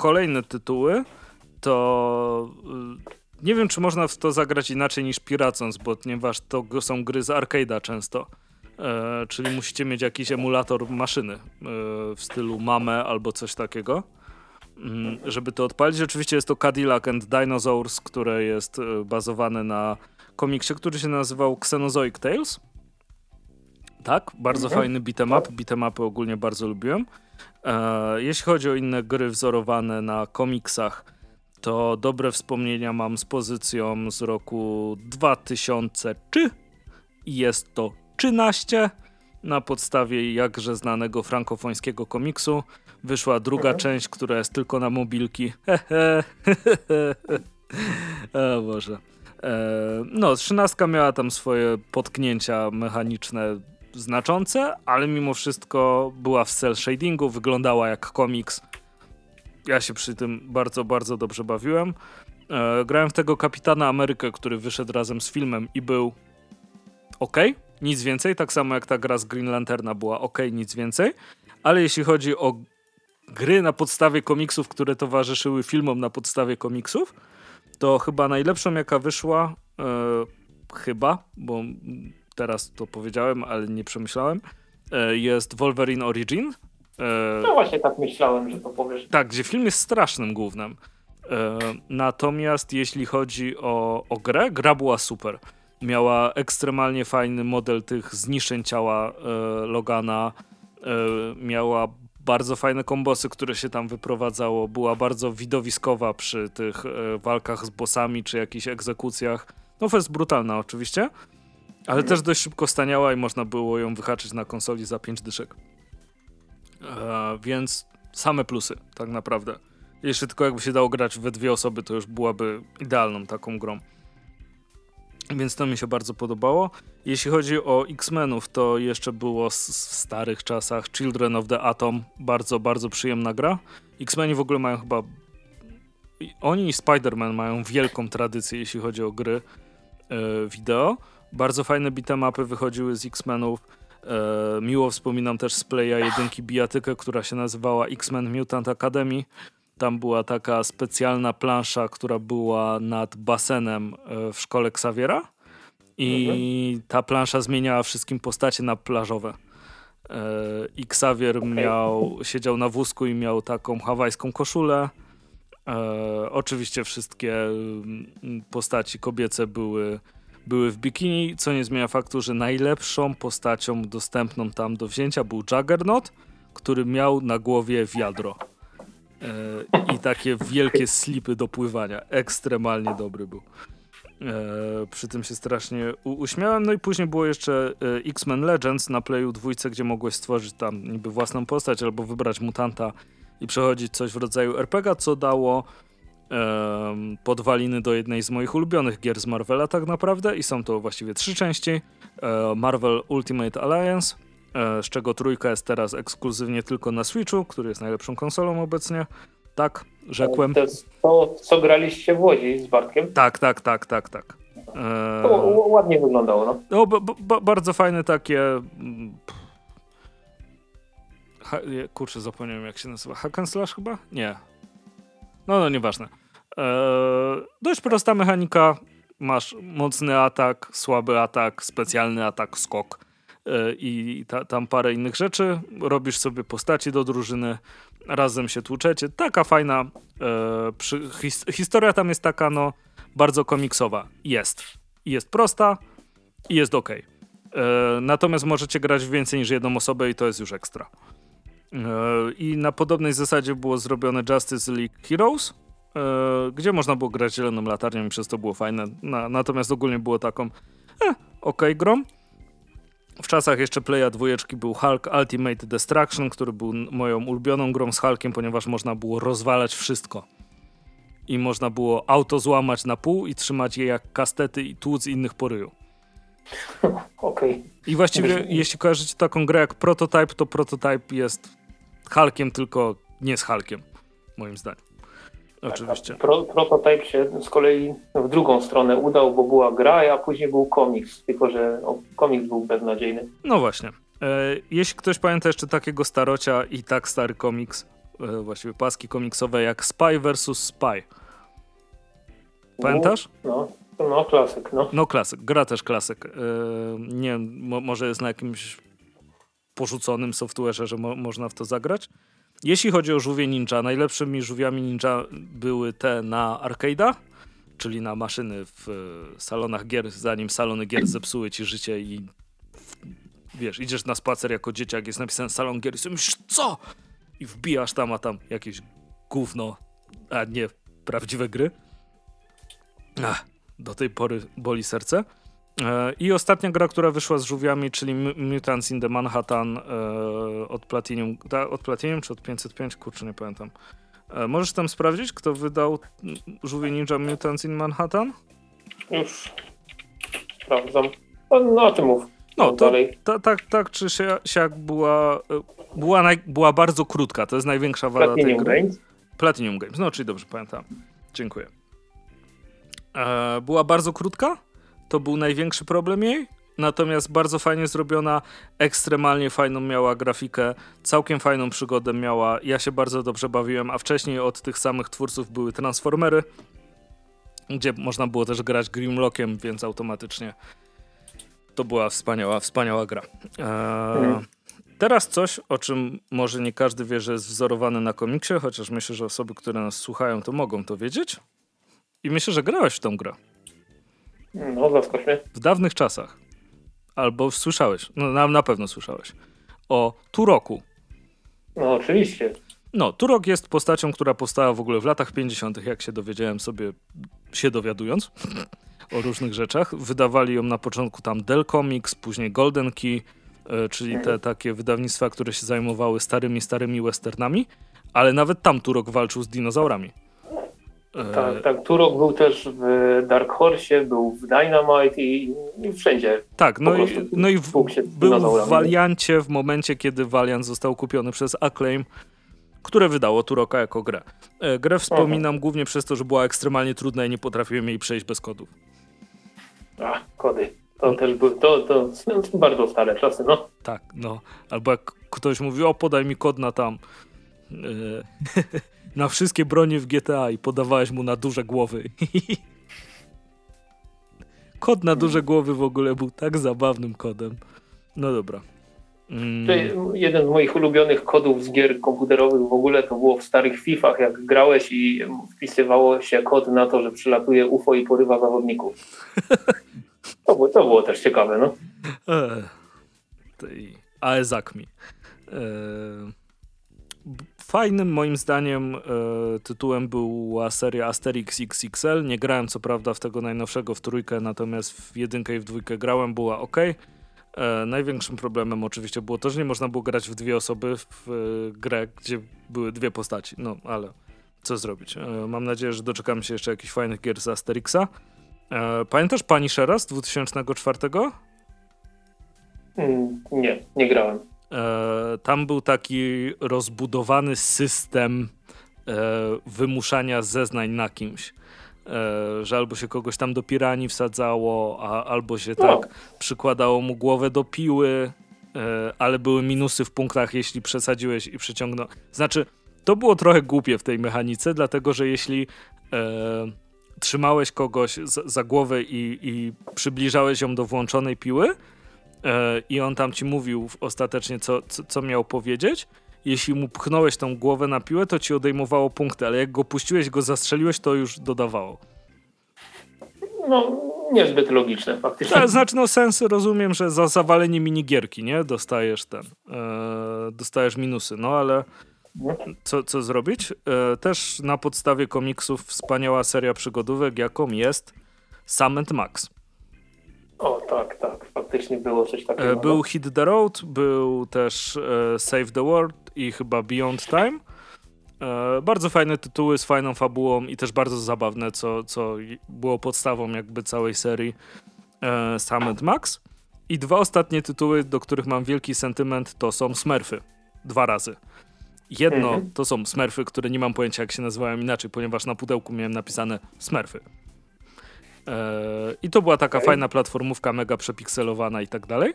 kolejne tytuły, to y, nie wiem, czy można w to zagrać inaczej niż Piracons, bo ponieważ to są gry z arcade'a często. E, czyli musicie mieć jakiś emulator maszyny e, w stylu Mame albo coś takiego. mm, żeby to odpalić. Oczywiście jest to Cadillac and Dinosaurs, które jest e, bazowane na komiksie, który się nazywał Xenozoic Tales. Tak, bardzo mhm. fajny beat'em up. Beat'em upy ogólnie bardzo lubiłem. E, jeśli chodzi o inne gry wzorowane na komiksach, to dobre wspomnienia mam z pozycją z roku 2003 i jest to 13 na podstawie jakże znanego frankofońskiego komiksu. Wyszła druga mhm. część, która jest tylko na mobilki. o Boże. E, no, trzynastka miała tam swoje potknięcia mechaniczne znaczące, ale mimo wszystko była w cel shadingu, wyglądała jak komiks. Ja się przy tym bardzo, bardzo dobrze bawiłem. E, grałem w tego Kapitana Amerykę, który wyszedł razem z filmem i był ok, nic więcej, tak samo jak ta gra z Green Lanterna była ok, nic więcej. Ale jeśli chodzi o gry na podstawie komiksów, które towarzyszyły filmom na podstawie komiksów, to chyba najlepszą jaka wyszła, e, chyba, bo teraz to powiedziałem, ale nie przemyślałem, e, jest Wolverine Origin. E, no właśnie tak myślałem, że to powiesz. Tak, gdzie film jest strasznym głównym. E, natomiast jeśli chodzi o, o grę, gra była super. Miała ekstremalnie fajny model tych zniszczeń ciała Logana. Miała bardzo fajne kombosy, które się tam wyprowadzało. Była bardzo widowiskowa przy tych walkach z bossami czy jakichś egzekucjach. No, to jest brutalna oczywiście. Ale też dość szybko staniała i można było ją wyhaczyć na konsoli za 5 dyszek. E, więc same plusy, tak naprawdę. Jeszcze tylko jakby się dało grać we dwie osoby, to już byłaby idealną taką grą. Więc to mi się bardzo podobało. Jeśli chodzi o X-Menów, to jeszcze było w starych czasach Children of the Atom. Bardzo, bardzo przyjemna gra. X-Meni w ogóle mają chyba... Oni i Spider-Man mają wielką tradycję, jeśli chodzi o gry yy, wideo. Bardzo fajne bitemapy wychodziły z X-Menów. E, miło wspominam też z Playa jedynki bijatykę, która się nazywała X-Men Mutant Academy. Tam była taka specjalna plansza, która była nad basenem e, w szkole Xaviera. I mhm. ta plansza zmieniała wszystkim postacie na plażowe. E, I Xavier okay. miał, siedział na wózku i miał taką hawajską koszulę. E, oczywiście wszystkie mm, postaci kobiece były były w bikini, co nie zmienia faktu, że najlepszą postacią dostępną tam do wzięcia był Juggernaut, który miał na głowie wiadro. E, I takie wielkie slipy do pływania. Ekstremalnie dobry był. E, przy tym się strasznie uśmiałem. No i później było jeszcze e, X-Men Legends na Playu dwójce, gdzie mogłeś stworzyć tam niby własną postać albo wybrać mutanta i przechodzić coś w rodzaju RPG, co dało podwaliny do jednej z moich ulubionych gier z Marvela tak naprawdę i są to właściwie trzy części. E, Marvel Ultimate Alliance, e, z czego trójka jest teraz ekskluzywnie tylko na Switchu, który jest najlepszą konsolą obecnie. Tak, rzekłem. To jest to, co graliście w Łodzi z Bartkiem? Tak, tak, tak, tak, tak. E... To ładnie wyglądało, no. no bardzo fajne takie... Mm, ha, kurczę, zapomniałem jak się nazywa. Hack and Slash chyba? Nie. No, no, nieważne. Eee, dość prosta mechanika. Masz mocny atak, słaby atak, specjalny atak, skok eee, i ta, tam parę innych rzeczy. Robisz sobie postaci do drużyny, razem się tłuczecie. Taka fajna eee, przy, his, historia tam jest taka no bardzo komiksowa. Jest. Jest prosta i jest ok. Eee, natomiast możecie grać więcej niż jedną osobę i to jest już ekstra. Eee, I na podobnej zasadzie było zrobione Justice League Heroes, E, gdzie można było grać zieloną latarnią i przez to było fajne. Na, natomiast ogólnie było taką eh, ok grą. W czasach jeszcze Playa dwójeczki był Hulk Ultimate Destruction, który był moją ulubioną grą z Hulkiem, ponieważ można było rozwalać wszystko. I można było auto złamać na pół i trzymać je jak kastety i tłuc innych po ryju. Okej. Okay. I właściwie, jeśli kojarzycie taką grę jak Prototype, to Prototype jest Hulkiem, tylko nie z Hulkiem, moim zdaniem. Oczywiście. Tak, pro, prototyp się z kolei w drugą stronę udał, bo była gra, a później był komiks, tylko że o, komiks był beznadziejny. No właśnie. E, jeśli ktoś pamięta jeszcze takiego starocia i tak stary komiks, e, właściwie paski komiksowe jak Spy vs. Spy. Pamiętasz? No, no, no klasyk. No. no klasyk, gra też klasyk. E, nie wiem, mo może jest na jakimś porzuconym software'ze, że mo można w to zagrać. Jeśli chodzi o żółwie ninja, najlepszymi żółwiami ninja były te na arcade'ach, czyli na maszyny w salonach gier, zanim salony gier zepsuły ci życie i wiesz, idziesz na spacer jako dzieciak, jest napisane salon gier i sobie myślisz, co? I wbijasz tam, a tam jakieś gówno, a nie prawdziwe gry. Ach, do tej pory boli serce. E, I ostatnia gra, która wyszła z żółwiami, czyli Mutants in the Manhattan e, od Platinum, od Platinum czy od 505? Kurczę, nie pamiętam. E, możesz tam sprawdzić, kto wydał Żółwie Ninja Mutants in Manhattan? Już sprawdzam. No, no o czym mów. No, to, tak, tak czy siak była, była, naj, była bardzo krótka. To jest największa wada Platinum tej gry. Games? Platinum Games, no czyli dobrze pamiętam. Dziękuję. E, była bardzo krótka, to był największy problem jej, natomiast bardzo fajnie zrobiona, ekstremalnie fajną miała grafikę, całkiem fajną przygodę miała, ja się bardzo dobrze bawiłem, a wcześniej od tych samych twórców były Transformery, gdzie można było też grać Grimlockiem, więc automatycznie to była wspaniała, wspaniała gra. Eee, Teraz coś, o czym może nie każdy wie, że jest wzorowane na komiksie, chociaż myślę, że osoby, które nas słuchają, to mogą to wiedzieć. I myślę, że grałeś w tą grę. No, zaskoczmy. mnie. W dawnych czasach. Albo słyszałeś, no na, na pewno słyszałeś. O Turoku. No, oczywiście. No, Turok jest postacią, która powstała w ogóle w latach 50., jak się dowiedziałem sobie, się dowiadując o różnych rzeczach. Wydawali ją na początku tam Dell Comics, później Golden Key, e, czyli te mhm. takie wydawnictwa, które się zajmowały starymi, starymi westernami, ale nawet tam Turok walczył z dinozaurami. Tak, tak. Turok był też w Dark Horse, był w Dynamite i, i wszędzie. Tak, no i, no i w, był w Valiancie w momencie, kiedy Valiant został kupiony przez Acclaim, które wydało Turoka jako grę. E, grę wspominam Aha. głównie przez to, że była ekstremalnie trudna i nie potrafiłem jej przejść bez kodów. A, kody. To też były, to, to, to bardzo stare czasy, no. Tak, no. Albo jak ktoś mówi, o podaj mi kod na tam... E, na wszystkie bronie w GTA i podawałeś mu na duże głowy. Kod na duże głowy w ogóle był tak zabawnym kodem. No dobra. Mm. Jeden z moich ulubionych kodów z gier komputerowych w ogóle to było w starych FIFach, jak grałeś i wpisywało się kod na to, że przylatuje UFO i porywa zawodników. To było, to było też ciekawe, no. Eee, tej Aezakmi. Eee, Fajnym moim zdaniem e, tytułem była seria Asterix XXL. Nie grałem co prawda w tego najnowszego w trójkę, natomiast w jedynkę i w dwójkę grałem, była ok. E, największym problemem oczywiście było to, że nie można było grać w dwie osoby w e, grę, gdzie były dwie postaci. No ale co zrobić? Mam nadzieję, że doczekamy się jeszcze jakichś fajnych gier z Asterixa. Pamiętasz Pani Shera z 2004? Mm, nie, nie grałem. E, tam był taki rozbudowany system e, wymuszania zeznań na kimś. E, że albo się kogoś tam do piranii wsadzało, a, albo się no. tak przykładało mu głowę do piły, ale były minusy w punktach, jeśli przesadziłeś i przeciągnął. Znaczy, to było trochę głupie w tej mechanice, dlatego że jeśli trzymałeś kogoś za, za głowę i, i przybliżałeś ją do włączonej piły, E, i on tam ci mówił ostatecznie, co, co, co, miał powiedzieć. Jeśli mu pchnąłeś tą głowę na piłę, to ci odejmowało punkty, ale jak go puściłeś, go zastrzeliłeś, to już dodawało. No, niezbyt logiczne faktycznie. Tak, znaczy, no sens rozumiem, że za zawalenie minigierki, nie? Dostajesz ten, e, dostajesz minusy, no ale co, co zrobić? E, też na podstawie komiksów wspaniała seria przygodówek, jaką jest Sam Max. O, tak, tak. Faktycznie było coś takiego. E, był no. Hit the Road, był też e, Save the World i chyba Beyond Time. E, bardzo fajne tytuły z fajną fabułą i też bardzo zabawne, co, co było podstawą jakby całej serii e, Sam Max. I dwa ostatnie tytuły, do których mam wielki sentyment, to są Smurfy. Dwa razy. Jedno mhm. to są Smurfy, które nie mam pojęcia jak się nazywają inaczej, ponieważ na pudełku miałem napisane Smurfy. E, I to była taka okay. fajna platformówka, mega przepikselowana i tak dalej.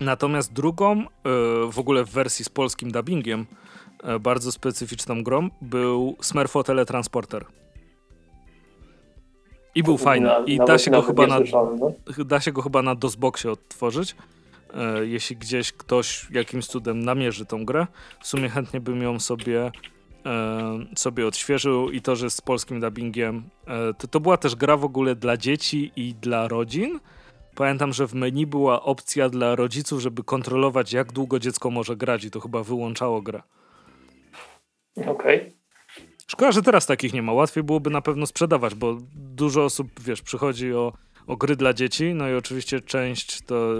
Natomiast drugą, e, w ogóle w wersji z polskim dubbingiem, e, bardzo specyficzną grą, był Smurfo Teletransporter. I był fajny. I da się, go chyba na, no? da się go chyba na DOSBoxie odtworzyć. Jeśli gdzieś ktoś jakimś cudem namierzy tą grę, w sumie chętnie bym ją sobie, sobie odświeżył i to, że z polskim dubbingiem. E, to, to była też gra w ogóle dla dzieci i dla rodzin. Pamiętam, że w menu była opcja dla rodziców, żeby kontrolować, jak długo dziecko może grać, i to chyba wyłączało grę. Okej. Okay. Szkoda, że teraz takich nie ma. Łatwiej byłoby na pewno sprzedawać, bo dużo osób, wiesz, przychodzi o, o gry dla dzieci, no i oczywiście część to,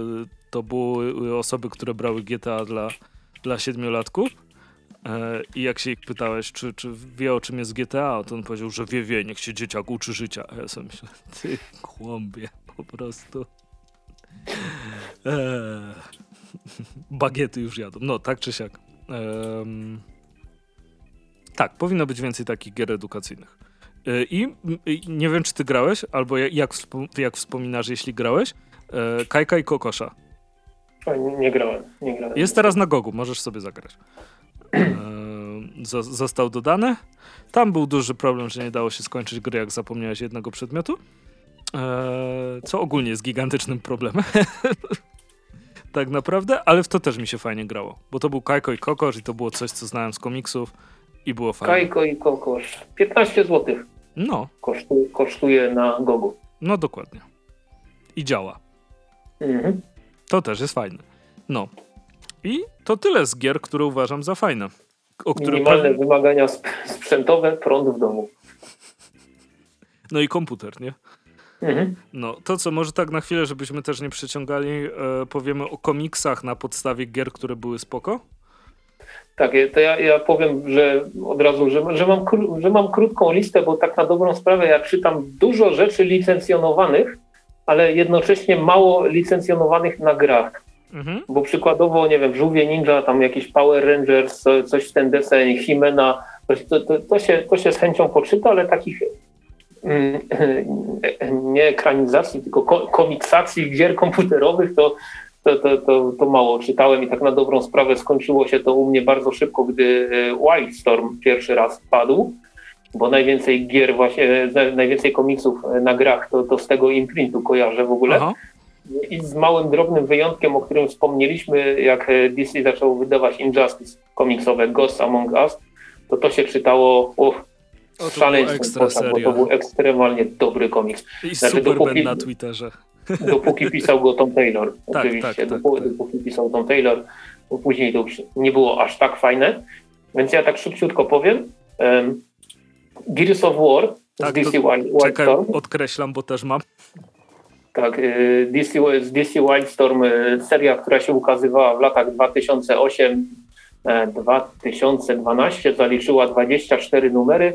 to były osoby, które brały GTA dla, dla siedmiolatków. E, I jak się ich pytałeś, czy, czy wie o czym jest GTA, to on powiedział, że wie, wie, niech się dzieciak uczy życia. A ja sobie myślę, ty kłąbie, po prostu. Eee, bagiety już jadą. No, tak czy siak. Tak, powinno być więcej takich gier edukacyjnych. Eee, I nie wiem, czy ty grałeś, albo jak, jak wspominasz, jeśli grałeś, e, Kajka i Kokosza. Nie, nie, grałem, nie grałem. Jest teraz na Gogu, możesz sobie zagrać. E, został dodany. Tam był duży problem, że nie dało się skończyć gry, jak zapomniałeś jednego przedmiotu. E, co ogólnie jest gigantycznym problemem. tak naprawdę, ale w to też mi się fajnie grało, bo to był Kajko i Kokosz i to było coś, co znałem z komiksów i było fajnie. Kajko i Kokosz. 15 zł. No. Kosztuje, kosztuje na Gogu. No dokładnie. I działa. Mhm. To też jest fajne. No. I to tyle z gier, które uważam za fajne. O Minimalne wymagania sprzętowe, prąd w domu. No i komputer, nie? Mhm. No, to co, może tak na chwilę, żebyśmy też nie przeciągali, e, powiemy o komiksach na podstawie gier, które były spoko? Tak, to ja, ja powiem, że od razu, że, że, mam, że mam krótką listę, bo tak na dobrą sprawę ja czytam dużo rzeczy licencjonowanych, ale jednocześnie mało licencjonowanych na grach. Mhm. Bo przykładowo, nie wiem, Żółwie Ninja, tam jakiś Power Rangers, coś w ten deseń, Himena, to, to, to, się, to się z chęcią poczyta, ale takich mm, nie ekranizacji, tylko komiksacji gier komputerowych, to, to, to, to, to mało czytałem i tak na dobrą sprawę skończyło się to u mnie bardzo szybko, gdy e, Wildstorm pierwszy raz padł bo najwięcej gier właśnie, najwięcej komiksów na grach to, to z tego imprintu kojarzę w ogóle. Aha. I z małym, drobnym wyjątkiem, o którym wspomnieliśmy, jak DC zaczął wydawać Injustice komiksowe Ghost Among Us, to to się czytało uch, z szaleństwem, bo to był ekstremalnie dobry komiks. I znaczy, super dopóki, na Twitterze. Dopóki pisał go Tom Taylor, tak, oczywiście. Tak, tak, dopóki, tak. dopóki pisał Tom Taylor, bo później to już nie było aż tak fajne. Więc ja tak szybciutko powiem. Um, Gears of War tak, z DC Wildstorm. Czekaj, odkreślam, bo też mam. Tak, y, DC, z DC Wildstorm, y, seria, która się ukazywała w latach 2008-2012, e, zaliczyła 24 numery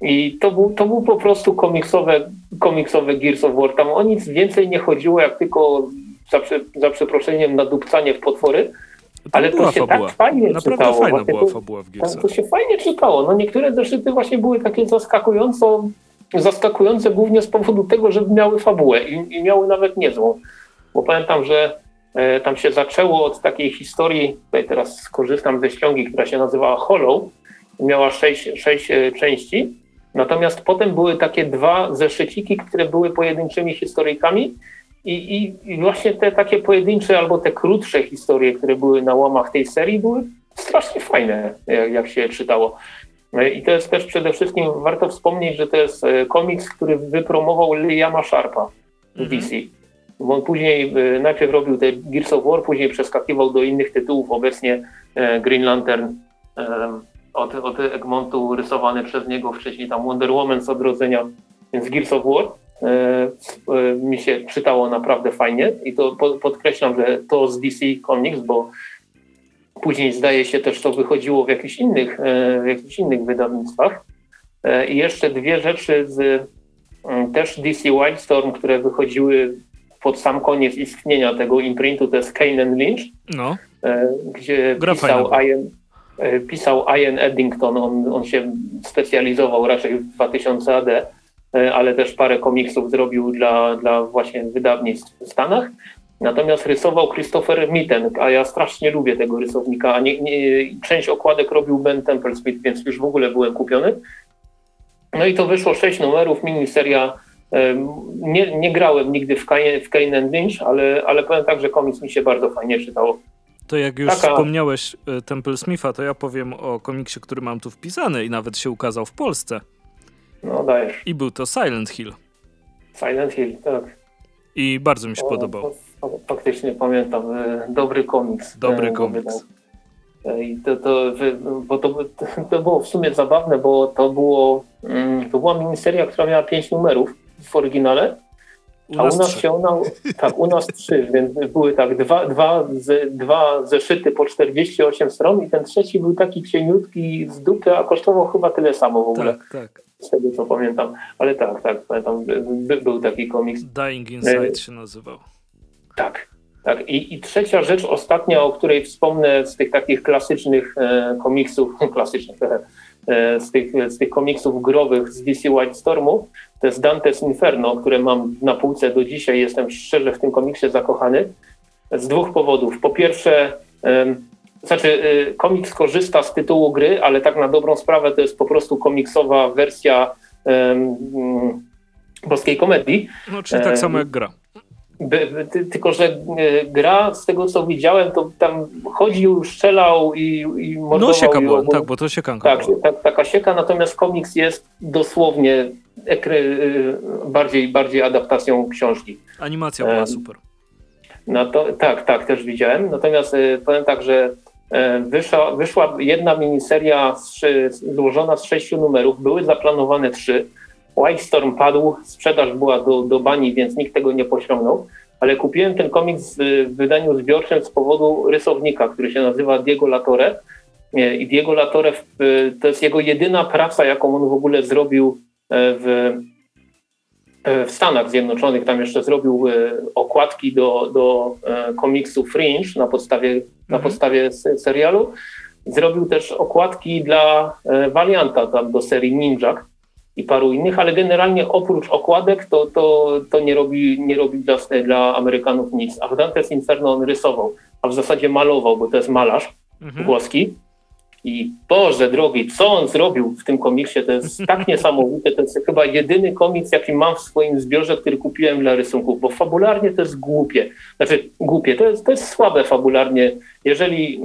i to był, to był po prostu komiksowe, komiksowe Gears of War. Tam o nic więcej nie chodziło, jak tylko za, za przeproszeniem nadupcanie w potwory. To ale to się fabuła. tak fajnie Naprawdę czytało. fajna była fabuła w Gearsach. To się fajnie czytało. No niektóre zeszyty właśnie były takie zaskakująco, zaskakujące głównie z powodu tego, że miały fabułę i, i miały nawet niezłą. Bo pamiętam, że e, tam się zaczęło od takiej historii, tutaj teraz skorzystam ze ściągi, która się nazywała Hollow. Miała sześć, sześć e, części. Natomiast potem były takie dwa zeszyciki, które były pojedynczymi historyjkami i, i, I, właśnie te takie pojedyncze albo te krótsze historie, które były na łamach tej serii, były strasznie fajne, jak, jak się czytało. E, I to jest też przede wszystkim warto wspomnieć, że to jest e, komiks, który wypromował Liama Sharpa w mhm. DC. Bo on później e, najpierw robił te Gears of War, później przeskakiwał do innych tytułów. Obecnie Green Lantern od, od Egmontu rysowany przez niego, wcześniej tam Wonder Woman z odrodzenia, więc Gears of War. Mi się czytało naprawdę fajnie i to podkreślam, że to z DC Comics, bo później zdaje się też to wychodziło w jakichś innych, e, w jakichś innych wydawnictwach. I jeszcze dwie rzeczy z mm, też DC Wildstorm, które wychodziły pod sam koniec istnienia tego imprintu, to jest Kane Lynch, no. gdzie Gra pisał Ian, pisał Ian Eddington, on, on się specjalizował raczej w 2000 AD E, ale też parę komiksów zrobił dla, dla właśnie wydawnictw w Stanach. Natomiast rysował Christopher Mitten, a ja strasznie lubię tego rysownika. A nie, nie, część okładek robił Ben Templesmith, więc już w ogóle byłem kupiony. No i to wyszło sześć numerów, miniseria Nie, nie grałem nigdy w Kane, w Kane and Lynch, ale, ale powiem tak, że komiks mi się bardzo fajnie czytało. To jak już Taka... wspomniałeś e, Temple Smitha, to ja powiem o komiksie, który mam tu wpisany i nawet się ukazał w Polsce. No dajesz. I był to Silent Hill. Silent Hill, tak. I bardzo mi się o, podobał. Faktycznie pamiętam. E, dobry komiks. Dobry e, komiks. I to, to, bo to, to było w sumie zabawne, bo to było mm, to była miniseria, która miała pięć numerów w oryginale a u nas się ona, tak, u nas trzy, więc były tak, dwa, dwa, z, dwa zeszyty po 48 stron i ten trzeci był taki cieniutki z dupy, a kosztował chyba tyle samo w ogóle. Tak, tak. Z tego co pamiętam. Ale tak, tak, pamiętam, by, był taki komiks. Dying Inside się nazywał. Tak, tak. I, I trzecia rzecz, ostatnia, o której wspomnę z tych takich klasycznych e, komiksów, klasycznych, e, z, tych, z tych komiksów growych z DC White Stormu, to jest Dante's Inferno, które mam na półce do dzisiaj. Jestem szczerze w tym komiksie zakochany. Z dwóch powodów. Po pierwsze, znaczy komiks korzysta z tytułu gry, ale tak na dobrą sprawę to jest po prostu komiksowa wersja um, boskiej komedii. No, czyli tak samo jak gra. Tylko, że y, gra, z tego co widziałem, to tam chodził, strzelał i, i mordował. No sieka była, tak, bo to siekanka tak, tak, taka sieka, natomiast komiks jest dosłownie ekry, y, bardziej, bardziej adaptacją książki. Animacja była super. No to, tak, tak, też widziałem. Natomiast y, powiem tak, że wyszła, wyszła jedna miniseria z, złożona z sześciu numerów. Były zaplanowane trzy. White Storm padł, sprzedaż była do, do bani, więc nikt tego nie pociągnął. Ale kupiłem ten komiks w wydaniu zbiorczym z powodu rysownika, który się nazywa Diego Latore. I Diego Latore to jest jego jedyna praca, jaką on w ogóle zrobił w, w Stanach Zjednoczonych. Tam jeszcze zrobił e, okładki do, do e, komiksu Fringe na podstawie, mhm. na podstawie serialu. Zrobił też okładki dla e, Valianta, tam do serii Ninja i paru innych, ale generalnie oprócz okładek to, to, to nie robi, nie robi dla, dla Amerykanów nic. A w Dante's Inferno on rysował, a w zasadzie malował, bo to jest malarz mhm. włoski. I Boże drogi, co on zrobił w tym komiksie, to jest tak niesamowite. To jest chyba jedyny komiks, jaki mam w swoim zbiorze, który kupiłem dla rysunków, bo fabularnie to jest głupie. Znaczy głupie, to jest, to jest słabe fabularnie. Jeżeli,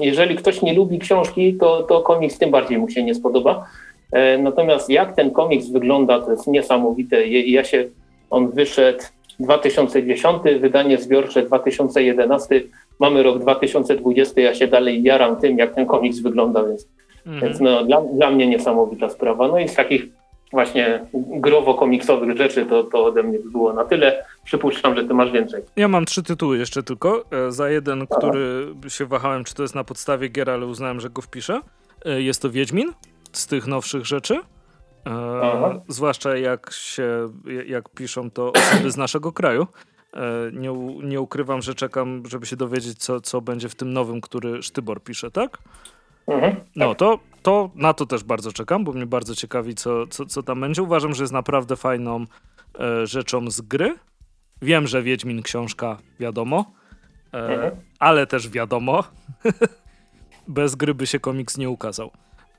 jeżeli ktoś nie lubi książki, to, to komiks tym bardziej mu się nie spodoba. E, natomiast jak ten komiks wygląda, to jest niesamowite. Ja się, on wyszedł 2010, wydanie zbiorcze 2011 mamy rok 2020, ja się dalej jaram tym, jak ten komiks wygląda, więc, mhm. więc no, dla, dla mnie niesamowita sprawa. No i z takich właśnie growo-komiksowych rzeczy to, to ode mnie by było na tyle. Przypuszczam, że ty masz więcej. Ja mam trzy tytuły jeszcze tylko. E, za jeden, Aha. który się wahałem, czy to jest na podstawie gier, ale uznałem, że go wpiszę. E, jest to Wiedźmin z tych nowszych rzeczy. E. Zwłaszcza jak się, jak piszą to osoby z naszego kraju. E, nie, nie ukrywam, że czekam, żeby się dowiedzieć, co, co będzie w tym nowym, który Sztybor pisze, tak? Mhm, no, tak. to, to na to też bardzo czekam, bo mnie bardzo ciekawi, co, co, co tam będzie. Uważam, że jest naprawdę fajną e, rzeczą z gry. Wiem, że Wiedźmin książka, wiadomo, e, mhm. ale też wiadomo, bez gry by się komiks nie ukazał.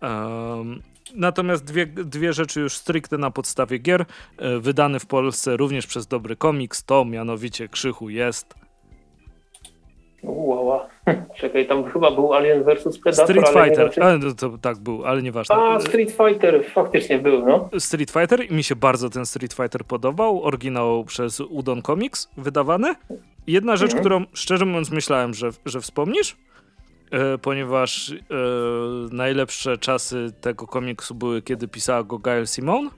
Um, Natomiast dwie, dwie rzeczy już stricte na podstawie gier, e, wydany w Polsce również przez Dobry Komiks, to mianowicie Krzychu jest... Uła, czekaj, tam chyba był Alien vs Predator. Street Fighter, ale to, tak był, ale nieważne. A, Street Fighter faktycznie był, no. Street Fighter i mi się bardzo ten Street Fighter podobał, oryginał przez Udon Comics wydawany. Jedna rzecz, mhm. którą szczerze mówiąc myślałem, że, że wspomnisz, ponieważ e, najlepsze czasy tego komiksu były, kiedy pisała go Gail Simone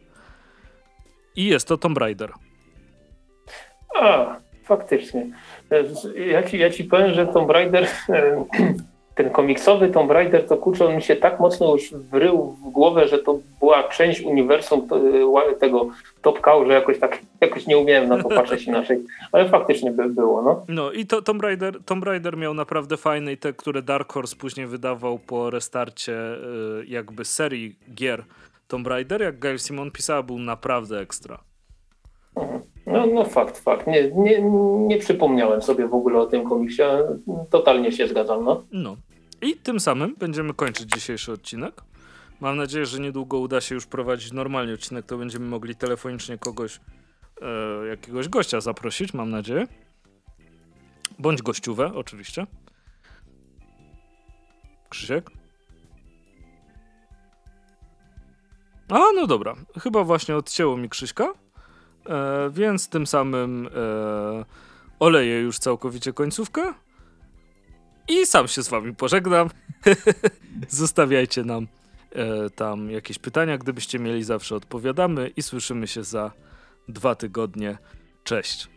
i jest to Tomb Raider. A, faktycznie. E, ja ci, ja ci powiem, że Tomb Raider ten komiksowy Tomb Raider, to kurczę, on mi się tak mocno już wrył w głowę, że to była część uniwersum tego Top Cow, że jakoś tak, jakoś nie umiałem na to patrzeć inaczej, ale faktycznie by było, no. No i to Tomb Raider, Tomb Raider miał naprawdę fajne i te, które Dark Horse później wydawał po restarcie y, jakby serii gier Tomb Raider, jak Gail Simon pisała, był naprawdę ekstra. No, no fakt, fakt. Nie, nie, nie przypomniałem sobie w ogóle o tym komiksie. Totalnie się zgadzam, no. No. I tym samym będziemy kończyć dzisiejszy odcinek. Mam nadzieję, że niedługo uda się już prowadzić normalnie odcinek, to będziemy mogli telefonicznie kogoś e, jakiegoś gościa zaprosić, mam nadzieję. Bądź gościówę, oczywiście. Krzysiek? A, no dobra. Chyba właśnie odcięło mi Krzyśka. E, więc tym samym e, oleję już całkowicie końcówkę. I sam się z wami pożegnam. Zostawiajcie nam e, tam jakieś pytania, gdybyście mieli, zawsze odpowiadamy i słyszymy się za dwa tygodnie. Cześć.